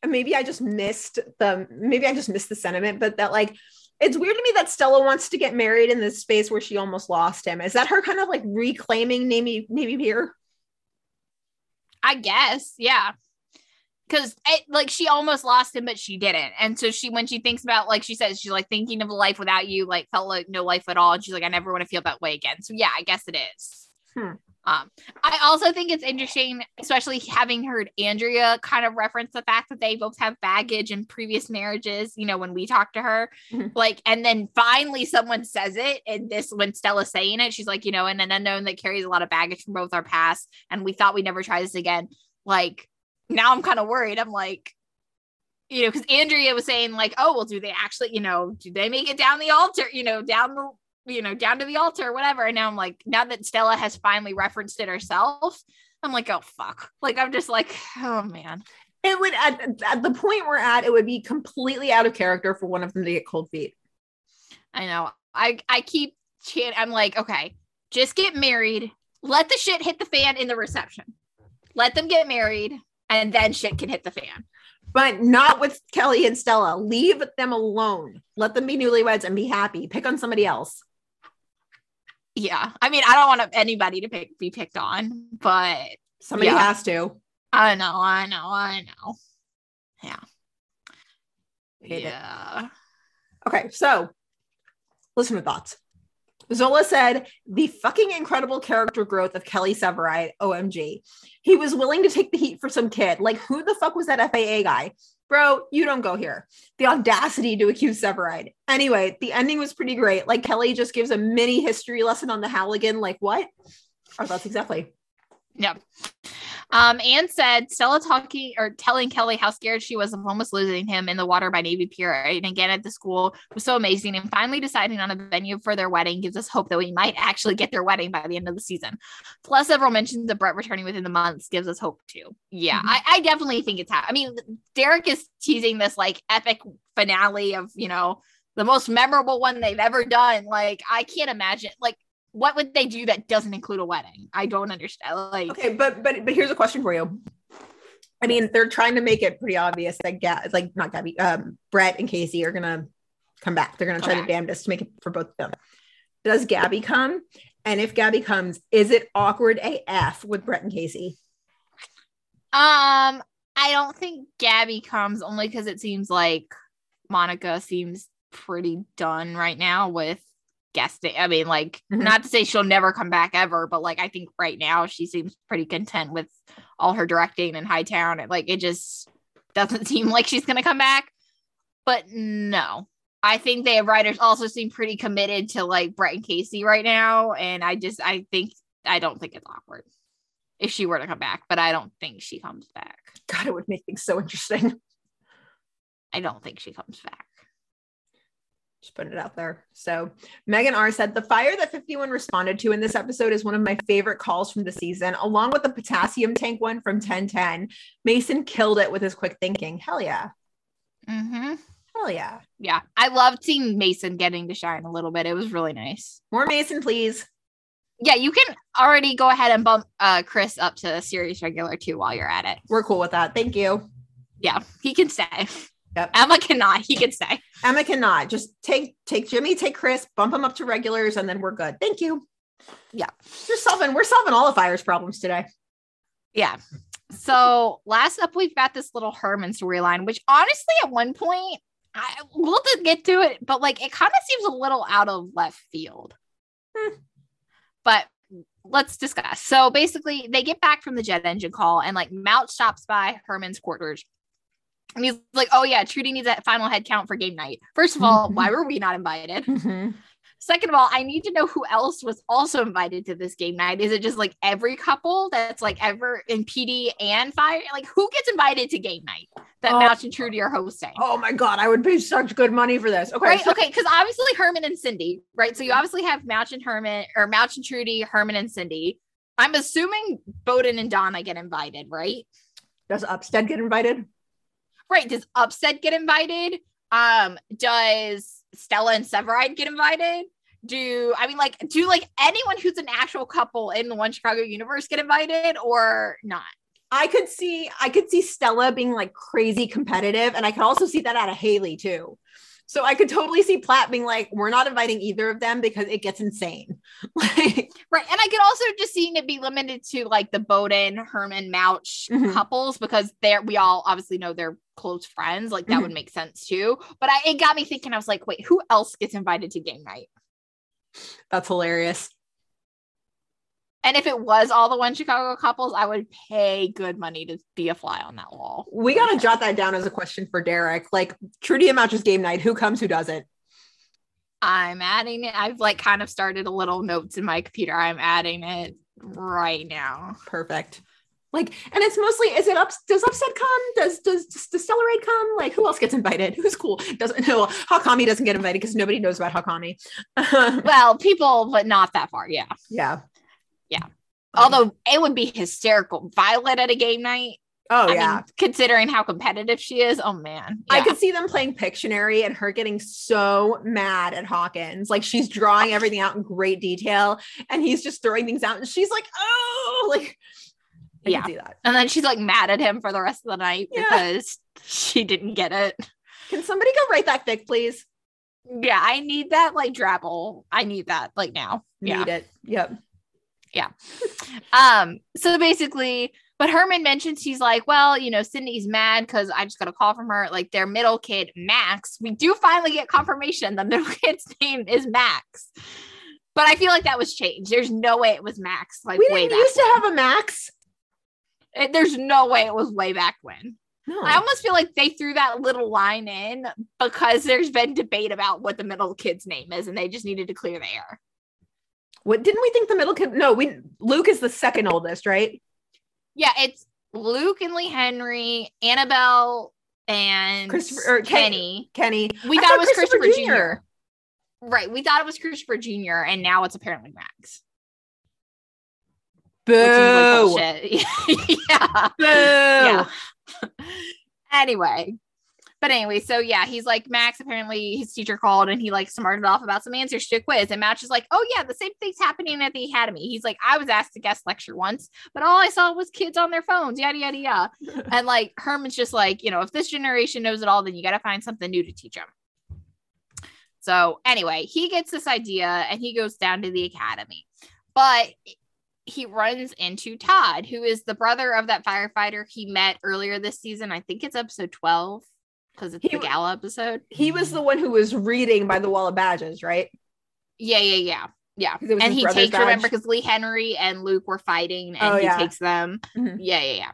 Maybe I just missed the maybe I just missed the sentiment, but that like it's weird to me that Stella wants to get married in this space where she almost lost him. Is that her kind of like reclaiming Navy Navy Pier? I guess, yeah. Cause it, like she almost lost him, but she didn't. And so she, when she thinks about, like she says, she's like thinking of a life without you, like felt like no life at all. And she's like, I never want to feel that way again. So yeah, I guess it is. Hmm. Um, I also think it's interesting, especially having heard Andrea kind of reference the fact that they both have baggage in previous marriages, you know, when we talked to her. Mhm. Like, and then finally someone says it, and this when Stella's saying it, she's like, you know, and an unknown that carries a lot of baggage from both our past, and we thought we'd never try this again. Like, now I'm kind of worried. I'm like, you know, because Andrea was saying, like, oh, well, do they actually, you know, do they make it down the altar, you know, down the you know, down to the altar, whatever. And now I'm like, now that Stella has finally referenced it herself, I'm like, oh fuck. Like I'm just like, oh man. It would at, at the point we're at, it would be completely out of character for one of them to get cold feet. I know. I I keep chan I'm like, okay, just get married. Let the shit hit the fan in the reception. Let them get married, and then shit can hit the fan. But not with Kelly and Stella. Leave them alone. Let them be newlyweds and be happy. Pick on somebody else. Yeah. I mean, I don't want anybody to pick be picked on, but Somebody Yeah. has to. I know, I know, I know. Yeah. Hate it. Yeah. Okay, so listen to thoughts. Zola said the fucking incredible character growth of Kelly Severide, OMG. He was willing to take the heat for some kid. Like, who the fuck was that FAA guy? Bro, you don't go here. The audacity to accuse Severide. Anyway, the ending was pretty great. Like, Kelly just gives a mini history lesson on the Halligan. Like, what? Our thoughts exactly. Yep. Um, Anne said Stella talking or telling Kelly how scared she was of almost losing him in the water by Navy Pier and again at the school was so amazing. And finally deciding on a venue for their wedding gives us hope that we might actually get their wedding by the end of the season. Plus, several mentions of Brett returning within the months gives us hope too. Yeah, I, I definitely think it's happening. I mean, Derek is teasing this like epic finale of, you know, the most memorable one they've ever done. Like, I can't imagine like what would they do that doesn't include a wedding? I don't understand. Like, Okay, but but but here's a question for you. I mean, they're trying to make it pretty obvious that Ga- like not Gabby, um, Brett and Casey are gonna come back. They're gonna try Okay. the damnedest to make it for both of them. Does Gabby come? And if Gabby comes, is it awkward AF with Brett and Casey? Um, I don't think Gabby comes only because it seems like Monica seems pretty done right now with guesting. I mean, like, Mhm. not to say she'll never come back ever, but like, I think right now she seems pretty content with all her directing in Hightown. And like, it just doesn't seem like she's gonna come back. But no, I think the writers also seem pretty committed to like Brett and Casey right now. And I just, I think, I don't think it's awkward if she were to come back, but I don't think she comes back. God, it would make things so interesting. I don't think she comes back. Just putting it out there. So Megan R said the fire that 51 responded to in this episode is one of my favorite calls from the season, along with the potassium tank one from 1010. Mason killed it with his quick thinking. Hell yeah. Mm-hmm. Hell yeah. Yeah, I loved seeing Mason getting to shine a little bit. It was really nice. More Mason, please. Yeah, you can already go ahead and bump uh, Chris up to a series regular too while you're at it. We're cool with that. Thank you. Yeah, he can stay. Yep. Emma cannot. He can stay. Emma cannot. Just take take Jimmy, take Chris, bump them up to regulars, and then we're good. Thank you. Yeah. We're solving, we're solving all of fire's problems today. Yeah. So last up, we've got this little Herman storyline, which honestly, at one point, I we'll just get to it, but like it kind of seems a little out of left field. Hmm. But let's discuss. So basically, they get back from the jet engine call, and like Mouch stops by Herman's quarters. And he's like, Oh, yeah, Trudy needs that final head count for game night. First of all, why were we not invited? Mm-hmm. Second of all, I need to know who else was also invited to this game night. Is it just like every couple that's like ever in PD and fire? Like who gets invited to game night that Oh. Mouch and Trudy are hosting? Oh my god, I would pay such good money for this. Okay. Right. so- Okay. Because obviously Herman and Cindy, right? So you obviously have Mouch and Herman or Mouch and Trudy, Herman and Cindy. I'm assuming Boden and Donna get invited, right? Does Upstead get invited? Right. Does Upstead get invited? Um, does Stella and Severide get invited? Do I mean like do like anyone who's an actual couple in the one Chicago universe get invited or not? I could see I could see Stella being like crazy competitive, and I could also see that out of Hailey too. So I could totally see Platt being like, "We're not inviting either of them because it gets insane." like, Right. And I could also just see it be limited to like the Boden, Herman, Mouch Mhm. couples because they're we all obviously know they're close friends. Like that Mhm. would make sense too. But I it got me thinking, I was like, wait, who else gets invited to game night? that's hilarious. And if it was all the one Chicago couples, I would pay good money to be a fly on that wall. We got to jot that down as a question for Derek. Like, Trudy and Mouch's game night, who comes, who doesn't? I'm adding it. I've like kind of started a little notes in my computer. I'm adding it right now. Perfect. Like, and it's mostly is it up? Does Upstead come? Does does does Stellaride come? Like, who else gets invited? Who's cool? Doesn't no Hawkami doesn't get invited because nobody knows about Hawkami. well, people, but not that far. Yeah, yeah, yeah. Although it would be hysterical. Violet at a game night. Oh I yeah. mean, considering how competitive she is. Oh man, I could see them playing Pictionary and her getting so mad at Hawkins. Like she's drawing everything out in great detail and he's just throwing things out and she's like, oh, like I yeah. can see that. And then she's like mad at him for the rest of the night Yeah. because she didn't get it. Can somebody go write that fic, please? Yeah, I need that like drabble. I need that like now. Yeah. Need it. Yep. Yeah. Um, so basically, but Herman mentions he's like, well, you know, Cindy's mad because I just got a call from her. Like their middle kid, Max. We do finally get confirmation the middle kid's name is Max. But I feel like that was changed. There's no way it was Max. Like We didn't used to have a Max. It- there's no way it was way back when. No. I almost feel like they threw that little line in because there's been debate about what the middle kid's name is, and they just needed to clear the air. What didn't we think the middle kid? No, we Luke is the second oldest, right? Yeah, it's Luke and Lee Henry, Annabelle and Christopher or Kenny. Kenny. We I thought it was Christopher Christopher, Jr. Right. We thought it was Christopher Jr. and now it's apparently Max. Boo. yeah. Boo. Yeah. anyway. But anyway, so yeah, he's like Max. Apparently, his teacher called and he like smarted off about some answers to a quiz. And Max is like, "Oh yeah, the same thing's happening at the academy." He's like, "I was asked to guest lecture once, but all I saw was kids on their phones, yada yada yada." and like Herman's just like, you know, if this generation knows it all, then you got to find something new to teach them. So anyway, he gets this idea and he goes down to the academy, but he runs into Todd, who is the brother of that firefighter he met earlier this season. I think it's episode 12 because it's the gala episode. He was the one who was reading by the wall of badges, right? Yeah, yeah, yeah. Yeah. 'Cause it was And he takes, remember, because Lee Henry and Luke were fighting and Oh, he yeah. takes them. Mhm. Yeah, yeah, yeah.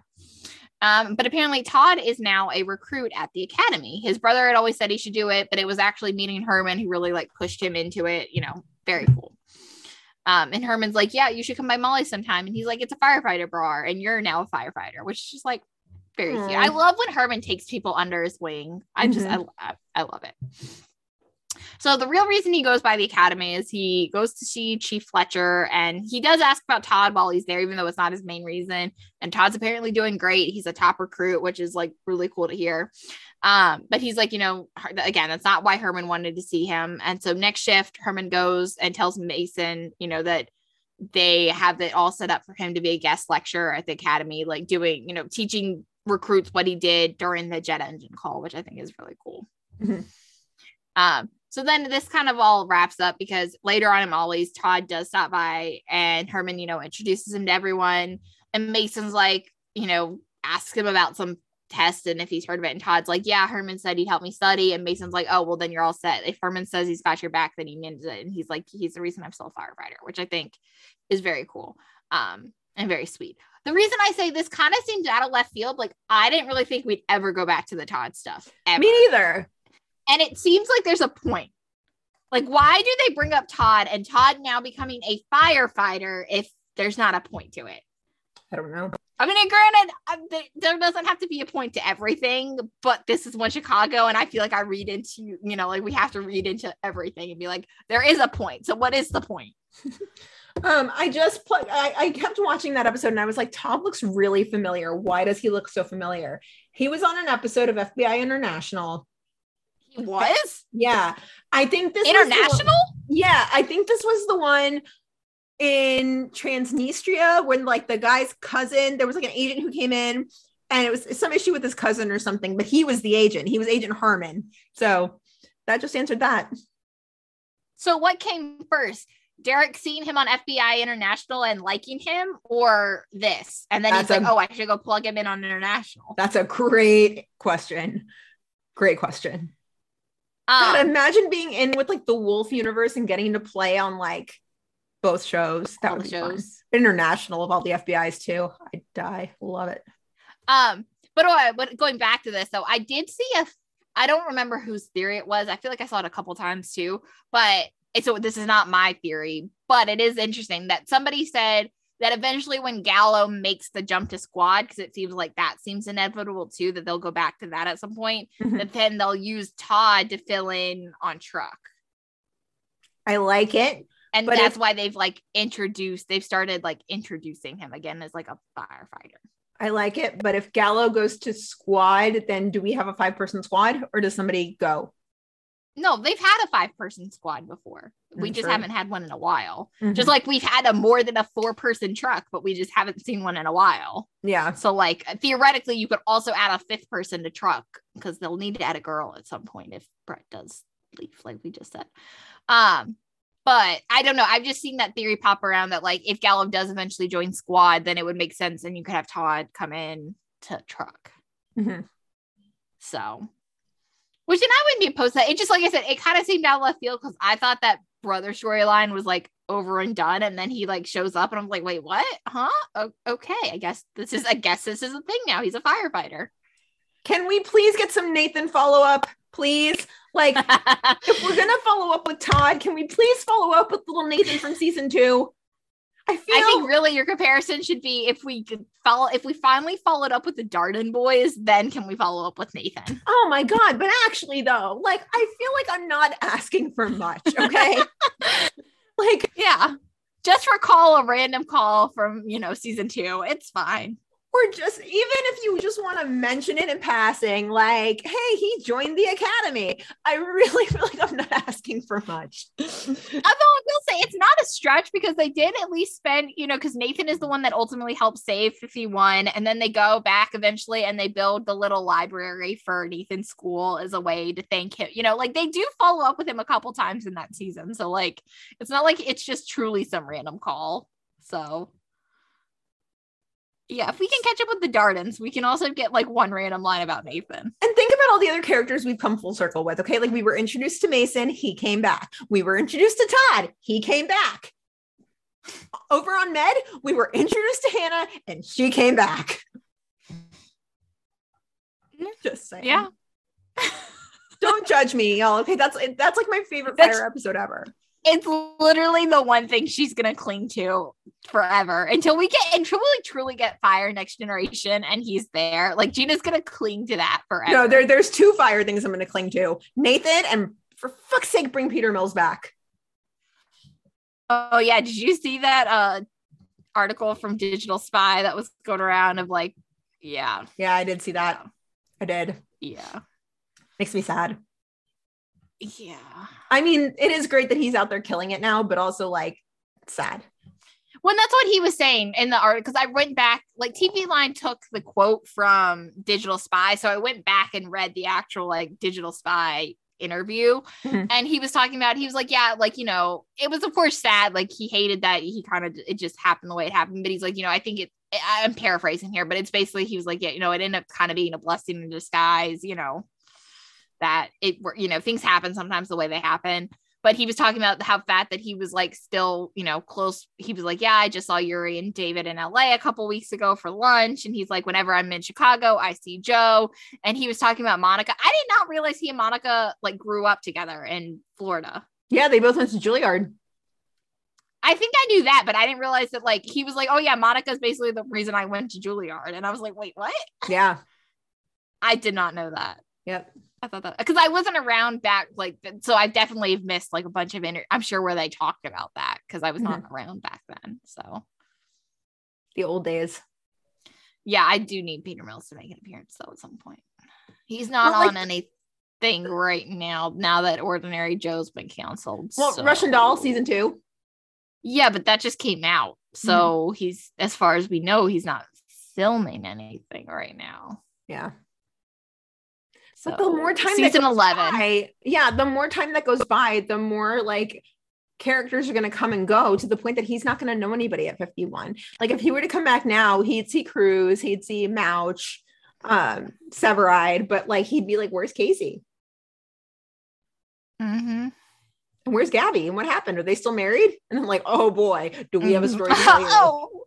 Um, but apparently Todd is now a recruit at the academy. His brother had always said he should do it, but it was actually meeting Herman who really like pushed him into it. You know, very cool. Um, and Herman's like, "Yeah, you should come by Molly sometime." And he's like, "It's a firefighter bra, and you're now a firefighter," which is just like very cute. I love when Herman takes people under his wing. I just, Mhm. I, I, I love it. So the real reason he goes by the academy is he goes to see Chief Fletcher and he does ask about Todd while he's there, even though it's not his main reason. And Todd's apparently doing great. He's a top recruit, which is like really cool to hear. Um, but he's like, you know, again, that's not why Herman wanted to see him. And so next shift, Herman goes and tells Mason, you know, that they have it all set up for him to be a guest lecturer at the academy, like doing, you know, teaching recruits what he did during the jet engine call, which I think is really cool. Mhm. Um, so then this kind of all wraps up because later on in Molly's, Todd does stop by and Herman, you know, introduces him to everyone. And Mason's like, you know, asks him about some test and if he's heard of it. And Todd's like, yeah, Herman said he'd help me study. And Mason's like, oh, well, then you're all set. If Herman says he's got your back, then he means it. And he's like, he's the reason I'm still a firefighter, which I think is very cool um, and very sweet. The reason I say this kind of seems out of left field, like I didn't really think we'd ever go back to the Todd stuff. Ever. Me neither. And it seems like there's a point. Like, why do they bring up Todd and Todd now becoming a firefighter if there's not a point to it? I don't know. I mean, granted, there doesn't have to be a point to everything, but this is one Chicago, and I feel like I read into, you know, like we have to read into everything and be like, there is a point. So, what is the point? Um, I just put I, I kept watching that episode and I was like, Tom looks really familiar. Why does he look so familiar? He was on an episode of FBI International. He was? Yeah. I think this the one- International? yeah, I think this was the one in Transnistria when like the guy's cousin, there was like an agent who came in and it was some issue with his cousin or something, but he was the agent. He was Agent Harmon. So that just answered that. So, what came first? Derek seeing him on FBI International and liking him, or this? And then he's That's like, a- oh, I should go plug him in on International. That's a great question. Great question. God, Um, imagine being in with like the Wolf universe and getting to play on like both shows. That All would be fun. shows. International of all the FBI's too. I'd die. Love it. Um, but, uh, but going back to this though, I did see a I don't remember whose theory it was. I feel like I saw it a couple times too, but it's so this is not my theory, but it is interesting that somebody said that eventually when Gallo makes the jump to squad, because it seems like that seems inevitable too, that they'll go back to that at some point, Mhm. that then they'll use Todd to fill in on truck. I like it. And But that's why they've like introduced, they've started like introducing him again as like a firefighter. I like it. But if Gallo goes to squad, then do we have a five person squad or does somebody go? No, they've had a five person squad before. We just haven't had one in a while. Mhm. Just like we've had a more than a four person truck, but we just haven't seen one in a while. Yeah. So, like, theoretically, you could also add a fifth person to truck because they'll need to add a girl at some point if Brett does leave, like we just said. Um, but I don't know. I've just seen that theory pop around that, like, if Gallo does eventually join squad, then it would make sense and you could have Todd come in to truck. Mhm. So, which and I wouldn't be opposed to that. It just like I said, it kind of seemed out of left field because I thought that brother storyline was like over and done, and then he like shows up, and I'm like, wait, what? Huh? O- okay, I guess this is. I guess this is a thing now. He's a firefighter. Can we please get some Nathan follow up? Please. Like, if we're gonna follow up with Todd, can we please follow up with little Nathan from season two? I feel I think really your comparison should be if we could follow if we finally followed up with the Darden boys, then can we follow up with Nathan? Oh my god, but actually though, like I feel like I'm not asking for much, okay? like Yeah. Just recall a random call from you know season two. It's fine. Or just even if you just want to mention it in passing, like, hey, he joined the academy. I really feel like I'm not asking for much. Although I will say it's not a stretch because they did at least spend, you know, because Nathan is the one that ultimately helped save 51. And then they go back eventually and they build the little library for Nathan's school as a way to thank him. You know, like they do follow up with him a couple times in that season. So, like, it's not like it's just truly some random call. So, yeah, if we can catch up with the Dardens, we can also get like one random line about Nathan. And think about all the other characters we've come full circle with. Okay. Like we were introduced to Mason, he came back. We were introduced to Todd, he came back. Over on Med, we were introduced to Hannah and she came back. Mm-hmm. Just saying. Yeah. Don't judge me, y'all. Okay. That's that's like my favorite That's- fire episode ever. It's literally the one thing she's gonna cling to forever until we get until we truly get fire next generation and he's there. Like Gina's gonna cling to that forever. No, there, there's two fire things I'm gonna cling to. Nathan and for fuck's sake, bring Peter Mills back. Oh yeah, did you see that uh article from Digital Spy that was going around of like, yeah, Yeah, I did see that. I did. yeah, Makes me sad. Yeah. I mean, it is great that he's out there killing it now, but also like sad. Well, that's what he was saying in the article. Because I went back, like TV Line took the quote from Digital Spy, so I went back and read the actual like Digital Spy interview, Mhm. and he was talking about. He was like, yeah, like you know, it was of course sad. Like he hated that he kind of it just happened the way it happened, but he's like, you know, I think it. I- I'm paraphrasing here, but it's basically he was like, yeah, you know, it ended up kind of being a blessing in disguise, you know, that it were, you know, things happen sometimes the way they happen but he was talking about how fat that he was like still, you know, close. He was like, Yeah, I just saw Yuri and David in LA a couple weeks ago for lunch. And he's like, Whenever I'm in Chicago, I see Joe. And he was talking about Monica. I did not realize he and Monica like grew up together in Florida. Yeah, they both went to Juilliard. I think I knew that, but I didn't realize that like he was like, Oh yeah, Monica's basically the reason I went to Juilliard. And I was like, Wait, what? Yeah. I did not know that. Yep. I thought that because I wasn't around back like so I definitely missed like a bunch of inter- I'm sure where they talked about that because I was not around back then. So The old days. yeah, I do need Peter Mills to make an appearance though at some point. He's not Well, like- on anything right now. Now that Ordinary Joe's been canceled. Well, so- Russian Doll season two. Yeah, but that just came out, so Mm-hmm. he's as far as we know, he's not filming anything right now. Yeah. So But the more time season that goes eleven. by, yeah, the more time that goes by, the more like characters are going to come and go to the point that he's not going to know anybody at 51. Like if he were to come back now, he'd see Cruz, he'd see Mouch, um, Severide, but like he'd be like, "Where's Casey?" Mm-hmm. And where's Gabby? And what happened? Are they still married? And I'm like, oh boy, do we have a story to tell mm-hmm. you? oh,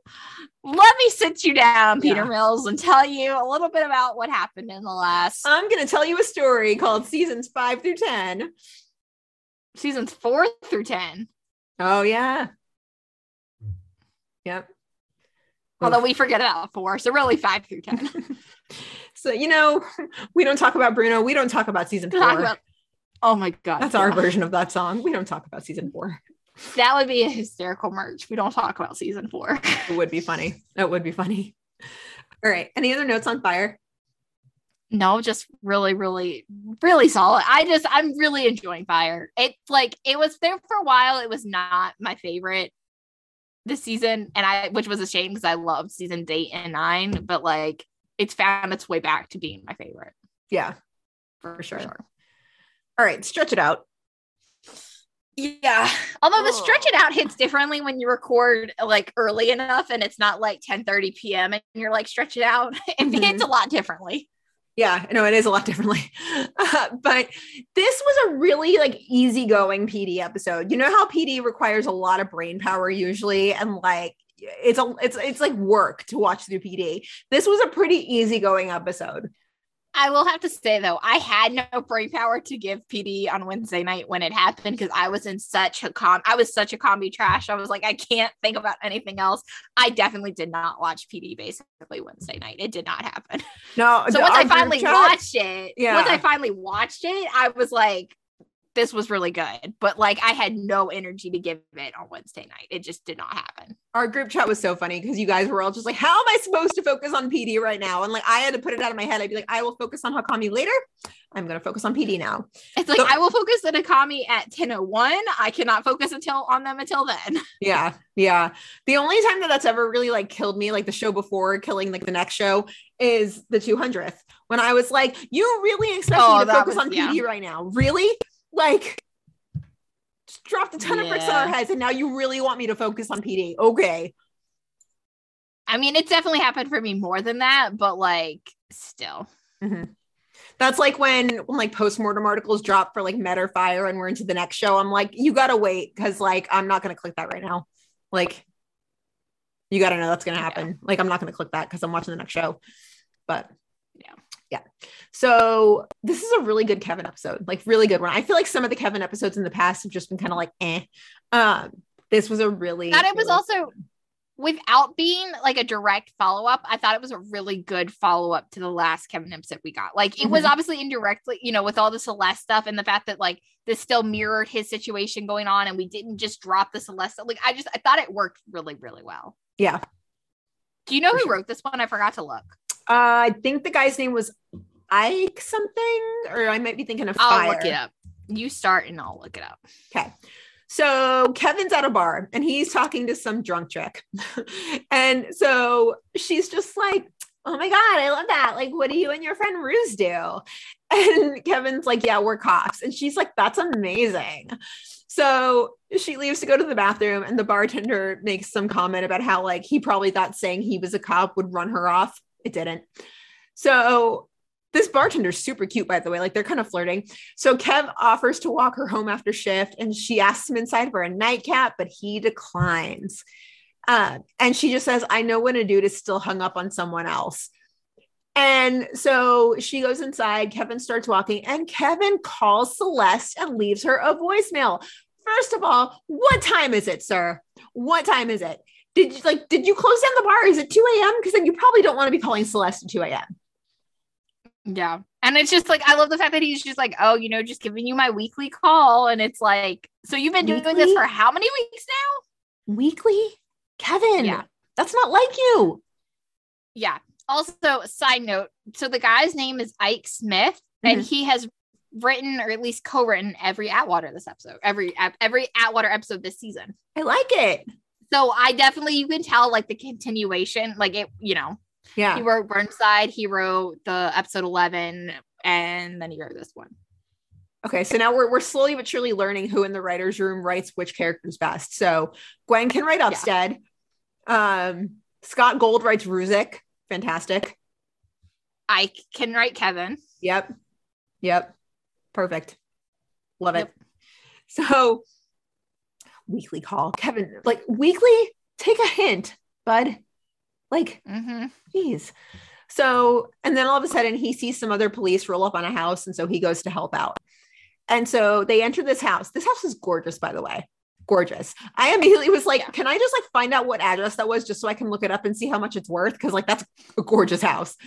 let me sit you down, Peter Yeah. Mills, and tell you a little bit about what happened in the last I'm gonna tell you a story called seasons five through ten. seasons four through ten. Oh yeah. Hmm. Yep. Although we forget about four, so really five through ten. So you know, we don't talk about Bruno. We don't talk about season four. Talk about- oh my god, That's our version of that song. We don't talk about season four. That would be a hysterical merch. We don't talk about season four. It would be funny. It would be funny. All right. Any other notes on fire? no, just really, really, really solid. I just I'm really enjoying Fire. It's like it was there for a while. It was not my favorite this season, and I which was a shame because I loved seasons eight and nine, but like it's found its way back to being my favorite Yeah, for sure. sure. All right. Stretch it out. Yeah. Although the stretch it out hits differently when you record like early enough and it's not like 10 30 p.m. and you're like stretch it out. It hits a lot differently. Yeah, know it is a lot differently. Uh, but this was a really like easygoing PD episode. You know how PD requires a lot of brain power usually and like it's a it's it's like work to watch through PD. This was a pretty easygoing episode. I will have to say though, I had no brain power to give PD on Wednesday night when it happened because I was in such a com I was such a comedy trash. I was like, I can't think about anything else. I definitely did not watch PD basically Wednesday night. It did not happen. No, So once I finally chat- watched it, Yeah. once I finally watched it, I was like, this was really good. But like I had no energy to give it on Wednesday night. It just did not happen. our group chat was so funny because you guys were all just like, How am I supposed to focus on PD right now? And like I had to put it out of my head. I'd be like, I will focus on Hawkami later. I'm gonna focus on PD now. It's like So- I will focus on Hawkami at 10:01. I cannot focus until on them until then. Yeah, yeah. The only time that that's ever really like killed me, like the show before killing like the next show, is the 200th. When I was like, "You really expect Oh, me to focus was- on yeah. PD right now? Really? Like, dropped a ton of bricks on our heads, and now you really want me to focus on PD? Okay, I mean, it's definitely happened for me more than that, but like still. Mhm. That's like when when like post-mortem articles drop for like Med or Fire, and we're into the next show. I'm like, you gotta wait because like I'm not gonna click that right now. Like, you gotta know that's gonna happen. Like, I'm not gonna click that because I'm watching the next show. But Yeah. So this is a really good Kevin episode, like really good one. I feel like some of the Kevin episodes in the past have just been kind of like, eh. Um, this was a really thought it was really- also without being like a direct follow-up i thought it was a really good follow-up to the last kevin episode we got like it was Mhm. obviously indirectly you know with all the celeste stuff and the fact that like this still mirrored his situation going on and we didn't just drop the celeste like i just i thought it worked really really well yeah. do you know who wrote this one i forgot to look Uh, I think the guy's name was Ike something, or I might be thinking of fire. i'll look it up you start and i'll look it up Okay. So Kevin's at a bar and he's talking to some drunk chick. and so she's just like, Oh my God, I love that. Like, what do you and your friend Ruse do? And Kevin's like, Yeah, we're cops. And she's like, That's amazing. So she leaves to go to the bathroom, and the bartender makes some comment about how, like, he probably thought saying he was a cop would run her off. It didn't. So this bartender's super cute, by the way. Like, they're kind of flirting. So Kev offers to walk her home after shift, and she asks him inside for a nightcap, but he declines. Uh, and she just says, I know when a dude is still hung up on someone else. And so she goes inside. Kevin starts walking, and Kevin calls Celeste and leaves her a voicemail. First of all, what time is it, sir? What time is it? Did you like did you close down the bar? Is it 2 a.m.? Because then you probably don't want to be calling Celeste at 2 a.m. yeah and it's just like i love the fact that he's just like oh you know just giving you my weekly call and it's like so you've been doing this for how many weeks now Weekly? Kevin, Yeah. that's not like you. Yeah. Also, side note, so the guy's name is Ike Smith, and mm-hmm. he has written or at least co-written every Atwater this episode, every every Atwater episode this season. I like it. So I definitely you can tell like the continuation, like it, you know. Yeah. He wrote Burnside, he wrote the episode 11, and then he wrote this one. Okay, so now we're, we're slowly but surely learning who in the writer's room writes which characters best. So Gwen can write Upstead. Um, Scott Gold writes Ruzek. Fantastic. Ike can write Kevin. Yep. Yep. Perfect. Love it. So weekly call. Kevin, like weekly, take a hint, bud. Like, mm-hmm. geez. So, and then all of a sudden he sees some other police roll up on a house. And so he goes to help out. And so they enter this house. This house is gorgeous, by the way. Gorgeous. I immediately was like, can I just like find out what address that was just so I can look it up and see how much it's worth? Cause like that's a gorgeous house.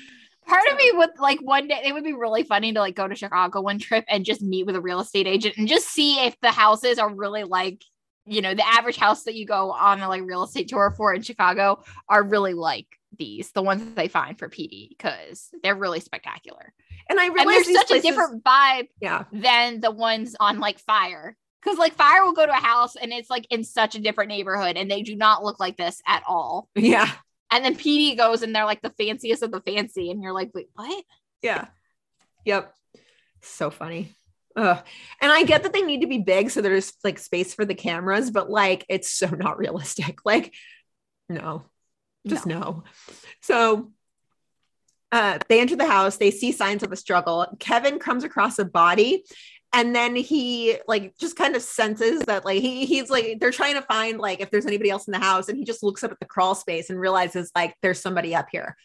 Part of me would like one day it would be really funny to like go to Chicago one trip and just meet with a real estate agent and just see if the houses are really like you know the average house that you go on a like real estate tour for in Chicago are really like these the ones that they find for PD because they're really spectacular and I and there's such places- a different vibe Yeah. than the ones on like Fire because like Fire will go to a house and it's like in such a different neighborhood and they do not look like this at all Yeah. and then PD goes and they're like the fanciest of the fancy and you're like wait what Yeah. Yep. So funny. Ugh. And I get that they need to be big so there's like space for the cameras, but like it's so not realistic. Like, no, just no. So uh, they enter the house, they see signs of a struggle. Kevin comes across a body. And then he like just kind of senses that like he he's like they're trying to find like if there's anybody else in the house and he just looks up at the crawl space and realizes like there's somebody up here.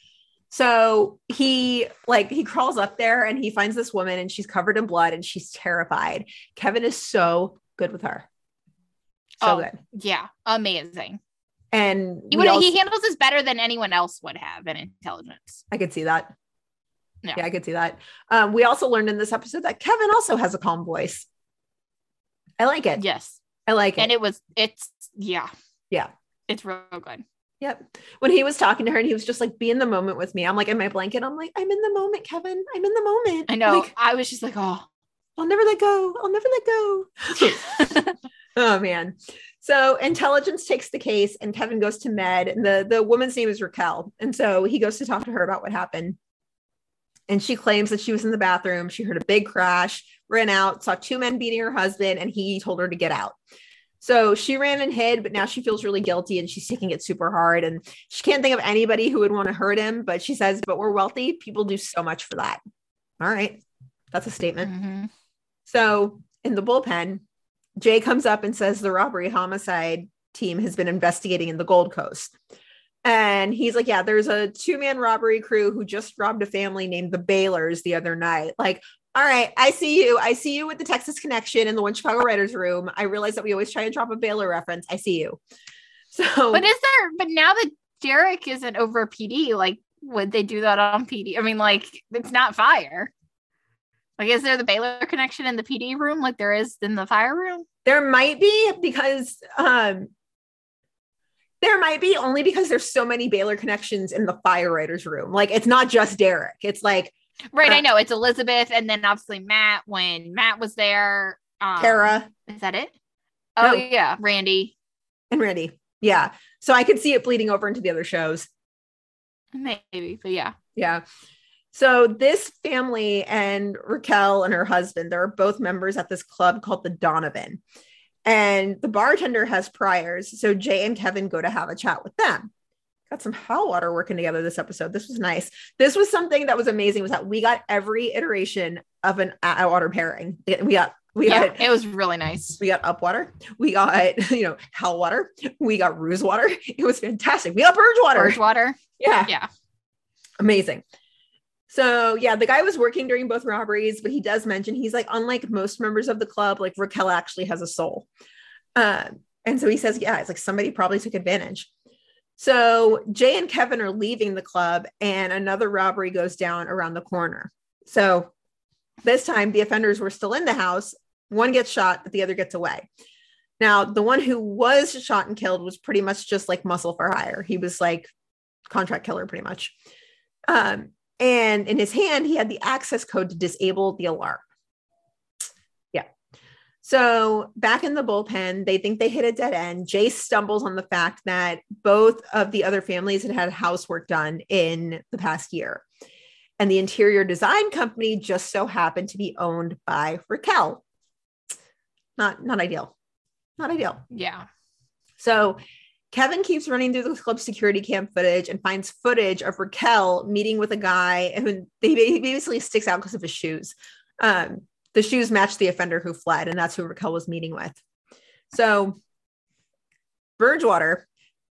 So he like he crawls up there and he finds this woman and she's covered in blood and she's terrified. Kevin is so good with her. So Oh, good. yeah amazing And he would also- he handles this better than anyone else would have in intelligence I could see that. Yeah. Yeah, I could see that. Um, we also learned in this episode that Kevin also has a calm voice. I like it. Yes. I like it. and it was it's yeah yeah. it's real good Yep. When he was talking to her and he was just like, be in the moment with me. I'm like in my blanket. I'm like, I'm in the moment, Kevin. I'm in the moment. I know Like, I was just like oh I'll never let go. I'll never let go. oh man. So intelligence takes the case and Kevin goes to med. And the, the woman's name is Raquel. And so he goes to talk to her about what happened. And she claims that she was in the bathroom. She heard a big crash, ran out, saw two men beating her husband, and he told her to get out. So she ran and hid, but now she feels really guilty and she's taking it super hard. And she can't think of anybody who would want to hurt him. But she says, but we're wealthy. People do so much for that. All right. That's a statement. Mm-hmm. So in the bullpen, Jay comes up and says the robbery homicide team has been investigating in the Gold Coast. And he's like, Yeah, there's a two man robbery crew who just robbed a family named the Baylors the other night. Like, all right, I see you. I see you with the Texas connection in the One Chicago Writers Room. I realize that we always try and drop a Baylor reference. I see you. So, but is there but now that Derek isn't over PD like would they do that on PD I mean like it's not fire like is there the Baylor connection in the PD room like there is in the fire room there might be because um there might be only because there's so many Baylor connections in the fire writers room. Like it's not just Derek. It's like right uh, I know it's Elizabeth and then obviously Matt when Matt was there um, Tara. is that it oh No. yeah Randy and Randy. Yeah. So I could see it bleeding over into the other shows. maybe but yeah Yeah. So this family and Raquel and her husband, they're both members at this club called the Donovan. And the bartender has priors. So Jay and Kevin go to have a chat with them. Got some hot water working together this episode. This was nice. This was something that was amazing was that we got every iteration of an Atwater pairing. We got we yeah got it was really nice we got up water, we got you know hell water, we got ruse water. It was fantastic. We got purge water. Purge water Yeah. yeah Amazing. So yeah, the guy was working during both robberies, but he does mention he's like, unlike most members of the club, like Raquel actually has a soul. Um, and so he says, yeah, it's like somebody probably took advantage. So Jay and Kevin are leaving the club, and another robbery goes down around the corner. So this time the offenders were still in the house. One gets shot, but the other gets away. Now, the one who was shot and killed was pretty much just like muscle for hire. He was like contract killer, pretty much. Um, and in his hand, he had the access code to disable the alarm. So back in the bullpen, they think they hit a dead end. Jay stumbles on the fact that both of the other families had had housework done in the past year. And the interior design company just so happened to be owned by Raquel. Not, not ideal. Not ideal. yeah So Kevin keeps running through the club security cam footage and finds footage of Raquel meeting with a guy who he basically sticks out because of his shoes. Um, the shoes matched the offender who fled, and that's who Raquel was meeting with. So, Bridgewater,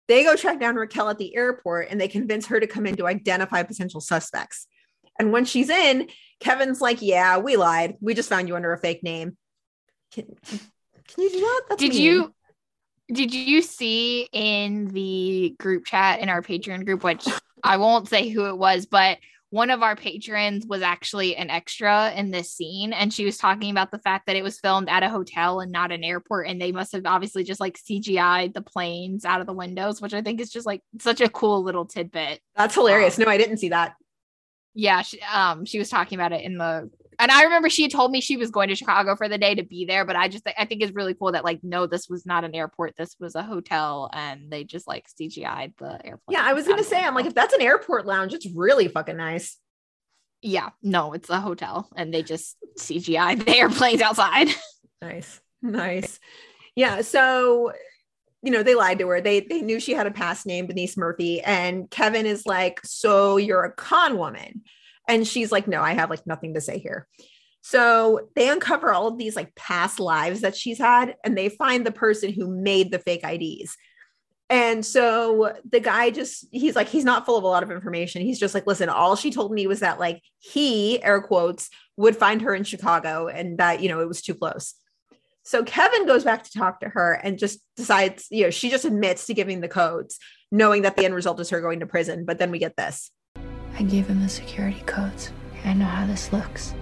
they go track down Raquel at the airport and they convince her to come in to identify potential suspects. And when she's in, Kevin's like, Yeah, we lied. We just found you under a fake name. Can, can you do that? That's did mean. you did you see in the group chat in our Patreon group, which I won't say who it was, but one of our patrons was actually an extra in this scene and she was talking about the fact that it was filmed at a hotel and not an airport and they must have obviously just like CGI'd the planes out of the windows which I think is just like such a cool little tidbit. That's hilarious. Um, no, I didn't see that. Yeah, she, um she was talking about it in the and I remember she told me she was going to Chicago for the day to be there, but I just I think it's really cool that like no, this was not an airport, this was a hotel, and they just like CGI'd the airport. Yeah, I was gonna say, I'm like, if that's an airport lounge, it's really fucking nice. Yeah, no, it's a hotel, and they just CGI'd the airplanes outside. nice, nice. Yeah, so you know they lied to her. They they knew she had a past name, Denise Murphy, and Kevin is like, so you're a con woman. And she's like, no, I have like nothing to say here. So they uncover all of these like past lives that she's had, and they find the person who made the fake IDs. And so the guy just, he's like, he's not full of a lot of information. He's just like, listen, all she told me was that like he, air quotes, would find her in Chicago and that, you know, it was too close. So Kevin goes back to talk to her and just decides, you know, she just admits to giving the codes, knowing that the end result is her going to prison. But then we get this. I gave him the security codes. I know how this looks.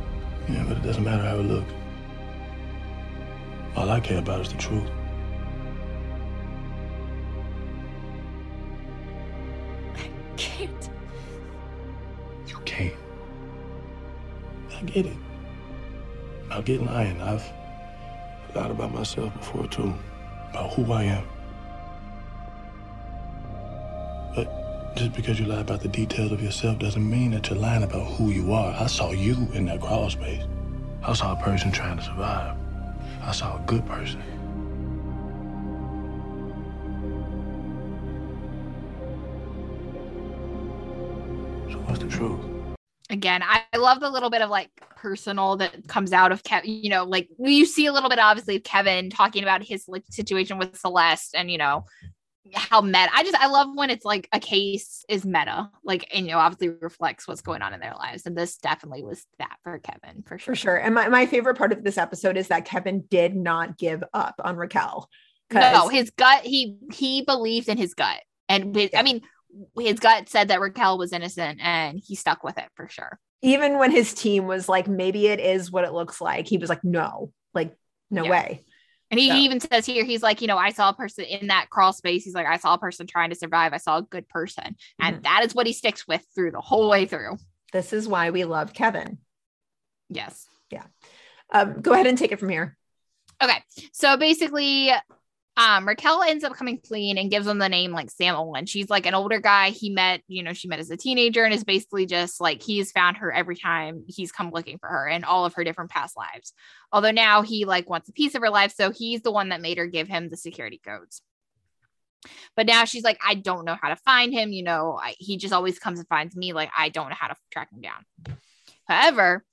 Yeah, but it doesn't matter how it looks. All I care about is the truth. I can't. You can't. I get it. I'll get lying. I've lied about myself before, too. About who I am. But just because you lie about the details of yourself doesn't mean that you're lying about who you are. I saw you in that crawl space. I saw a person trying to survive. I saw a good person. So what's the truth? Again, I, love the little bit of like personal that comes out of Kevin. You know, like you see a little bit obviously of Kevin talking about his situation with Celeste and you know how meta. I just I love when it's like a case is meta, like and you know obviously reflects what's going on in their lives, and this definitely was that for Kevin for sure. For sure. And my, my favorite part of this episode is that Kevin did not give up on Raquel. No, his gut he he believed in his gut, and his, I mean his gut said that Raquel was innocent, and he stuck with it for sure. Even when his team was like, maybe it is what it looks like, he was like, no, like no Yeah. way. And he So- even says here, he's like, you know, I saw a person in that crawl space. He's like, I saw a person trying to survive. I saw a good person. And that is what he sticks with through the whole way through. This is why we love Kevin. Yes. Yeah. Um, go ahead and take it from here. Okay. So basically, um, Raquel ends up coming clean and gives him the name like Sam Olin. She's like an older guy he met, you know, she met as a teenager and is basically just like he's found her every time he's come looking for her in all of her different past lives. Although now he like wants a piece of her life. So he's the one that made her give him the security codes. But now she's like, I don't know how to find him. You know, I, he just always comes and finds me. Like, I don't know how to track him down. However,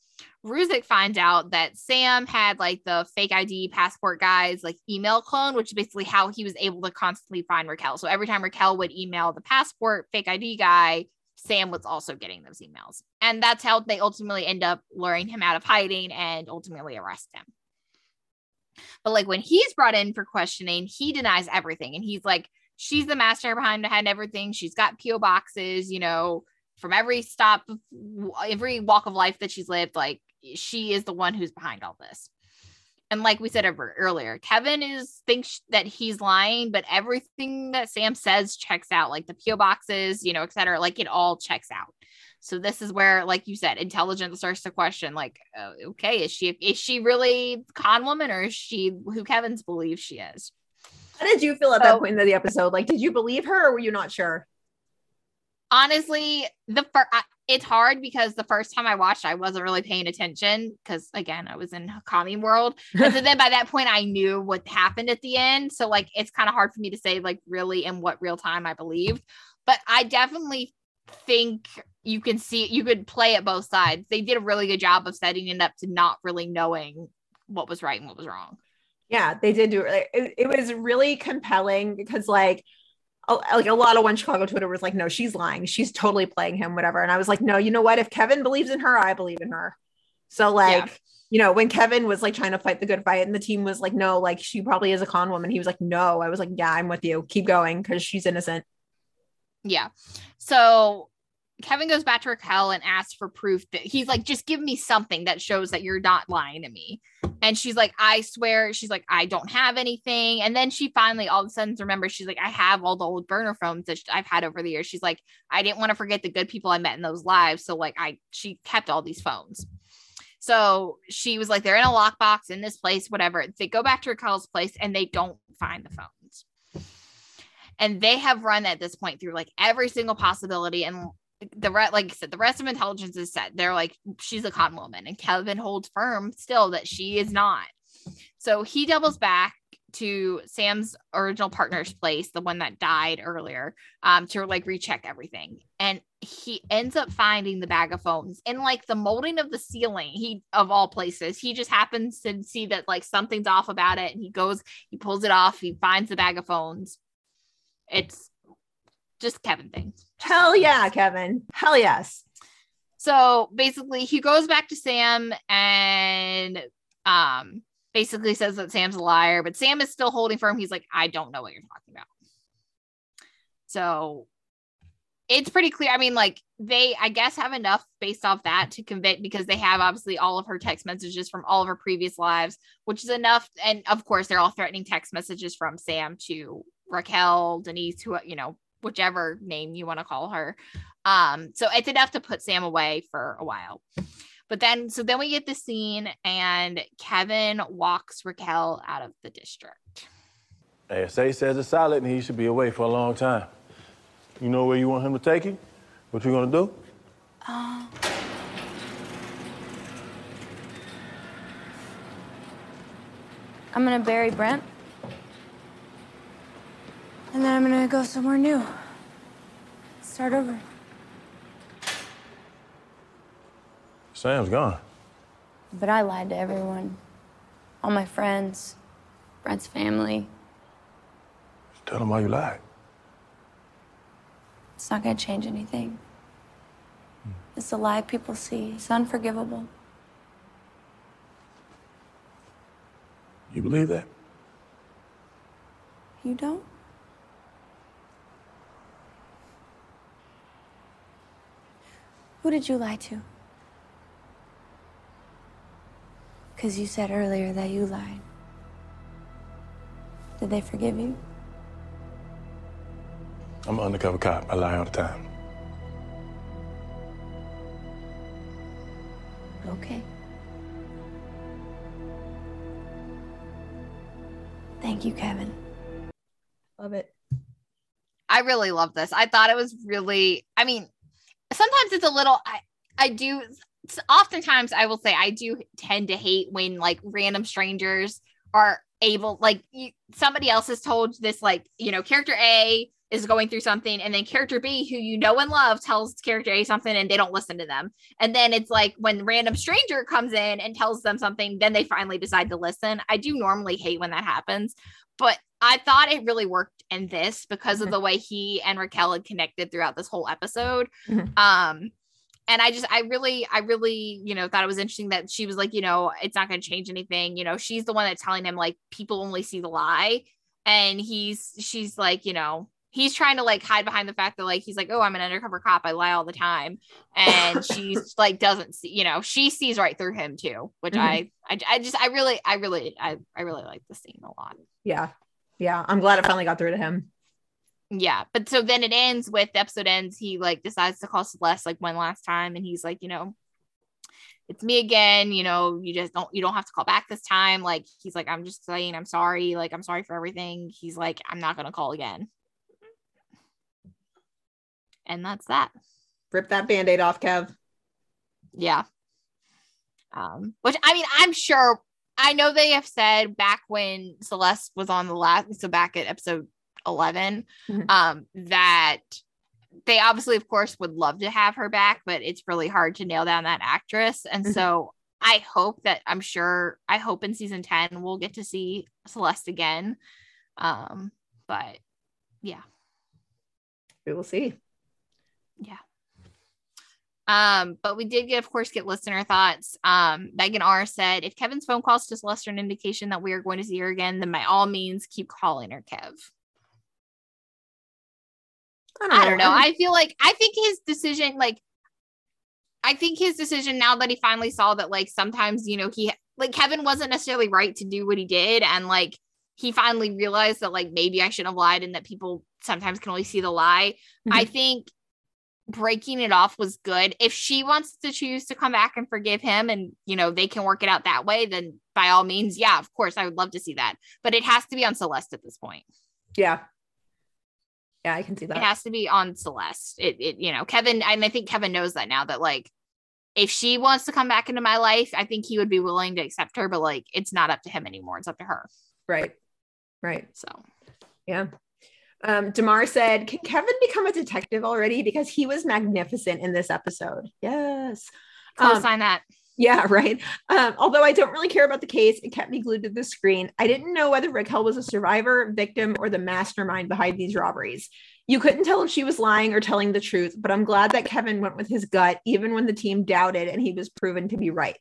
Ruzek finds out that Sam had like the fake ID passport guy's like email clone, which is basically how he was able to constantly find Raquel. So every time Raquel would email the passport fake ID guy, Sam was also getting those emails. And that's how they ultimately end up luring him out of hiding and ultimately arrest him. But like when he's brought in for questioning, he denies everything. And he's like, she's the master behind behind everything. She's got PO boxes, you know, from every stop, every walk of life that she's lived. Like she is the one who's behind all this. And like we said earlier, Kevin is thinks that he's lying, but everything that Sam says checks out, like the PO boxes, you know, et cetera. Like it all checks out. So this is where, like you said, intelligence starts to question, like, uh, okay, is she is she really con woman or is she who Kevin's believes she is? How did you feel at So- that point of the episode? Like, did you believe her or were you not sure? Honestly the first it's hard because the first time i watched i wasn't really paying attention because again i was in commie world and so then by that point i knew what happened at the end so like it's kind of hard for me to say like really in what real time i believed but i definitely think you can see you could play it both sides. They did a really good job of setting it up to not really knowing what was right and what was wrong. Yeah, they did do it. It, it was really compelling because like like a lot of one Chicago Twitter was like, no, she's lying. She's totally playing him, whatever. And I was like, no, you know what? If Kevin believes in her, I believe in her. So like, Yeah. you know, when Kevin was like trying to fight the good fight and the team was like, no, like she probably is a con woman. He was like, no. I was like, yeah, I'm with you. Keep going because she's innocent. Yeah. So Kevin goes back to Raquel and asks for proof that he's like, just give me something that shows that you're not lying to me. And she's like, I swear, she's like, I don't have anything. And then she finally all of a sudden remembers, she's like, I have all the old burner phones that I've had over the years. She's like, I didn't want to forget the good people I met in those lives. So like I she kept all these phones. So she was like, they're in a lockbox in this place, whatever. They go back to Raquel's place and they don't find the phones and they have run at this point through like every single possibility and the re- like I said, the rest of intelligence is set. They're like, she's a con woman, and Kevin holds firm still that she is not. So he doubles back to Sam's original partner's place, the one that died earlier, um, to like recheck everything. And he ends up finding the bag of phones in like the molding of the ceiling. He of all places, he just happens to see that like something's off about it, and he goes, he pulls it off, he finds the bag of phones. It's just Kevin things. Hell yeah, Kevin. Hell yes. So basically, he goes back to Sam and um basically says that Sam's a liar, but Sam is still holding firm. He's like, I don't know what you're talking about. So it's pretty clear. I mean, like they, I guess, have enough based off that to convict because they have obviously all of her text messages from all of her previous lives, which is enough. And of course, they're all threatening text messages from Sam to Raquel, Denise, who you know, whichever name you want to call her. Um, so it's enough to put Sam away for a while. But then, so then we get the scene, and Kevin walks Raquel out of the district. ASA says it's solid and he should be away for a long time. You know where you want him to take you? What you gonna do? Uh, I'm gonna bury Brent. And then I'm gonna go somewhere new. Start over. Sam's gone. But I lied to everyone. All my friends, Brent's family. Just tell them why you lied. It's not gonna change anything. Hmm. It's the lie people see. It's unforgivable. You believe that? You don't? Who did you lie to? Because you said earlier that you lied. Did they forgive you? I'm an undercover cop. I lie all the time. Okay. Thank you, Kevin. Love it. I really love this. I thought it was really, I mean, sometimes it's a little, I, I do, oftentimes I will say I do tend to hate when like random strangers are able, like you, somebody else has told this, like, you know, character A is going through something and then character B who you know and love tells character A something and they don't listen to them. And then it's like when random stranger comes in and tells them something, then they finally decide to listen. I do normally hate when that happens, but I thought it really worked in this because of the way he and Raquel had connected throughout this whole episode. Um and I just I really I really, you know, thought it was interesting that she was like, you know, it's not going to change anything, you know, she's the one that's telling him like people only see the lie and he's she's like, you know, he's trying to like hide behind the fact that like he's like, oh, I'm an undercover cop. I lie all the time, and she's like doesn't see, you know, she sees right through him too, which Mhm. I, I I just I really I really I I really like the scene a lot. Yeah. Yeah. I'm glad it finally got through to him. Yeah, but so then it ends with the episode ends. He like decides to call Celeste like one last time, and he's like, you know, it's me again. You know, you just don't you don't have to call back this time. Like he's like, I'm just saying I'm sorry. Like I'm sorry for everything. He's like, I'm not gonna call again. And that's that. Rip that band-aid off, Kev. Yeah. Um, which I mean, I'm sure I know they have said back when Celeste was on the last, so back at episode 11, Mhm. um, that they obviously, of course, would love to have her back, but it's really hard to nail down that actress. And Mhm. so I hope that I'm sure I hope in season 10 we'll get to see Celeste again. Um, but yeah. We will see. Um, but we did get, of course, get listener thoughts. Um, Megan R said, if Kevin's phone calls Celeste are an indication that we are going to see her again, then by all means keep calling her Kev. I don't know. I feel like I think his decision, like, I think his decision now that he finally saw that, like, sometimes, you know, he like Kevin wasn't necessarily right to do what he did. And like, he finally realized that, like, maybe I shouldn't have lied and that people sometimes can only see the lie. I think breaking it off was good. If she wants to choose to come back and forgive him and, you know, they can work it out that way, then by all means, yeah, of course, I would love to see that. But it has to be on Celeste at this point. Yeah. Yeah, I can see that. It has to be on Celeste. It, it, you know, Kevin, and I think Kevin knows that now that like if she wants to come back into my life, I think he would be willing to accept her, but like it's not up to him anymore. It's up to her. Right. Right. So yeah. Um, Damar said, Can Kevin become a detective already? Because he was magnificent in this episode. Yes. Um, Co-sign that. Yeah, right. Um, although I don't really care about the case, it kept me glued to the screen. I didn't know whether Raquel was a survivor, victim, or the mastermind behind these robberies. You couldn't tell if she was lying or telling the truth, but I'm glad that Kevin went with his gut, even when the team doubted and he was proven to be right.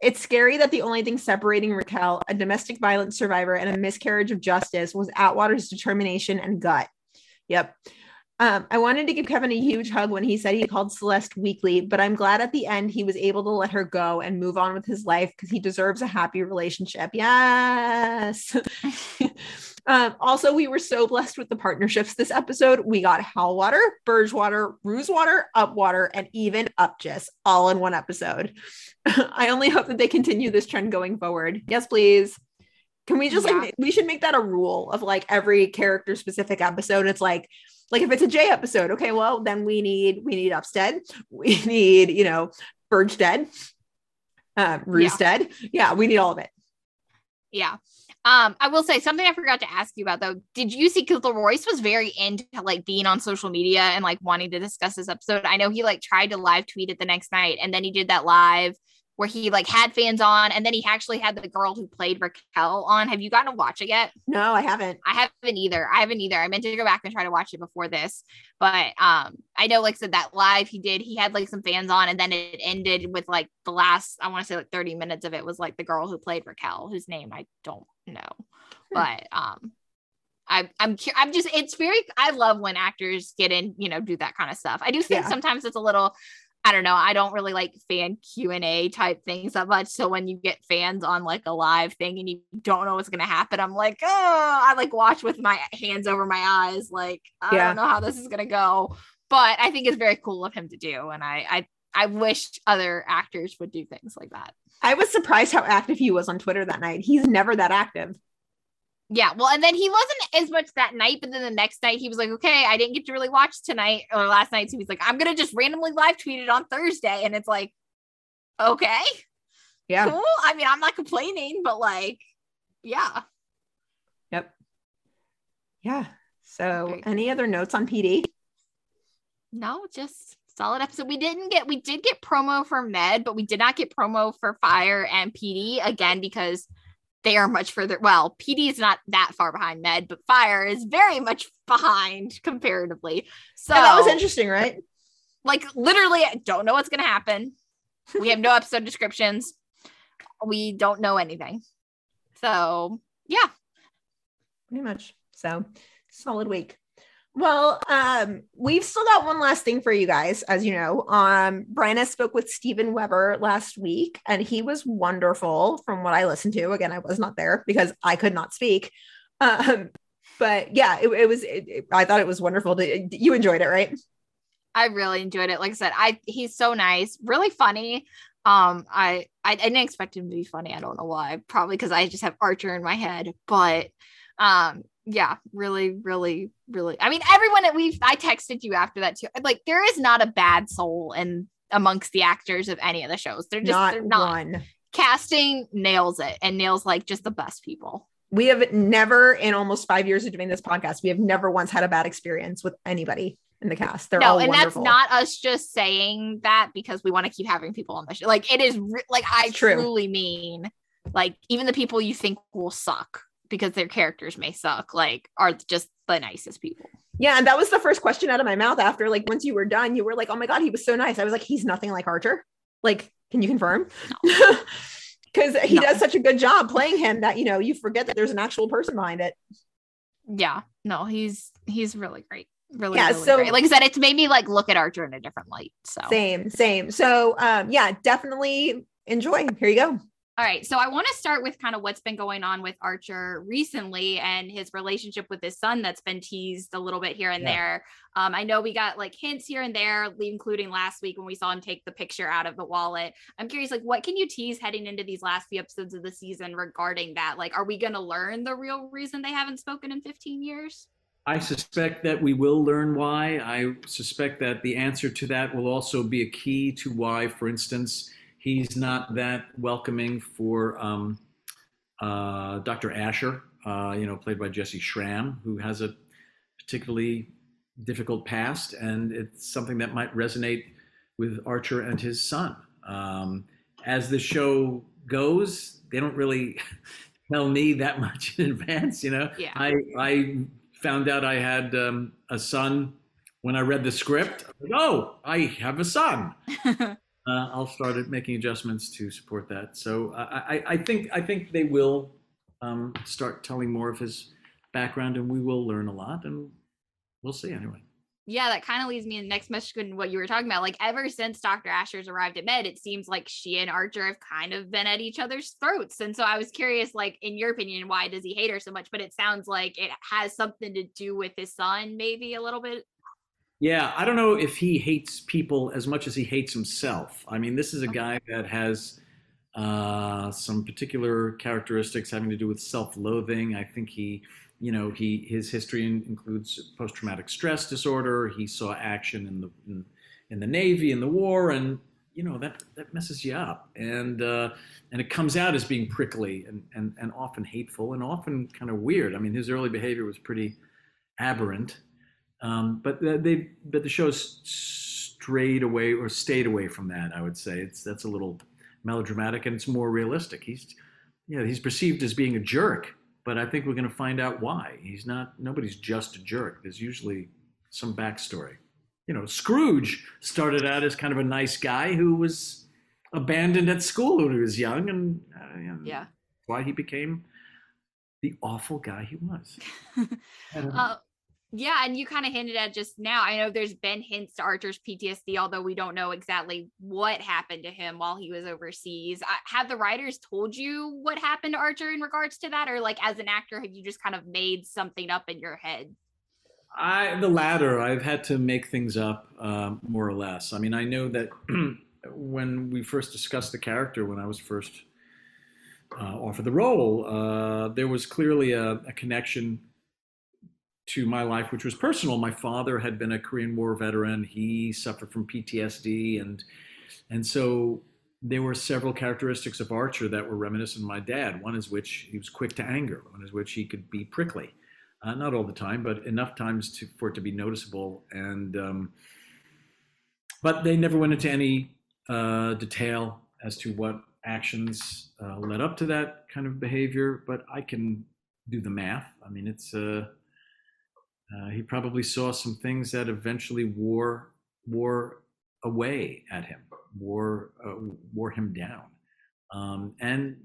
It's scary that the only thing separating Raquel, a domestic violence survivor and a miscarriage of justice, was Atwater's determination and gut. Yep. Um, I wanted to give Kevin a huge hug when he said he called Celeste weekly, but I'm glad at the end he was able to let her go and move on with his life because he deserves a happy relationship. Yes. um, also, we were so blessed with the partnerships this episode. We got Howlwater, Burgewater, Rusewater, Upwater, and even Upjust all in one episode. I only hope that they continue this trend going forward. Yes, please. Can we just Yeah. like we should make that a rule of like every character specific episode? It's like like if it's a J episode, okay, well then we need we need Upstead, we need you know Burgstead, uh, Roosted. Yeah. we need all of it. Yeah. Um, I will say something I forgot to ask you about though. Did you see because LaRoyce was very into like being on social media and like wanting to discuss this episode? I know he like tried to live tweet it the next night and then he did that live where he like had fans on and then he actually had the girl who played Raquel on. Have you gotten to watch it yet? No, I haven't. I haven't either. I haven't either. I meant to go back and try to watch it before this, but um, I know, like I said, that live he did, he had like some fans on, and then it ended with like the last, I want to say like 30 minutes of it was like the girl who played Raquel, whose name I don't know, but um, I, I'm I'm just it's very I love when actors get in, you know, do that kind of stuff. I do think Yeah. sometimes it's a little. I don't know. I don't really like fan Q and A type things that much. So when you get fans on like a live thing and you don't know what's gonna happen, I'm like, oh, I like watch with my hands over my eyes, like I Yeah. don't know how this is gonna go. But I think it's very cool of him to do, and I I I wish other actors would do things like that. I was surprised how active he was on Twitter that night. He's never that active. Yeah, well, and then he wasn't as much that night, but then the next night he was like, okay, I didn't get to really watch tonight or last night. So he's like, I'm gonna just randomly live tweet it on Thursday. And it's like, okay, Yeah. cool. I mean, I'm not complaining, but like, yeah. Yep. Yeah. So any other notes on PD? No, just solid episode. We didn't get we did get promo for Med, but we did not get promo for Fire and PD again because they are much further. Well, PD is not that far behind Med, but Fire is very much behind comparatively. So Yeah, that was interesting, right? Like literally, I don't know what's gonna happen. We have no episode descriptions. We don't know anything. So yeah, pretty much. So solid week. Well, um, we've still got one last thing for you guys, as you know. Um, Bryna spoke with Steven Weber last week, and he was wonderful from what I listened to. Again, I was not there because I could not speak. Um, but yeah, it, it was. It, it- I thought it was wonderful. To, you enjoyed it, right? I really enjoyed it. Like I said, I he's so nice, really funny. Um, I, I I didn't expect him to be funny. I don't know why. Probably because I just have Archer in my head. But um, yeah, really, really, really. I mean, everyone that we've I texted you after that too. Like, there is not a bad soul in amongst the actors of any of the shows. They're just Not they're not. one. Casting nails it and nails like just the best people. We have never, in almost five years of doing this podcast, we have never once had a bad experience with anybody. in the cast. They're no, all and wonderful. that's not us just saying that because we want to keep having people on the show. Like it is like I truly mean like even the people you think will suck because their characters may suck like are just the nicest people. Yeah, and that was the first question out of my mouth after like once you were done, you were like, "Oh my god, he was so nice." I was like, "He's nothing like Archer." Like, can you confirm? Because he No. does such a good job playing him that you know you forget that there's an actual person behind it. Yeah, no, he's he's really great. Really, Yeah, really so- great. Like I said, it's made me like look at Archer in a different light. So Same, same. So, um, yeah, definitely enjoy. Here you go. All right. So I want to start with kind of what's been going on with Archer recently and his relationship with his son that's been teased a little bit here and Yeah. there. Um, I know we got like hints here and there, including last week when we saw him take the picture out of the wallet. I'm curious, like, what can you tease heading into these last few episodes of the season regarding that? Like, are we going to learn the real reason they haven't spoken in 15 years? I suspect that we will learn why. I suspect that the answer to that will also be a key to why, for instance, he's not that welcoming for um, uh, Dr. Asher, uh, you know, played by Jessy Schram, who has a particularly difficult past, and it's something that might resonate with Archer and his son. Um, as the show goes, they don't really tell me that much in advance. You know, Yeah. I I found out I had um, a son when I read the script. Like, oh, I have a son. uh, I'll start at making adjustments to support that. So I, I, think I think they will um, start telling more of his background, and we will learn a lot, and we'll see anyway. Yeah, that kind of leads me in the next question. what you were talking about. Like, ever since Dr. Asher's arrived at Med, it seems like she and Archer have kind of been at each other's throats. And so I was curious, like, in your opinion, why does he hate her so much? But it sounds like it has something to do with his son, maybe a little bit. Yeah, I don't know if he hates people as much as he hates himself. I mean, this is a guy that has uh, some particular characteristics having to do with self-loathing. I think he, you know, he his history includes post-traumatic stress disorder. He saw action in the in, in the Navy in the war, and you know that that messes you up, and uh, and it comes out as being prickly and and and often hateful and often kind of weird. I mean, his early behavior was pretty aberrant. Um, but the- they, but the show's strayed away or stayed away from that. I would say it's that's a little melodramatic and it's more realistic. He's, yeah, he's perceived as being a jerk, but I think we're going to find out why. He's not. Nobody's just a jerk. There's usually some backstory. You know, Scrooge started out as kind of a nice guy who was abandoned at school when he was young, and uh, you know, Yeah. why he became the awful guy he was. I don't know. Uh, yeah, and you kind of hinted at just now. I know there's been hints to Archer's PTSD, although we don't know exactly what happened to him while he was overseas. Have the writers told you what happened to Archer in regards to that, or like as an actor, have you just kind of made something up in your head? I the latter. I've had to make things up um, more or less. I mean, I know that when we first discussed the character, when I was first uh, offered the role, uh, there was clearly a, a connection to my life, which was personal. My father had been a Korean War veteran. He suffered from PTSD, and and so there were several characteristics of Archer that were reminiscent of my dad. One is which he was quick to anger. One is which he could be prickly. Uh, not all the time, but enough times to, for it to be noticeable. And um, but they never went into any uh, detail as to what actions uh, led up to that kind of behavior. But I can do the math. I mean, it's uh, uh, he probably saw some things that eventually wore wore away at him, wore uh, wore him down, um, and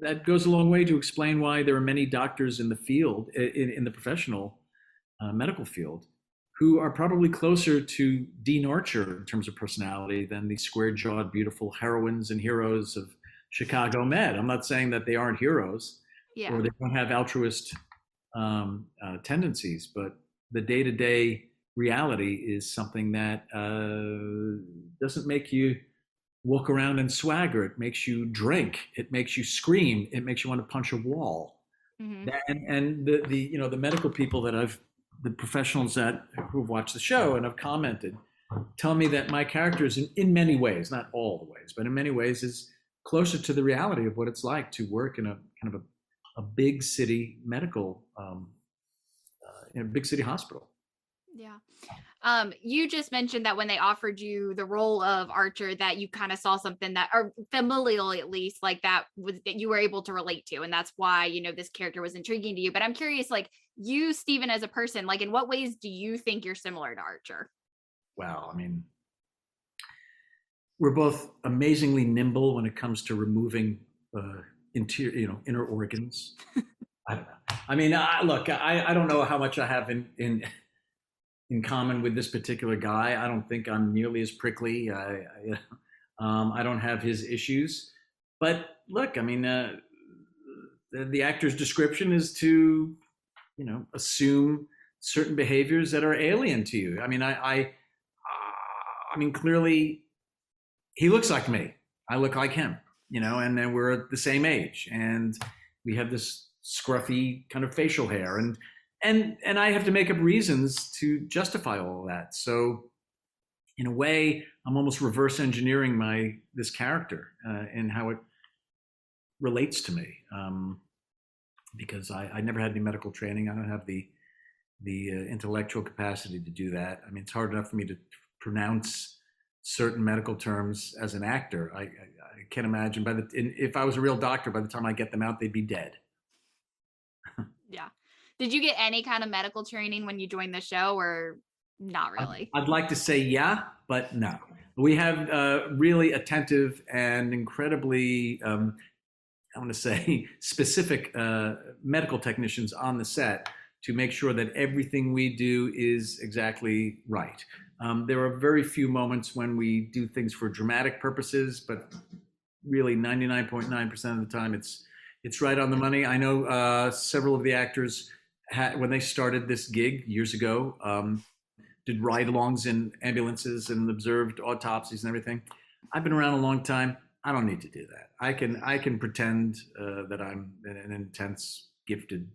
that goes a long way to explain why there are many doctors in the field, in, in the professional uh, medical field, who are probably closer to Dean Archer in terms of personality than the square-jawed, beautiful heroines and heroes of Chicago Med. I'm not saying that they aren't heroes Yeah. or they don't have altruist um, uh, tendencies, but the day-to-day reality is something that uh, doesn't make you walk around and swagger. It makes you drink. It makes you scream. It makes you want to punch a wall. Mm-hmm. And and the the you know the medical people that I've the professionals that who've watched the show and have commented tell me that my character is in, in many ways, not all the ways, but in many ways is closer to the reality of what it's like to work in a kind of a, a big city medical um, in a big city hospital. Yeah. Um, you just mentioned that when they offered you the role of Archer, that you kind of saw something that, or familial at least, like that was that you were able to relate to, and that's why you know this character was intriguing to you. But I'm curious, like you, Steven, as a person, like in what ways do you think you're similar to Archer? Well, I mean, we're both amazingly nimble when it comes to removing uh, interior, you know, inner organs. I don't know. I mean, I, look, I, I don't know how much I have in in in common with this particular guy. I don't think I'm nearly as prickly. I, I, um, I don't have his issues. But look, I mean, uh, the, the actor's description is to, you know, assume certain behaviors that are alien to you. I mean, I, I, uh, I mean, clearly, he looks like me. I look like him, you know, and then we're the same age, and we have this scruffy kind of facial hair, and and and I have to make up reasons to justify all of that. So, in a way, I'm almost reverse engineering my this character uh, and how it relates to me, um, because I, I never had any medical training. I don't have the the uh, intellectual capacity to do that. I mean, it's hard enough for me to pronounce certain medical terms as an actor. I, I, I can't imagine. By the if I was a real doctor, by the time I get them out, they'd be dead. Yeah. Did you get any kind of medical training when you joined the show, or not really? I'd like to say yeah, but no. We have uh, really attentive and incredibly, um, I want to say, specific uh, medical technicians on the set to make sure that everything we do is exactly right. Um, there are very few moments when we do things for dramatic purposes, but really 99.9% of the time it's it's right on the money. I know uh, several of the actors had, when they started this gig years ago, um, did ride-alongs in ambulances and observed autopsies and everything. I've been around a long time. I don't need to do that. I can I can pretend uh, that I'm an intense, gifted,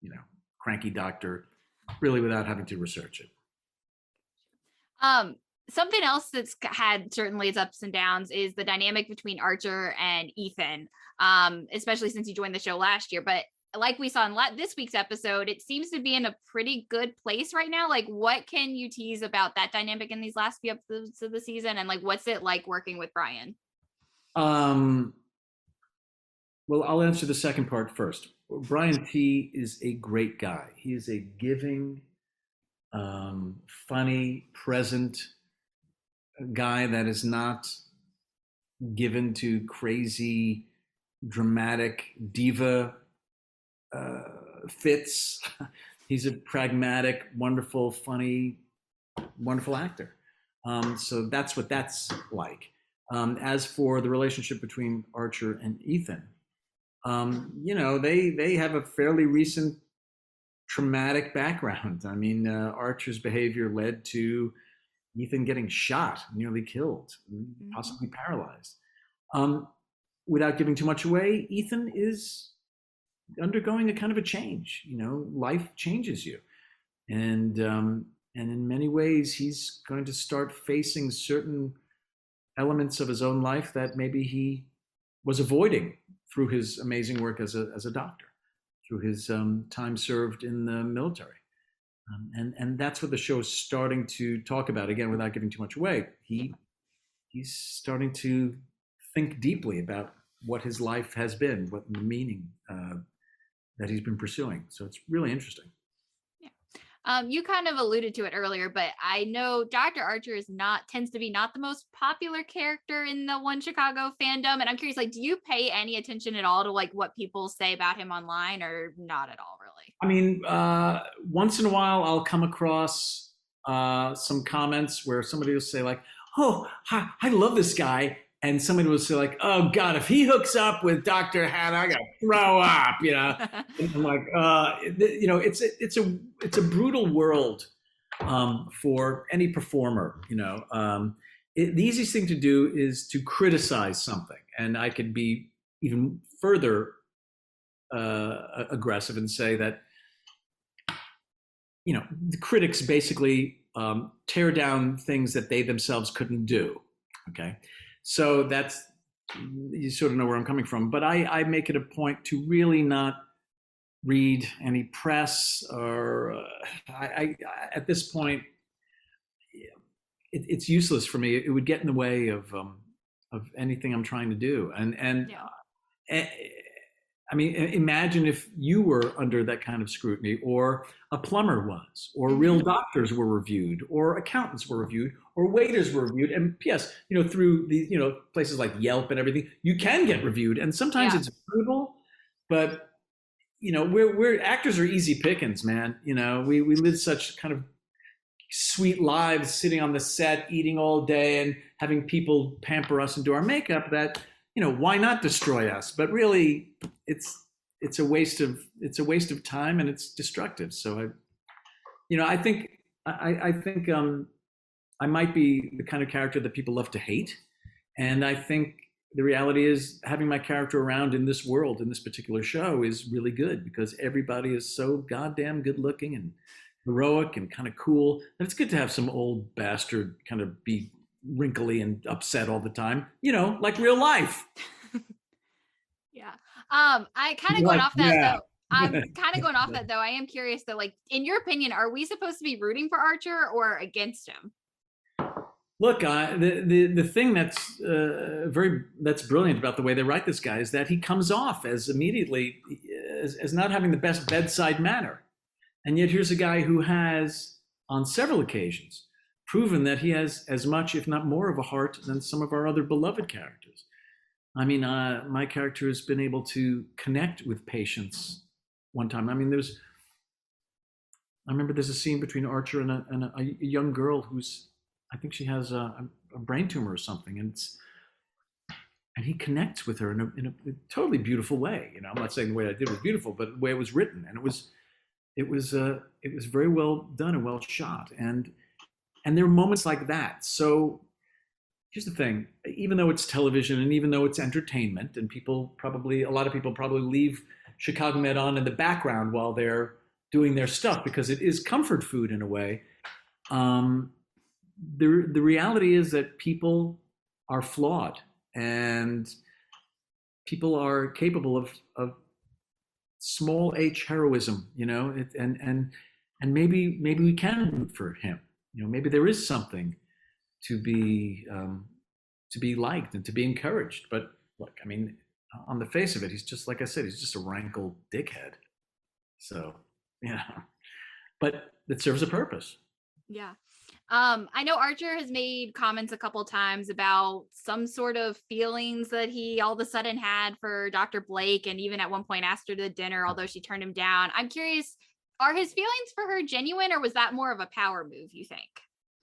you know, cranky doctor, really without having to research it. Um, something else that's had certainly its ups and downs is the dynamic between Archer and Ethan. Um, especially since you joined the show last year, but like we saw in this week's episode, it seems to be in a pretty good place right now. Like, what can you tease about that dynamic in these last few episodes of the season, and like, what's it like working with Brian? Um, well, I'll answer the second part first. Brian Tee is a great guy. He is a giving, um, funny, present guy that is not given to crazy, dramatic diva uh, fits. He's a pragmatic, wonderful, funny, wonderful actor. Um, so that's what that's like. Um, as for the relationship between Archer and Ethan, um, you know, they they have a fairly recent traumatic background. I mean, uh, Archer's behavior led to Ethan getting shot, nearly killed, mm-hmm. possibly paralyzed. Um, without giving too much away, Ethan is undergoing a kind of a change. You know, life changes you, and um, and in many ways, he's going to start facing certain elements of his own life that maybe he was avoiding through his amazing work as a as a doctor, through his um, time served in the military. Um, and and that's what the show is starting to talk about again without giving too much away he he's starting to think deeply about what his life has been what the meaning uh, that he's been pursuing. So it's really interesting. Yeah. Um, you kind of alluded to it earlier, but I know Dr. Archer is not tends to be not the most popular character in the One Chicago fandom, and I'm curious, like, do you pay any attention at all to like what people say about him online, or not at all, I mean, uh, once in a while, I'll come across uh, some comments where somebody will say like, "Oh, I, I love this guy," and somebody will say like, "Oh God, if he hooks up with Doctor Hannah, I gotta throw up," you know. I'm like, uh, you know, it's a, it's a it's a brutal world um, for any performer. You know, um, it, the easiest thing to do is to criticize something, and I could be even further uh, aggressive and say that, you know, the critics basically um, tear down things that they themselves couldn't do. Okay so that's you sort of know where I'm coming from. But I, I make it a point to really not read any press or uh, I, I, at this point, it, it's useless for me. It would get in the way of um, of anything I'm trying to do. And and eh, I mean, imagine if you were under that kind of scrutiny, or a plumber was, or real mm-hmm. doctors were reviewed, or accountants were reviewed, or waiters were reviewed. And P.S. You know, through the you know places like Yelp and everything, you can get reviewed, and sometimes Yeah. it's brutal, but you know, we're we're actors are easy pickings, man. You know, we we live such kind of sweet lives sitting on the set, eating all day, and having people pamper us and do our makeup. That you know, why not destroy us? But really, it's it's a waste of it's a waste of time and it's destructive. So I, you know, I think I, I think um, I might be the kind of character that people love to hate, and I think the reality is having my character around in this world in this particular show is really good because everybody is so goddamn good looking and heroic and kind of cool. And it's good to have some old bastard kind of be wrinkly and upset all the time, you know, like real life. Yeah. Um, I kind of going off that yeah. though. I'm kind of going off that though. I am curious though, like in your opinion, are we supposed to be rooting for Archer or against him? Look, uh, the, the the thing that's uh, very that's brilliant about the way they write this guy is that he comes off as immediately as, as not having the best bedside manner, and yet here's a guy who has on several occasions proven that he has as much, if not more, of a heart than some of our other beloved characters. I mean, uh, my character has been able to connect with patients one time. I mean, there's I remember there's a scene between Archer and a, and a, a young girl who's, I think she has a, a brain tumor or something, and it's, and he connects with her in a, in a totally beautiful way. You know, I'm not saying the way I did was beautiful, but the way it was written, and it was, it was, uh, it was very well done and well shot, and and there are moments like that. So here's the thing: even though it's television and even though it's entertainment, and people probably, a lot of people probably leave Chicago Med on in the background while they're doing their stuff because it is comfort food in a way. Um, the the reality is that people are flawed and people are capable of of small h heroism you know it, and and and maybe maybe we can root for him you know maybe there is something to be um, to be liked and to be encouraged but look i mean on the face of it he's just like i said he's just a rankled dickhead so yeah but it serves a purpose Yeah. Um, I know Archer has made comments a couple times about some sort of feelings that he all of a sudden had for Dr. Blake, and even at one point asked her to dinner, although she turned him down. I'm curious, are his feelings for her genuine, or was that more of a power move? You think?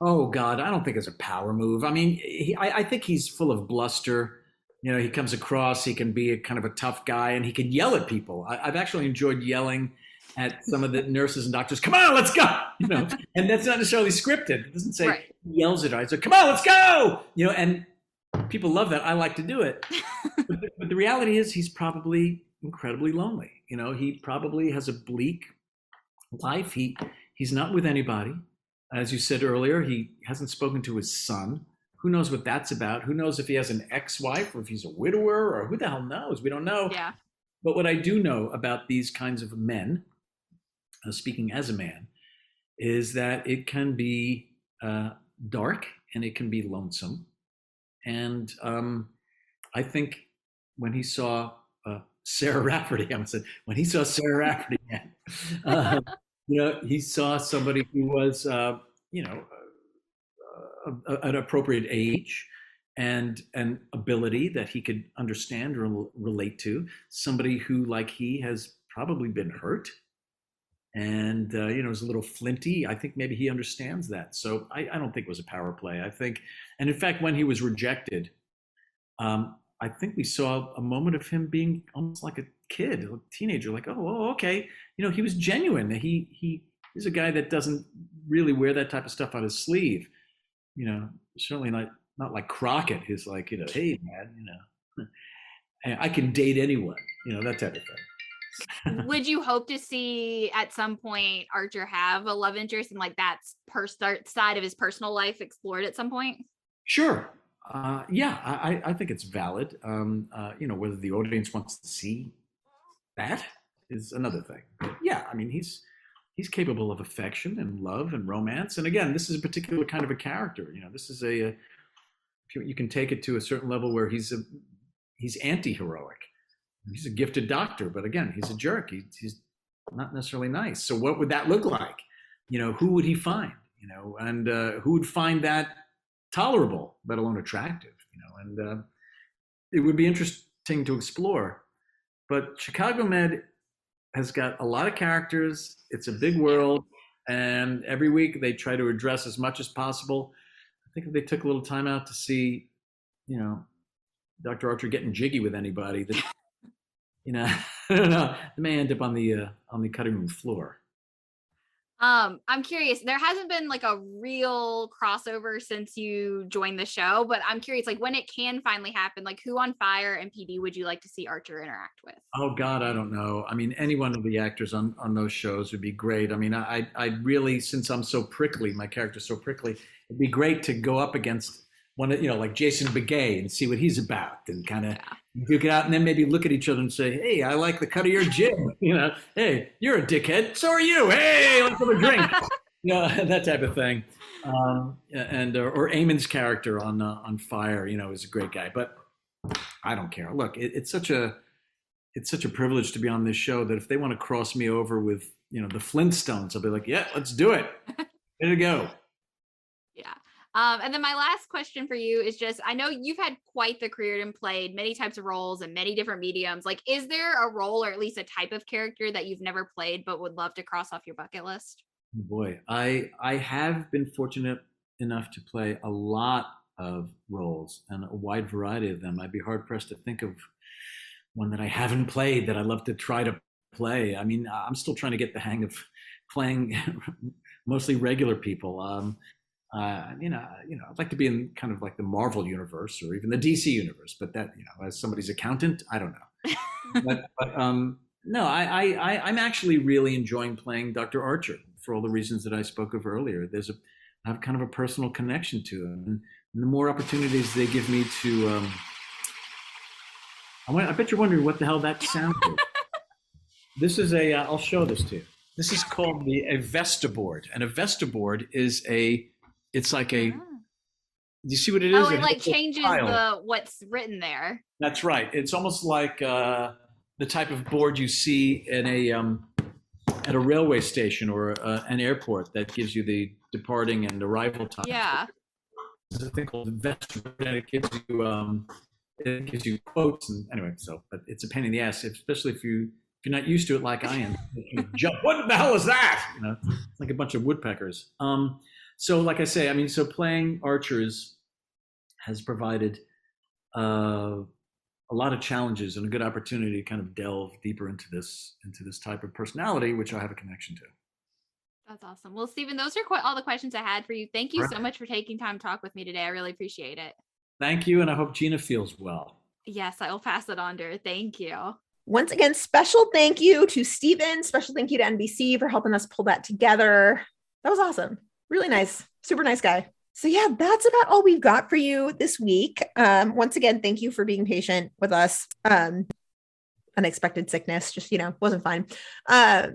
Oh God, I don't think it's a power move. I mean, he, I, I think he's full of bluster. You know, he comes across, he can be a kind of a tough guy, and he can yell at people. I, I've actually enjoyed yelling at some of the nurses and doctors. Come on, let's go. You know, and that's not necessarily scripted. It doesn't say Right. he yells at her. I say, "Come on, let's go." You know, and people love that. I like to do it. but, the, but the reality is, he's probably incredibly lonely. You know, he probably has a bleak life. He he's not with anybody. As you said earlier, he hasn't spoken to his son. Who knows what that's about? Who knows if he has an ex-wife or if he's a widower or who the hell knows? We don't know. Yeah. But what I do know about these kinds of men, uh, speaking as a man, is that it can be uh, dark and it can be lonesome. And um, I think when he saw uh, Sarah Rafferty, I said when he saw Sarah Rafferty, uh, you know, he saw somebody who was, uh, you know, uh, an appropriate age and an ability that he could understand or relate to. Somebody who, like he, has probably been hurt and uh, you know is a little flinty. I think maybe he understands that. So I, I don't think it was a power play. I think, and in fact, when he was rejected, um, I think we saw a moment of him being almost like a kid, a teenager. Like, oh, oh, okay, you know, he was genuine. He he he's a guy that doesn't really wear that type of stuff on his sleeve. You know, certainly not not like Crockett, who's like, you know, hey man, you know, I can date anyone, you know, that type of thing. Would you hope to see at some point Archer have a love interest and like that's per start side of his personal life explored at some point? Sure. Uh, yeah, I, I- I think it's valid. Um, uh, you know, whether the audience wants to see that, is another thing. Yeah, I mean, he's he's capable of affection and love and romance. And again, this is a particular kind of a character. You know, this is a, a you, you can take it to a certain level where he's a he's anti-heroic. He's a gifted doctor, but again, he's a jerk. He, he's not necessarily nice. So what would that look like? You know, who would he find? You know, and uh, who would find that tolerable, let alone attractive? You know, and uh, it would be interesting to explore. But Chicago Med has got a lot of characters. It's a big world, and every week they try to address as much as possible. I think if they took a little time out to see, you know, Dr. Archer getting jiggy with anybody, that you know, I don't know, they may end up on the uh, on the cutting room floor. Um, I'm curious. There hasn't been like a real crossover since you joined the show, but I'm curious, like when it can finally happen, like who on Fire and PD would you like to see Archer interact with? Oh God, I don't know. I mean, any one of the actors on on those shows would be great. I mean, I I really, since I'm so prickly, my character's so prickly, it'd be great to go up against one of you know like Jason Beghe and see what he's about and kind of duke it out, and then maybe look at each other and say, "Hey, I like the cut of your jib." You know, "Hey, you're a dickhead. So are you. Hey, let's have a drink." you know, that type of thing. Um, and uh, or Eamonn's character on uh, on Fire, you know, is a great guy, but I don't care. Look, it, it's such a it's such a privilege to be on this show that if they want to cross me over with you know the Flintstones, I'll be like, yeah, let's do it. Way to go. Um, and then my last question for you is just I know you've had quite the career and played many types of roles and many different mediums. Like, is there a role or at least a type of character that you've never played but would love to cross off your bucket list? Boy, I I have been fortunate enough to play a lot of roles and a wide variety of them. I'd be hard pressed to think of one that I haven't played that I'd love to try to play. I mean, I'm still trying to get the hang of playing mostly regular people. Um, uh, you know, you know, I'd like to be in kind of like the Marvel universe or even the DC universe, but that, you know, as somebody's accountant, I don't know. but, but um, no, I, I, I, am actually really enjoying playing Dr. Archer for all the reasons that I spoke of earlier. There's a, I have kind of a personal connection to him, and, the more opportunities they give me to, um, I, want, I bet you're wondering what the hell that sounds like. this is a, will uh, show this to you. This is called the a Vestaboard, and a Vestaboard is a it's like a. Do you see what it is? Oh, it, it like changes the what's written there. That's right. It's almost like uh, the type of board you see in a um, at a railway station or uh, an airport that gives you the departing and arrival time. Yeah. There's a thing called investment, and it gives you um, it gives you quotes and anyway. So, but it's a pain in the ass, especially if you if you're not used to it like I am. jump. What the hell is that? You know, it's like a bunch of woodpeckers. Um, so like I say, I mean, so playing archers has provided uh, a lot of challenges and a good opportunity to kind of delve deeper into this into this type of personality, which I have a connection to. That's awesome. Well, Steven, those are quite all the questions I had for you. Thank you right. so much for taking time to talk with me today. I really appreciate it. Thank you, and I hope Gina feels well. Yes, I will pass it on to her. Thank you. Once again, special thank you to Steven. Special thank you to NBC for helping us pull that together. That was awesome really nice, super nice guy. So yeah, that's about all we've got for you this week. Um, once again, thank you for being patient with us. Um, unexpected sickness, just you know, wasn't fine. Uh,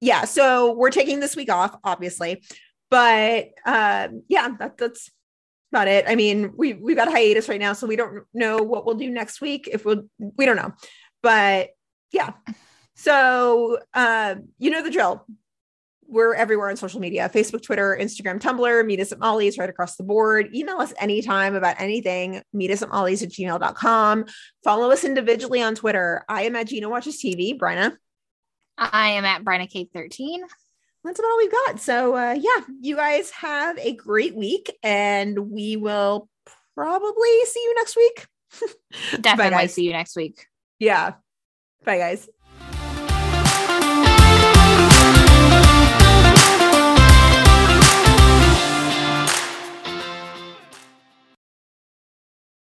yeah, so we're taking this week off, obviously, but um, yeah, that, that's about it. I mean, we we've got a hiatus right now, so we don't know what we'll do next week. If we'll, we don't know, but yeah. So uh, you know the drill we're everywhere on social media Facebook, Twitter, Instagram, Tumblr. Meet us at Molly's right across the board. Email us anytime about anything. Meet us at Molly's at gmail.com. Follow us individually on Twitter. I am at Gina Watches TV. Bryna. I am at Bryna K 13 That's about all we've got. So, uh, yeah, you guys have a great week and we will probably see you next week. Definitely see you next week. Yeah. Bye, guys.